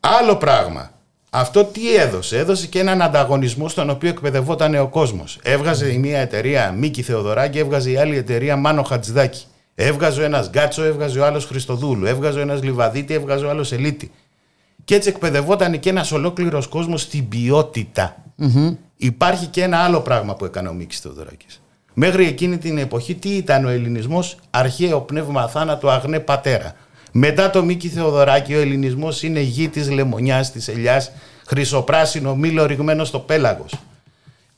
Άλλο πράγμα. Αυτό τι έδωσε; Έδωσε και έναν ανταγωνισμό στον οποίο εκπαιδευόταν ο κόσμος. Έβγαζε η μία εταιρεία Μίκη Θεοδωράκη, έβγαζε η άλλη εταιρεία Μάνο Χατζηδάκη. Έβγαζε ο ένας Γκάτσο, έβγαζε ο άλλος Χριστοδούλου. Έβγαζε ο ένας Λιβαδίτη, έβγαζε ο άλλος Ελίτη. Και έτσι εκπαιδευόταν και ένας ολόκληρος κόσμος στην ποιότητα. Υπάρχει και ένα άλλο πράγμα που έκανε ο Μίκης Θεοδωράκης. Μέχρι εκείνη την εποχή, τι ήταν ο Ελληνισμός, αρχαίο πνεύμα θάνατο, αγνέ πατέρα. Μετά το Μίκη Θεοδωράκη, ο Ελληνισμός είναι γη της λεμονιάς, της ελιάς, χρυσοπράσινο μήλο ρηγμένο στο πέλαγος.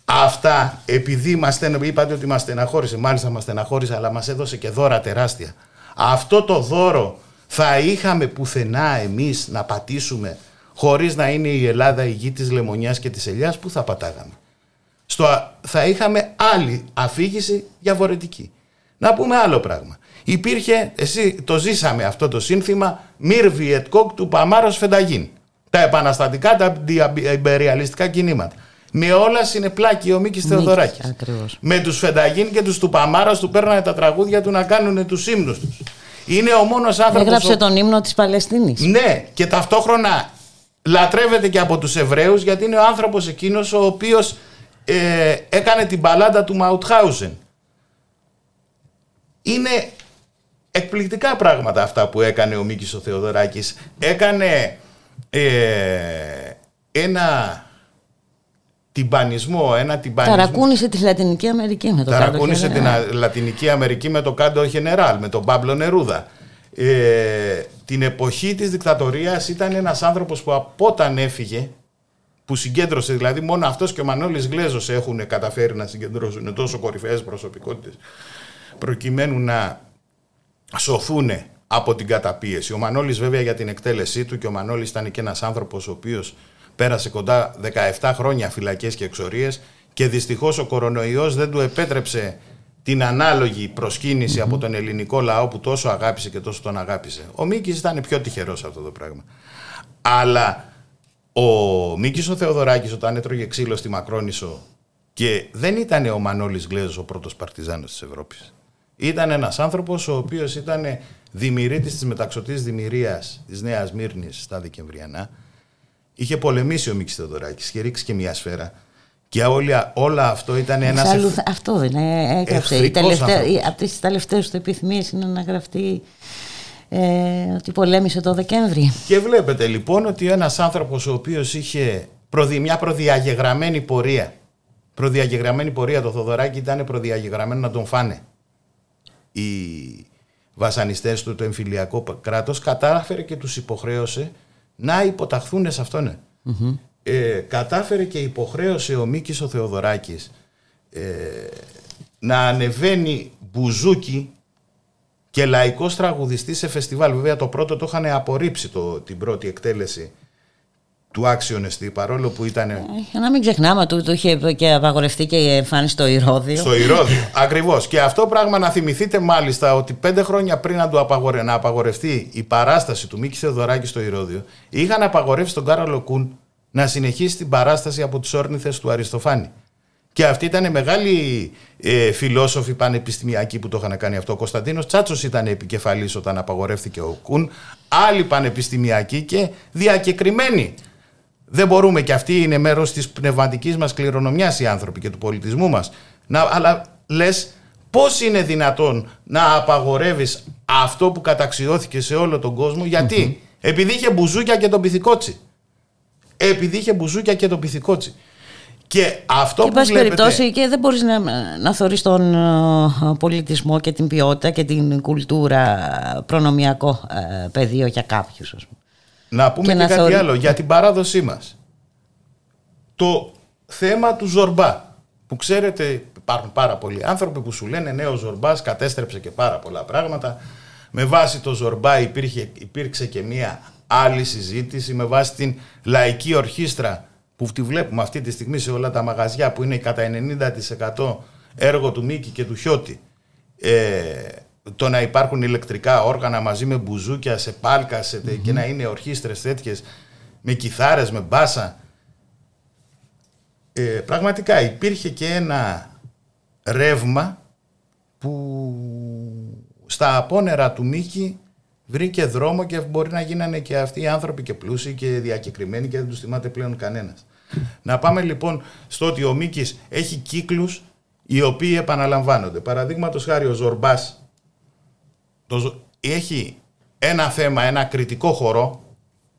Αυτά, επειδή μας είπατε ότι μας στεναχώρησε, μάλιστα μας στεναχώρησε, αλλά μας έδωσε και δώρα τεράστια. Αυτό το δώρο θα είχαμε πουθενά εμείς να πατήσουμε χωρίς να είναι η Ελλάδα η γη της λεμονιάς και της ελιάς, που θα πατάγαμε; Στο, θα είχαμε άλλη αφήγηση διαφορετική. Να πούμε άλλο πράγμα. Υπήρχε, εσύ το ζήσαμε αυτό το σύνθημα, Μυρ Βιετκόκ του Παμάρος Φενταγίν. Τα επαναστατικά, τα υπεριαλιστικά κινήματα. Με όλα συνεπλάκη ο Μίκης Θεοδωράκης. Με τους Φενταγίν και τους του Παμάρος του παίρνανε τα τραγούδια του να κάνουν τους ύμνους τους. Είναι ο μόνος άνθρωπος. Έγραψε τον ύμνο της Παλαιστίνης. Ναι, και ταυτόχρονα λατρεύεται και από τους Εβραίους γιατί είναι ο άνθρωπος εκείνος ο οποίος ε, έκανε την παλάντα του Μαουτχάουζεν. Είναι εκπληκτικά πράγματα αυτά που έκανε ο Μίκης ο Θεοδωράκης. Έκανε ε, ένα τυμπανισμό, ένα τυμπανισμό. Ταρακούνησε τη Λατινική Αμερική με το Ταρακούνησε την Λατινική Αμερική με το Κάντο Χενεράλ, με τον Παύλο Νερούδα. Ε, την εποχή της δικτατορίας ήταν ένας άνθρωπος που από όταν έφυγε, που συγκέντρωσε, δηλαδή μόνο αυτός και ο Μανώλης Γλέζος έχουν καταφέρει να συγκεντρώσουν τόσο κορυφαίες προσωπικότητες προκειμένου να σωθούν από την καταπίεση. Ο Μανώλης βέβαια για την εκτέλεσή του και ο Μανώλης ήταν και ένας άνθρωπος ο οποίος πέρασε κοντά 17 χρόνια φυλακές και εξορίες και δυστυχώς ο κορονοϊός δεν του επέτρεψε την ανάλογη από τον ελληνικό λαό που τόσο αγάπησε και τόσο τον αγάπησε. Ο Μίκης ήταν πιο τυχερός σε αυτό το πράγμα. Αλλά ο Μίκης ο Θεοδωράκης όταν έτρωγε ξύλο στη Μακρόνισο και δεν ήταν ο Μανώλης Γκλέζος ο πρώτος παρτιζάνος της Ευρώπης. Ήταν ένας άνθρωπος ο οποίος ήταν δημιουργήτης της μεταξωτής δημιουργίας της Νέας Μύρνης στα Δικεμβριανά είχε πολεμήσει ο Μίξ Θεοδωράκης, είχε ρίξει και μια σφαίρα. Και όλα, όλα αυτό ήταν ένας. Εξάλλου, αυτό δεν έγραψε. Η τελευταία, από τις τελευταίες του επιθυμίες είναι να γραφτεί ε, ότι πολέμησε το Δεκέμβρη. Και βλέπετε λοιπόν ότι ένας άνθρωπος ο οποίος είχε προδι, μια προδιαγεγραμμένη πορεία. Προδιαγεγραμμένη πορεία το Θοδωράκι ήταν προδιαγεγραμμένο να τον φάνε. Οι βασανιστές του, το εμφυλιακό κράτος, κατάφερε και τους υποχρέωσε να υποταχθούν σε αυτον Ε, κατάφερε και υποχρέωσε ο Μίκης ο Θεοδωράκης ε, να ανεβαίνει μπουζούκι και λαϊκός τραγουδιστής σε φεστιβάλ. Βέβαια το πρώτο το είχαν απορρίψει το, την πρώτη εκτέλεση του Άξιον Εστί, παρόλο που ήταν. Ε, να μην ξεχνάμε ότι το είχε και απαγορευτεί και η εμφάνιση στο Ηρώδιο. Στο Ηρώδιο, ακριβώς. Και αυτό πράγμα να θυμηθείτε μάλιστα ότι πέντε χρόνια πριν να, του απαγορε... να απαγορευτεί η παράσταση του Μίκη Θεοδωράκη στο Ηρώδιο, είχαν απαγορεύσει τον Κάρολο Κούν να συνεχίσει την παράσταση από τις όρνηθες του Αριστοφάνη. Και αυτοί ήταν μεγάλοι ε, φιλόσοφοι πανεπιστημιακοί που το είχαν κάνει αυτό. Ο Κωνσταντίνος Τσάτσος ήταν επικεφαλής όταν απαγορεύτηκε ο Κούν. Άλλοι πανεπιστημιακοί και διακεκριμένοι δεν μπορούμε και αυτοί είναι μέρος της πνευματικής μας κληρονομιάς οι άνθρωποι και του πολιτισμού μας. Να, αλλά λες πώς είναι δυνατόν να απαγορεύεις αυτό που καταξιώθηκε σε όλο τον κόσμο. Επειδή είχε μπουζούκια και τον πυθικότσι. Επειδή είχε μπουζούκια και τον πυθικότσι. Και αυτό και που βλέπετε... περιπτώσει και δεν μπορείς να, να θωρείς τον ε, πολιτισμό και την ποιότητα και την κουλτούρα προνομιακό ε, πεδίο για κάποιους. Να πούμε και, κάτι άλλο για την παράδοσή μας. Το θέμα του Ζορμπά που ξέρετε υπάρχουν πάρα πολλοί άνθρωποι που σου λένε ναι ο Ζορμπάς κατέστρεψε και πάρα πολλά πράγματα με βάση το Ζορμπά υπήρχε, υπήρξε και μία άλλη συζήτηση με βάση την λαϊκή ορχήστρα που τη βλέπουμε αυτή τη στιγμή σε όλα τα μαγαζιά που είναι κατά 90% έργο του Μίκη και του Χιώτη ε, το να υπάρχουν ηλεκτρικά όργανα μαζί με μπουζούκια σε πάλκα και να είναι ορχήστρες τέτοιες με κιθάρες, με μπάσα ε, πραγματικά υπήρχε και ένα ρεύμα που στα απόνερα του Μίκη βρήκε δρόμο και μπορεί να γίνανε και αυτοί οι άνθρωποι και πλούσιοι και διακεκριμένοι και δεν τους θυμάται πλέον κανένας. Να πάμε λοιπόν στο ότι ο Μίκης έχει κύκλους οι οποίοι επαναλαμβάνονται. Παραδείγματος χάρη ο Ζορμπάς το, έχει ένα θέμα, ένα κριτικό χορό,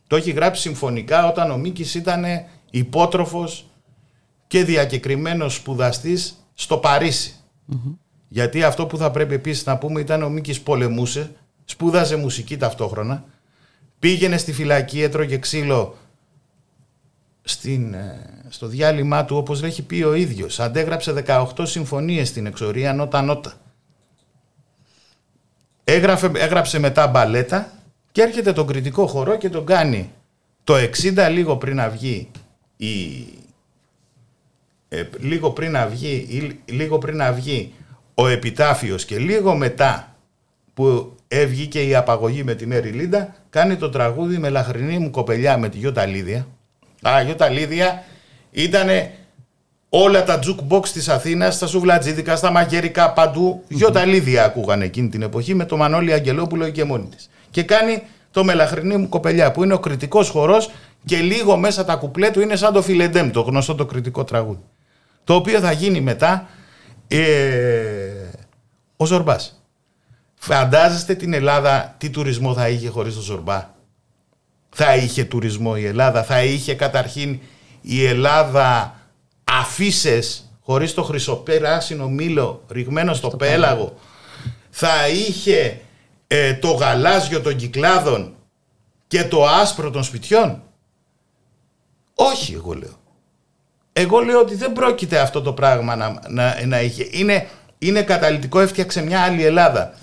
το έχει γράψει συμφωνικά όταν ο Μίκης ήταν υπότροφος και διακεκριμένος σπουδαστής στο παρισι Γιατί αυτό που θα πρέπει επίσης να πούμε ήταν ο Μίκης πολεμούσε, σπούδαζε μουσική ταυτόχρονα, πήγαινε στη φυλακή, έτρωγε ξύλο στην, ε, στο διάλειμμα του όπως έχει πει ο ίδιος. Αντέγραψε 18 συμφωνίες στην εξορία νότα νότα. Έγραφε, έγραψε μετά μπαλέτα και έρχεται τον κριτικό χορό και τον κάνει το 60 λίγο πριν να βγει η, ε, λίγο, πριν να βγει, λίγο πριν να βγει ο επιτάφιος και λίγο μετά που έβγηκε η απαγωγή με τη Μέρη Λίντα κάνει το τραγούδι με λαχρινή μου κοπελιά με τη Γιώτα Λίδια. Α, Γιώτα Λίδια ήταν όλα τα jukebox της Αθήνας, στα σουβλατζίδικα, στα μαγερικά, παντού. Γιώτα Λίδια ακούγαν εκείνη την εποχή με το Μανώλη Αγγελόπουλο και μόνη της. Και κάνει το μελαχρινή μου κοπελιά που είναι ο κριτικός χορός και λίγο μέσα τα κουπλέ είναι σαν το Φιλεντέμ, το γνωστό το κριτικό τραγούδι το οποίο θα γίνει μετά ε, ο Ζορμπάς. Φαντάζεστε την Ελλάδα τι τουρισμό θα είχε χωρίς τον Ζορμπά; Θα είχε τουρισμό η Ελλάδα, θα είχε καταρχήν η Ελλάδα αφήσεις χωρίς το χρυσοπεράσινο μήλο ρηγμένο στο, πέλαγο. Θα είχε ε, το γαλάζιο των κυκλάδων και το άσπρο των σπιτιών; Όχι εγώ λέω. Εγώ λέω ότι δεν πρόκειται αυτό το πράγμα να, να, να είχε. Είναι, είναι καταλητικό, έφτιαξε μια άλλη Ελλάδα.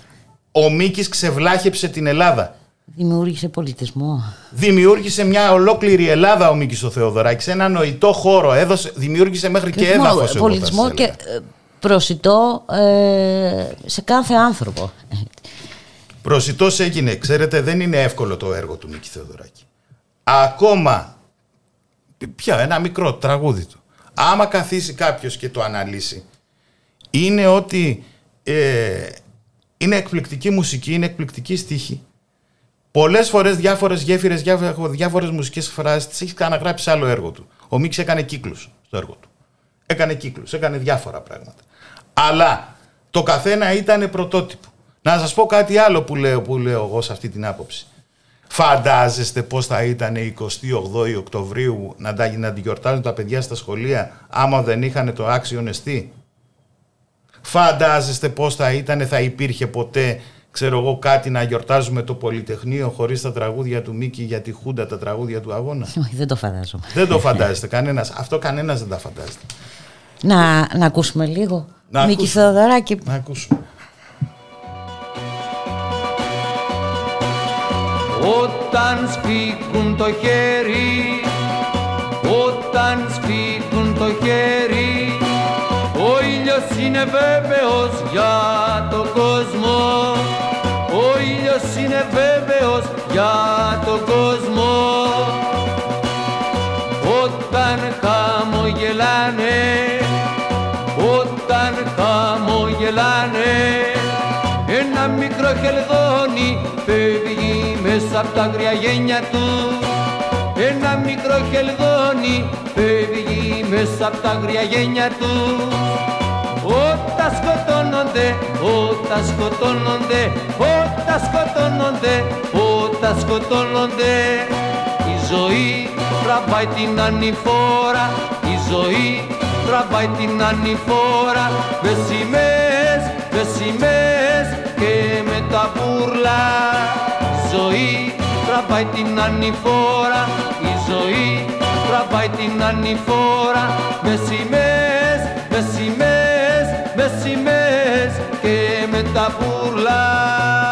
Ο Μίκης ξεβλάχεψε την Ελλάδα. Δημιούργησε πολιτισμό. Δημιούργησε μια ολόκληρη Ελλάδα ο Μίκης ο Θεοδωράκης. Ένα νοητό χώρο. Έδωσε, δημιούργησε μέχρι και, και έδαφος. Πολιτισμό και ε, προσιτό ε, σε κάθε άνθρωπο. Προσιτός έγινε. Ξέρετε δεν είναι εύκολο το έργο του Μίκη Θεοδωράκη. Ακόμα πια ένα μικρό τραγούδι του άμα καθίσει κάποιος και το αναλύσει, είναι ότι ε, είναι εκπληκτική μουσική, είναι εκπληκτική στίχη. Πολλές φορές διάφορες γέφυρες, διάφορες μουσικές φράσεις τις έχει ξαναγράψει σε άλλο έργο του. Ο Μίξ έκανε κύκλους στο έργο του. Έκανε κύκλους, έκανε διάφορα πράγματα. Αλλά το καθένα ήταν πρωτότυπο. Να σας πω κάτι άλλο που λέω, που λέω εγώ σε αυτή την άποψη. Φαντάζεστε πώς θα ήταν η 28η Οκτωβρίου να, τα, να την γιορτάζουν τα παιδιά στα σχολεία άμα δεν είχαν το άξιο νεστή; Φαντάζεστε πώς θα ήταν, θα υπήρχε ποτέ ξέρω εγώ κάτι να γιορτάζουμε το Πολυτεχνείο χωρίς τα τραγούδια του Μίκη για τη Χούντα, τα τραγούδια του αγώνα; Όχι, δεν το φαντάζομαι. Δεν το φαντάζεστε κανένας. Αυτό κανένας δεν τα φαντάζεται. Να, να ακούσουμε λίγο. Να Μίκη Θεοδωράκη. Να ακούσουμε. Όταν σφίγγουν το χέρι, όταν σφίγγουν το χέρι ο ήλιος είναι βέβαιος για το κόσμο ο ήλιος είναι βέβαιος για το κόσμο. Όταν χαμογελάνε όταν χαμογελάνε ένα μικρό χελδόνι φεύγει μέσα από τα αγριά γένια του. Ένα μικρό χελδόνι φεύγει μέσα από τα αγριά γένια του όταν σκοτώνονται σκοτώνονται, όταν σκοτώνονται, όταν σκοτώνονται, όταν σκοτώνονται. Η ζωή τραβάει την ανηφόρα, η ζωή τραβάει την ανηφόρα μες σημαίες, μες σημαίες και με τα μπουρλά. Η ζωή τραβάει την ανηφόρα, η ζωή τραβάει την ανηφόρα μες με τα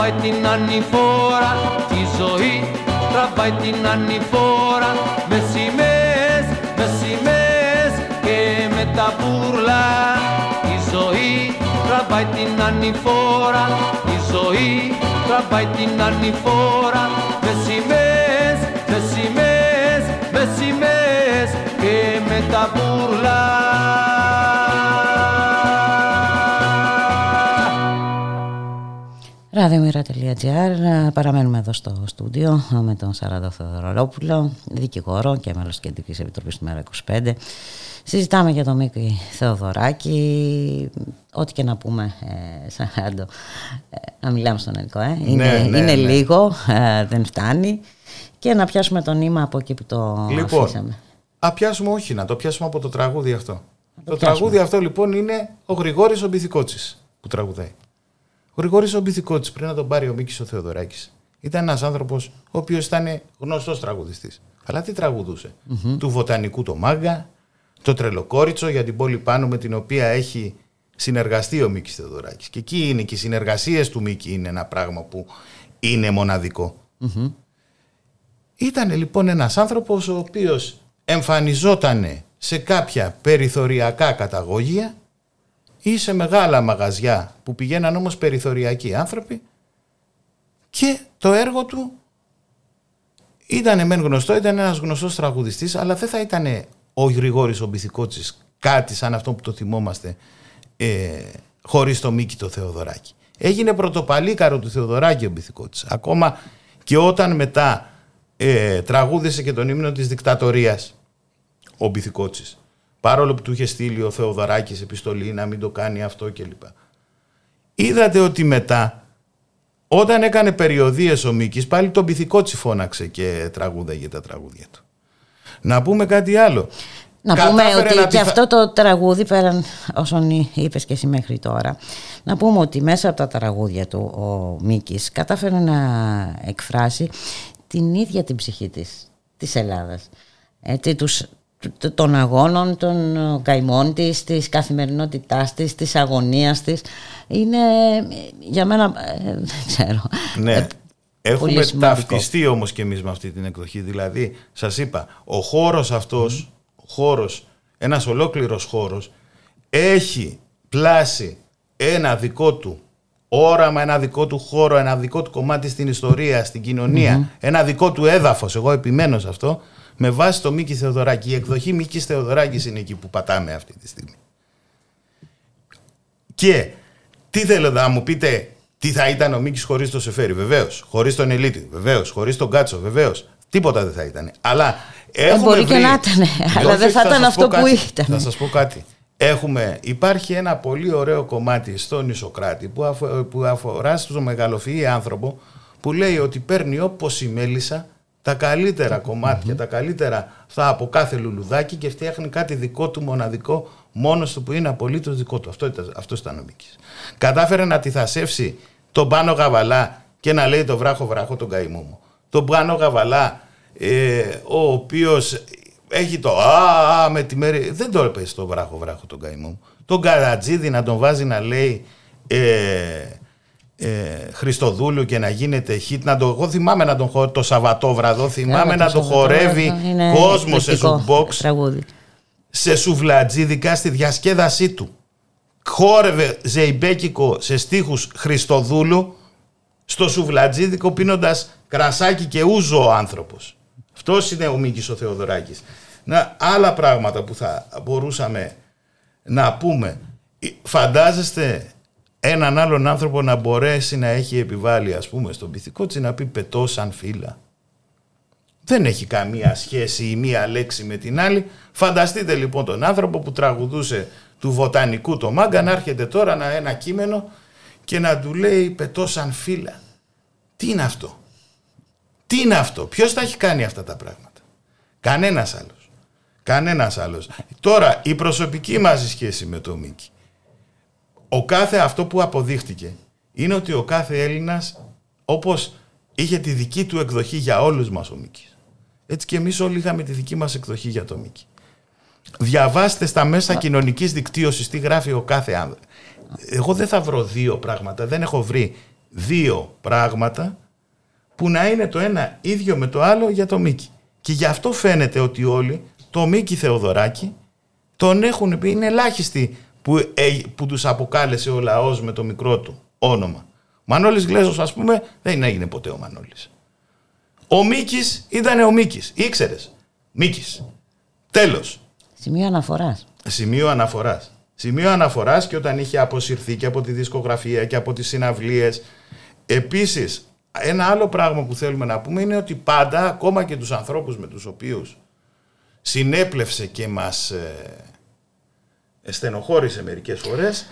τραβάει την ανηφόρα, η ζωή τραβάει την ανηφόρα. Με σημαίες, με σημαίες και με τα μπουρλά. Η ζωή τραβάει την ανηφόρα, η ζωή τραβάει την ανηφόρα. Με σημαίες, με σημαίες, με σημαίες και με τα μπουρλά. Ραδιομήρα.gr Παραμένουμε εδώ στο στούντιο με τον Σαράδο Θεοδωρολόπουλο, δικηγόρο και μέλος της Κεντρικής Επιτροπής του Μέρα 25. Συζητάμε για τον Μίκη Θεοδωράκη, ό,τι και να πούμε, ε, Σαράντο, ε, να μιλάμε στον ελληνικό, ε. είναι, Ναι, ναι, είναι ναι. λίγο, ε, δεν φτάνει. Και να πιάσουμε το νήμα από εκεί που το Λοιπόν, αφήσαμε. Α, πιάσουμε όχι, να το πιάσουμε από το τραγούδι αυτό. Το, πιάσουμε. τραγούδι αυτό λοιπόν είναι ο Γρηγόρης ο Μπιθικότσης που τραγουδάει. Ο Γρηγόρης ο Μπιθικότσης πριν να τον πάρει ο Μίκης ο Θεοδωράκης ήταν ένας άνθρωπος ο οποίος ήταν γνωστός τραγουδιστής. Αλλά τι τραγουδούσε. Μμμ. Του βοτανικού το μάγκα, το τρελοκόριτσο για την πόλη πάνω με την οποία έχει συνεργαστεί ο Μίκης Θεοδωράκης. Και εκεί είναι και οι συνεργασίες του Μίκη είναι ένα πράγμα που είναι μοναδικό. Μμμ. Ήταν λοιπόν ένας άνθρωπος ο οποίος εμφανιζόταν σε κάποια περιθωριακά καταγωγία ή σε μεγάλα μαγαζιά που πηγαίναν όμως περιθωριακοί άνθρωποι και το έργο του ήταν μεν γνωστό, ήταν ένας γνωστός τραγουδιστής αλλά δεν θα ήταν ο Γρηγόρης ο Μπιθικότσης κάτι σαν αυτό που το θυμόμαστε ε, χωρίς το Μίκη το Θεοδωράκη. Έγινε πρωτοπαλίκαρο του Θεοδωράκη ο Μπιθικότσης. Ακόμα και όταν μετά ε, τραγούδισε και τον ύμνο της δικτατορίας ο Μπιθικότσης. Παρόλο που του είχε στείλει ο Θεοδωράκης επιστολή να μην το κάνει αυτό κλπ. Είδατε ότι μετά όταν έκανε περιοδίες ο Μίκης πάλι τον Μπιθικότσι φώναξε και τραγούδαγε τα τραγούδια του. Να πούμε κάτι άλλο. Να Κατάφερε πούμε ότι να και τη θα- αυτό το τραγούδι πέραν όσων είπες και εσύ μέχρι τώρα να πούμε ότι μέσα από τα τραγούδια του ο Μίκης κατάφερε να εκφράσει την ίδια την ψυχή της, της Ελλάδας έτσι, τους, τ- των αγώνων, των ε, καημών της, της καθημερινότητάς της, της αγωνίας της είναι ε, για μένα ε, δεν ξέρω Ναι. ε, Έχουμε πολύ σημαντικό. ταυτιστεί όμως και εμείς με αυτή την εκδοχή. Δηλαδή, σας είπα, ο χώρος αυτός, ο χώρος, ένας ολόκληρος χώρος, έχει πλάσει ένα δικό του όραμα, ένα δικό του χώρο, ένα δικό του κομμάτι στην ιστορία, στην κοινωνία, Μμμ. ένα δικό του έδαφος, εγώ επιμένω σε αυτό, με βάση το Μίκης Θεοδωράκη. Η εκδοχή Μίκης Θεοδωράκης είναι εκεί που πατάμε αυτή τη στιγμή. Και τι θέλω να μου πείτε, τι θα ήταν ο Μίκης χωρίς το Σεφέρι, βεβαίως. Χωρίς τον Ελίτη, βεβαίως. Χωρίς τον Κάτσο, βεβαίως. Τίποτα δεν θα ήταν. Αλλά έχουμε Ε, μπορεί και βρει- να ήταν, αλλά Όχι, δεν όχι, θα ήταν σας αυτό πω που κάτι. ήταν. Θα σας πω κάτι. Έχουμε, υπάρχει ένα πολύ ωραίο κομμάτι στον Ισοκράτη που, αφο- που αφορά στον μεγαλοφυή άνθρωπο που λέει ότι παίρνει όπως η μέλισσα τα καλύτερα κομμάτια, τα καλύτερα αυτά από κάθε λουλουδάκι και φτιάχνει κάτι δικό του μοναδικό μόνος του που είναι απολύτως δικό του. Αυτό ήταν, αυτός ήταν ο Μίκης. Κατάφερε να αντιθασεύσει τον Πάνο Γαβαλά και να λέει το βράχο βράχο τον καημό μου. Τον Πάνο Γαβαλά ε, ο οποίος έχει το α, α με τη μέρη. Δεν το έπαιζε το βράχο βράχο τον καημό μου. Τον Καρατζίδη να τον βάζει να λέει ε, ε, Χριστοδούλου και να γίνεται hit. Να το, εγώ θυμάμαι να τον χω, το Σαββατόβραδο, θυμάμαι Έλα, να το το χορεύει Σαββατόβραδο είναι κόσμος σε εκπληκτικό jukebox τραγούδι. σε σουβλατζίδικα στη διασκέδασή του. χόρευε ζεϊμπέκικο σε στίχους Χριστοδούλου στο σουβλατζίδικο πίνοντας κρασάκι και ούζο ο άνθρωπος. Αυτός είναι ο Μίκης ο Θεοδωράκης. Να, άλλα πράγματα που θα μπορούσαμε να πούμε. Φαντάζεστε έναν άλλον άνθρωπο να μπορέσει να έχει επιβάλει ας πούμε στον πυθικό της να πει πετώ σαν φύλλα. Δεν έχει καμία σχέση η μία λέξη με την άλλη. Φανταστείτε λοιπόν τον άνθρωπο που τραγουδούσε του βοτανικού το μάγκα να έρχεται τώρα να ένα κείμενο και να του λέει πετώ σαν φύλλα. Τι είναι αυτό; Τι είναι αυτό; Ποιος τα έχει κάνει αυτά τα πράγματα; Κανένας άλλος. Κανένας άλλος. Τώρα η προσωπική μας σχέση με το Μίκη. Ο κάθε αυτό που αποδείχτηκε είναι ότι ο κάθε Έλληνας όπως είχε τη δική του εκδοχή για όλους μας ο Μίκης. Έτσι και εμείς όλοι είχαμε τη δική μας εκδοχή για το Μίκη. Διαβάστε στα μέσα κοινωνικής δικτύωσης τι γράφει ο κάθε άνθρωπο. Εγώ δεν θα βρω δύο πράγματα, δεν έχω βρει δύο πράγματα που να είναι το ένα ίδιο με το άλλο για το Μίκη. Και γι' αυτό φαίνεται ότι όλοι το Μίκη Θεοδωράκη τον έχουν πει, είναι ελάχιστοι που, ε, που τους αποκάλεσε ο λαός με το μικρό του όνομα. Μανώλης Γλέζος ας πούμε δεν έγινε ποτέ ο Μανώλης. Ο Μίκης ήταν ο Μίκης, ήξερες. Μίκης. Τέλος. Σημείο αναφοράς. Σημείο αναφοράς. Σημείο αναφοράς και όταν είχε αποσυρθεί και από τη δισκογραφία και από τις συναυλίες. Επίσης, ένα άλλο πράγμα που θέλουμε να πούμε είναι ότι πάντα, ακόμα και τους ανθρώπους με τους οποίους συνέπλευσε και μας ε, στενοχώρησε μερικές φορές,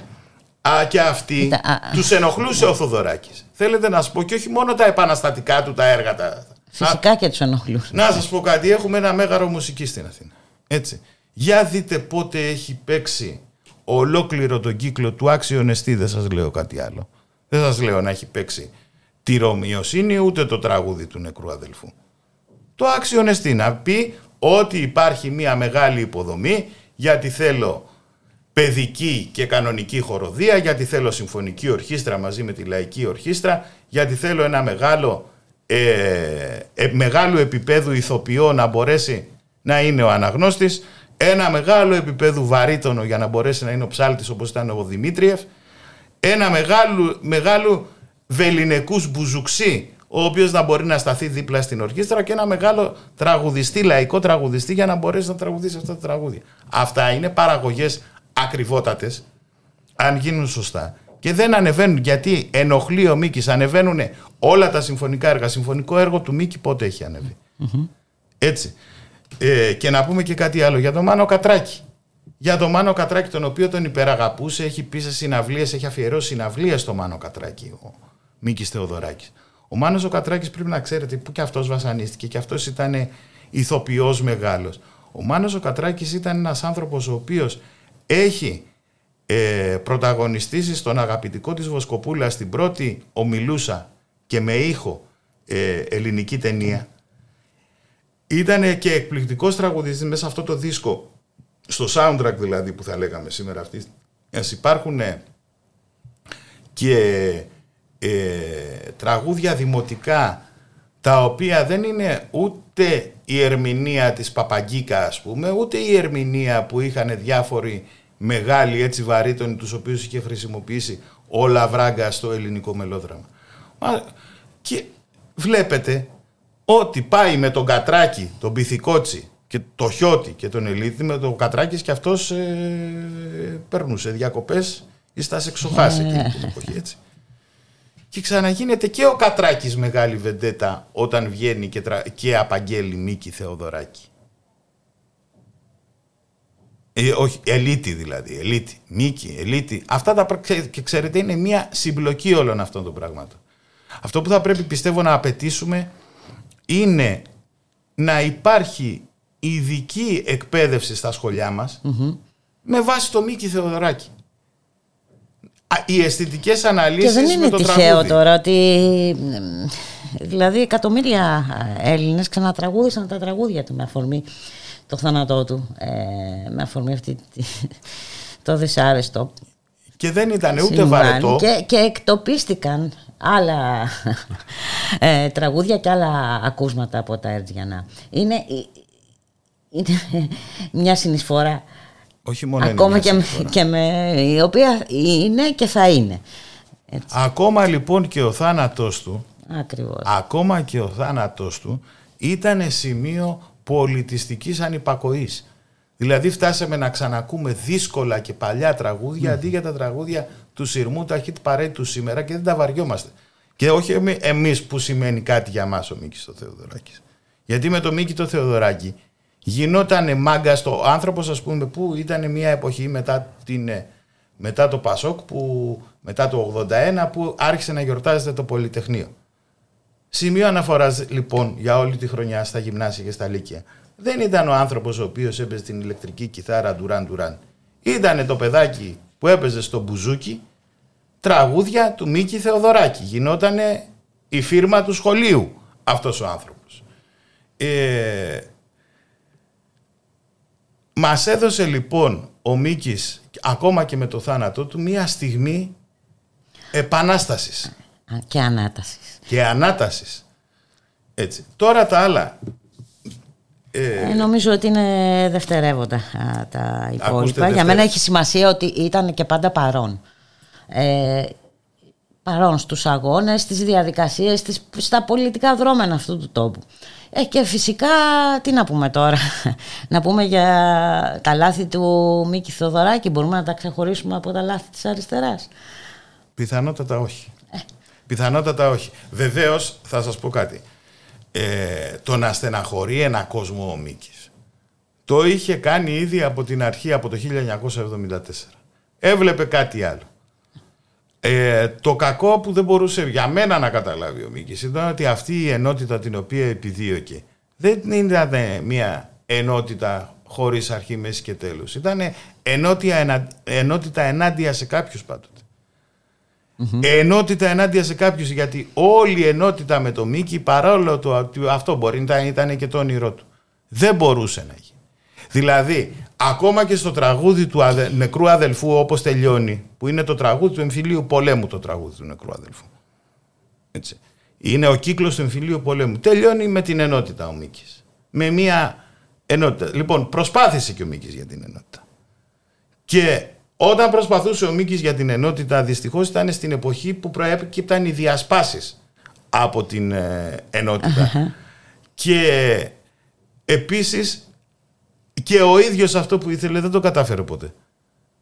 α, και αυτοί τους ενοχλούσε ο Θοδωράκης. Θέλετε να σας πω και όχι μόνο τα επαναστατικά του, τα έργα τα... Φυσικά και τους ενοχλούσε. Να σας πω κάτι, έχουμε ένα μέγαρο μουσική στην Αθήνα. Έτσι. Για δείτε πότε έχει παίξει ολόκληρο τον κύκλο του άξιο εστί, δεν σας λέω κάτι άλλο. Δεν σας λέω να έχει παίξει τη Ρωμιοσύνη ούτε το τραγούδι του νεκρού αδελφού. Το άξιο εστί να πει ότι υπάρχει μια μεγάλη υποδομή γιατί θέλω παιδική και κανονική χοροδία, γιατί θέλω συμφωνική ορχήστρα μαζί με τη λαϊκή ορχήστρα, γιατί θέλω ένα μεγάλο, ε, ε, μεγάλο επίπεδο ηθοποιό να μπορέσει να είναι ο αναγνώστης, ένα μεγάλο επίπεδο βαρύτονο για να μπορέσει να είναι ο ψάλτης όπως ήταν ο Δημήτριεφ, ένα μεγάλο, μεγάλο βεληνικούς μπουζουξί, ο οποίος να μπορεί να σταθεί δίπλα στην ορχήστρα και ένα μεγάλο τραγουδιστή, λαϊκό τραγουδιστή για να μπορέσει να τραγουδήσει αυτά τα τραγούδια. Αυτά είναι παραγωγές ακριβότατες, αν γίνουν σωστά. Και δεν ανεβαίνουν γιατί ενοχλεί ο Μίκης, ανεβαίνουν όλα τα συμφωνικά έργα. Συμφωνικό έργο του Μίκη πότε έχει Έτσι. Ε, και να πούμε και κάτι άλλο για τον Μάνο Κατράκη. Για τον Μάνο Κατράκη, τον οποίο τον υπεραγαπούσε, έχει πει σε συναυλίες, έχει αφιερώσει συναυλίες στο Μάνο Κατράκη, ο Μίκης Θεοδωράκης. Ο Μάνος ο Κατράκης πρέπει να ξέρετε που και αυτός βασανίστηκε και αυτός ήταν ηθοποιός μεγάλος. Ο Μάνος ο Κατράκης ήταν ένας άνθρωπος ο οποίος έχει ε, πρωταγωνιστήσει στον αγαπητικό της Βοσκοπούλα στην πρώτη ομιλούσα και με ήχο ε, ελληνική ταινία ήταν και εκπληκτικός τραγουδιστής μέσα σε αυτό το δίσκο, στο soundtrack δηλαδή που θα λέγαμε σήμερα αυτής. Υπάρχουν και ε, τραγούδια δημοτικά τα οποία δεν είναι ούτε η ερμηνεία της Παπαγκίκα ας πούμε, ούτε η ερμηνεία που είχαν διάφοροι μεγάλοι έτσι βαρύτονοι τους οποίους είχε χρησιμοποιήσει ο Λαβράγκα στο ελληνικό μελόδραμα. Και βλέπετε ότι πάει με τον Κατράκη, τον Πυθικότσι και το Χιώτη και τον Ελίτη με τον Κατράκης και αυτός ε, περνούσε διακοπές ή στα σεξοχάς εκείνη την εποχή έτσι. Και ξαναγίνεται και ο Κατράκης μεγάλη βεντέτα όταν βγαίνει και, τρα... και απαγγέλει Μίκη Θεοδωράκη. Ε, όχι, ελίτη δηλαδή, ελίτη, Μίκη, ελίτη. Αυτά τα και ξέρετε είναι μια συμπλοκή όλων αυτών των πραγμάτων. Αυτό που θα πρέπει πιστεύω να απαιτήσουμε είναι να υπάρχει ειδική εκπαίδευση στα σχολιά μας με βάση το Μίκη Θεοδωράκη. Οι αισθητικές αναλύσεις Και δεν είναι με το τυχαίο τραγούδι. τώρα ότι δηλαδή εκατομμύρια Έλληνες ξανατραγούδησαν τα τραγούδια του με αφορμή το θάνατό του, ε, με αφορμή αυτή τη- το δυσάρεστο Και δεν ήταν ούτε συμβάν βαρετό. και, και εκτοπίστηκαν άλλα ε, τραγούδια και άλλα ακούσματα από τα Ερτζιανά. Είναι, είναι μια συνεισφορά Όχι μόνο Ακόμα και με, και με, η οποία είναι και θα είναι. Έτσι. Ακόμα λοιπόν και ο θάνατός του Ακριβώς. Ακόμα και ο θάνατός του ήταν σημείο πολιτιστικής ανυπακοής. Δηλαδή φτάσαμε να ξανακούμε δύσκολα και παλιά τραγούδια αντί για τα τραγούδια του Συρμού, τα hit parade του σήμερα και δεν τα βαριόμαστε. Και όχι εμείς που σημαίνει κάτι για μας ο Μίκης το Θεοδωράκης. Γιατί με το Μίκη το Θεοδωράκη γινόταν μάγκα στο άνθρωπος ας πούμε που ήταν μια εποχή μετά, την, ε, μετά το Πασόκ που μετά το 81 που άρχισε να γιορτάζεται το Πολυτεχνείο. Σημείο αναφοράς λοιπόν για όλη τη χρονιά στα γυμνάσια και στα λύκεια. Δεν ήταν ο άνθρωπος ο οποίος έπαιζε την ηλεκτρική κιθάρα ντουράν ντουράν. Ήταν το παιδάκι που έπαιζε στο μπουζούκι τραγούδια του Μίκη Θεοδωράκη. Γινότανε η φύρμα του σχολείου αυτός ο άνθρωπος. Ε, μας έδωσε λοιπόν ο Μίκης ακόμα και με το θάνατό του μία στιγμή επανάστασης. Και ανάτασης. Και ανάτασης. Έτσι. Τώρα τα άλλα. Ε, νομίζω ότι είναι δευτερεύοντα τα υπόλοιπα. Για μένα έχει σημασία ότι ήταν και πάντα παρόν. Ε, παρόν στους αγώνες, στις διαδικασίες, στις, στα πολιτικά δρόμενα αυτού του τόπου. Ε, και φυσικά, τι να πούμε τώρα, να πούμε για τα λάθη του Μίκη Θοδωράκη, μπορούμε να τα ξεχωρίσουμε από τα λάθη της αριστεράς; Πιθανότατα όχι. Πιθανότατα όχι. Βεβαίως, θα σας πω κάτι. Ε, το να στεναχωρεί ένα κόσμο ο Μίκης το είχε κάνει ήδη από την αρχή, από το 1974. Έβλεπε κάτι άλλο. Ε, το κακό που δεν μπορούσε για μένα να καταλάβει ο Μίκης ήταν ότι αυτή η ενότητα την οποία επιδίωκε δεν ήταν μια ενότητα χωρίς αρχή, μέσης και τέλος. Ήταν ενότητα ενάντια σε κάποιους πάντοτε. Ενότητα ενάντια σε κάποιους, γιατί όλη η ενότητα με το Μίκη, παρόλο το ότι αυτό μπορεί να ήταν και το όνειρό του, δεν μπορούσε να γίνει. Δηλαδή, ακόμα και στο τραγούδι του νεκρού αδελφού, όπως τελειώνει, που είναι το τραγούδι του εμφυλίου πολέμου, το τραγούδι του νεκρού αδελφού. Έτσι. Είναι ο κύκλος του εμφυλίου πολέμου. Τελειώνει με την ενότητα ο Μίκης. Με μια ενότητα. Λοιπόν, προσπάθησε και ο Μίκης για την ενότητα. Και όταν προσπαθούσε ο Μίκης για την ενότητα, δυστυχώς ήταν στην εποχή που προέκυπταν οι διασπάσεις από την ε, ενοτητα Και επίσης και ο ίδιος αυτό που ήθελε δεν το κατάφερε ποτέ.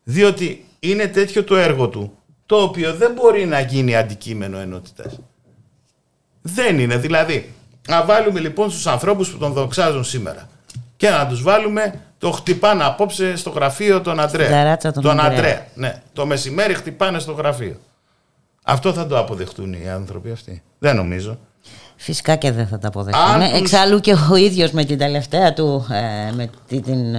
Διότι είναι τέτοιο το έργο του, το οποίο δεν μπορεί να γίνει αντικείμενο ενότητας. Δεν είναι. Δηλαδή, να βάλουμε λοιπόν στους ανθρώπους που τον δοξάζουν σήμερα και να τους βάλουμε το χτυπάνε απόψε στο γραφείο τον Αντρέα. τον, τον Αντρέα. Ναι. Το μεσημέρι χτυπάνε στο γραφείο. Αυτό θα το αποδεχτούν οι άνθρωποι αυτοί. Δεν νομίζω. Φυσικά και δεν θα τα αποδεχτούν. Τους... Εξάλλου και ο ίδιος με την τελευταία του, ε, με, την,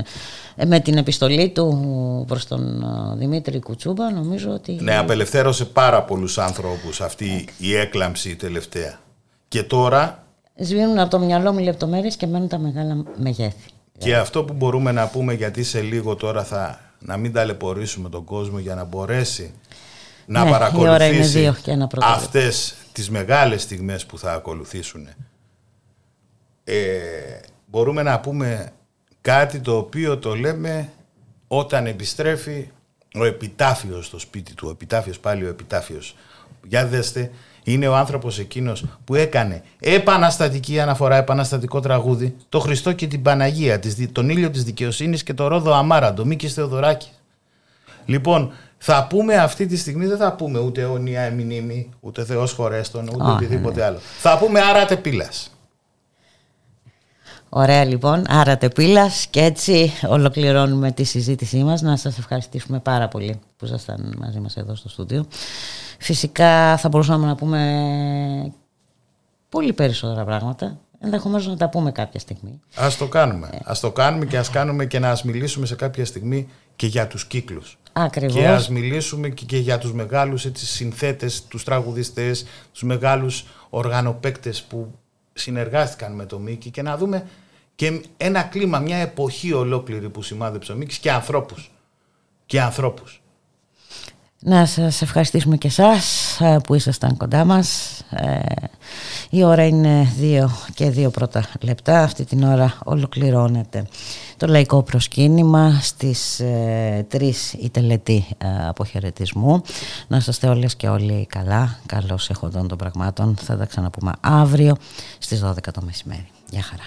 ε, με την επιστολή του προς τον ε, Δημήτρη Κουτσούμπα νομίζω ότι... Ναι, απελευθέρωσε πάρα πολλούς άνθρωπους αυτή η έκλαμψη τελευταία. Και τώρα... Σβήνουν από το μυαλό μου λεπτομέρειες και μένουν τα μεγάλα μεγέθη. Και αυτό που μπορούμε να πούμε, γιατί σε λίγο τώρα θα να μην ταλαιπωρήσουμε τον κόσμο για να μπορέσει να ναι, παρακολουθήσει αυτές τις μεγάλες στιγμές που θα ακολουθήσουν. Ε, μπορούμε να πούμε κάτι το οποίο το λέμε όταν επιστρέφει ο επιτάφιος στο σπίτι του. Ο επιτάφιος πάλι ο επιτάφιος. Για δέστε είναι ο άνθρωπος εκείνος που έκανε επαναστατική αναφορά, επαναστατικό τραγούδι, το Χριστό και την Παναγία, τον ήλιο της δικαιοσύνης και το Ρόδο Αμάραντο, Μίκης Θεοδωράκης. Λοιπόν, θα πούμε αυτή τη στιγμή, δεν θα πούμε ούτε αιωνία εμμηνύμη, ούτε Θεός χωρέστον, ούτε οτιδήποτε άλλο. Θα πούμε άρα τεπίλας. Ωραία λοιπόν, άρα τεπίλας και έτσι ολοκληρώνουμε τη συζήτησή μας. Να σας ευχαριστήσουμε πάρα πολύ που ήσασταν μαζί μας εδώ στο στούντιο. Φυσικά θα μπορούσαμε να πούμε πολύ περισσότερα πράγματα. Ενδεχομένως να τα πούμε κάποια στιγμή. Α το κάνουμε. Ε. Α το κάνουμε και ας κάνουμε και να ας μιλήσουμε σε κάποια στιγμή και για τους κύκλους. Ακριβώς. Και ας μιλήσουμε και, για τους μεγάλους συνθέτες, τους τραγουδιστές, τους μεγάλους οργανοπαίκτες που συνεργάστηκαν με το Μίκη και να δούμε και ένα κλίμα, μια εποχή ολόκληρη που σημάδεψε ο Μίκης και ανθρώπους. Και ανθρώπους. Να σας ευχαριστήσουμε και εσάς ε, που ήσασταν κοντά μας. Ε, η ώρα είναι δύο και δύο πρώτα λεπτά. Αυτή την ώρα ολοκληρώνεται το λαϊκό προσκύνημα στις ε, τρεις η τελετή ε, αποχαιρετισμού. Να είστε όλες και όλοι καλά. Καλώς εχοντών των πραγμάτων. Θα τα ξαναπούμε αύριο στις 12 το μεσημέρι. Γεια χαρά.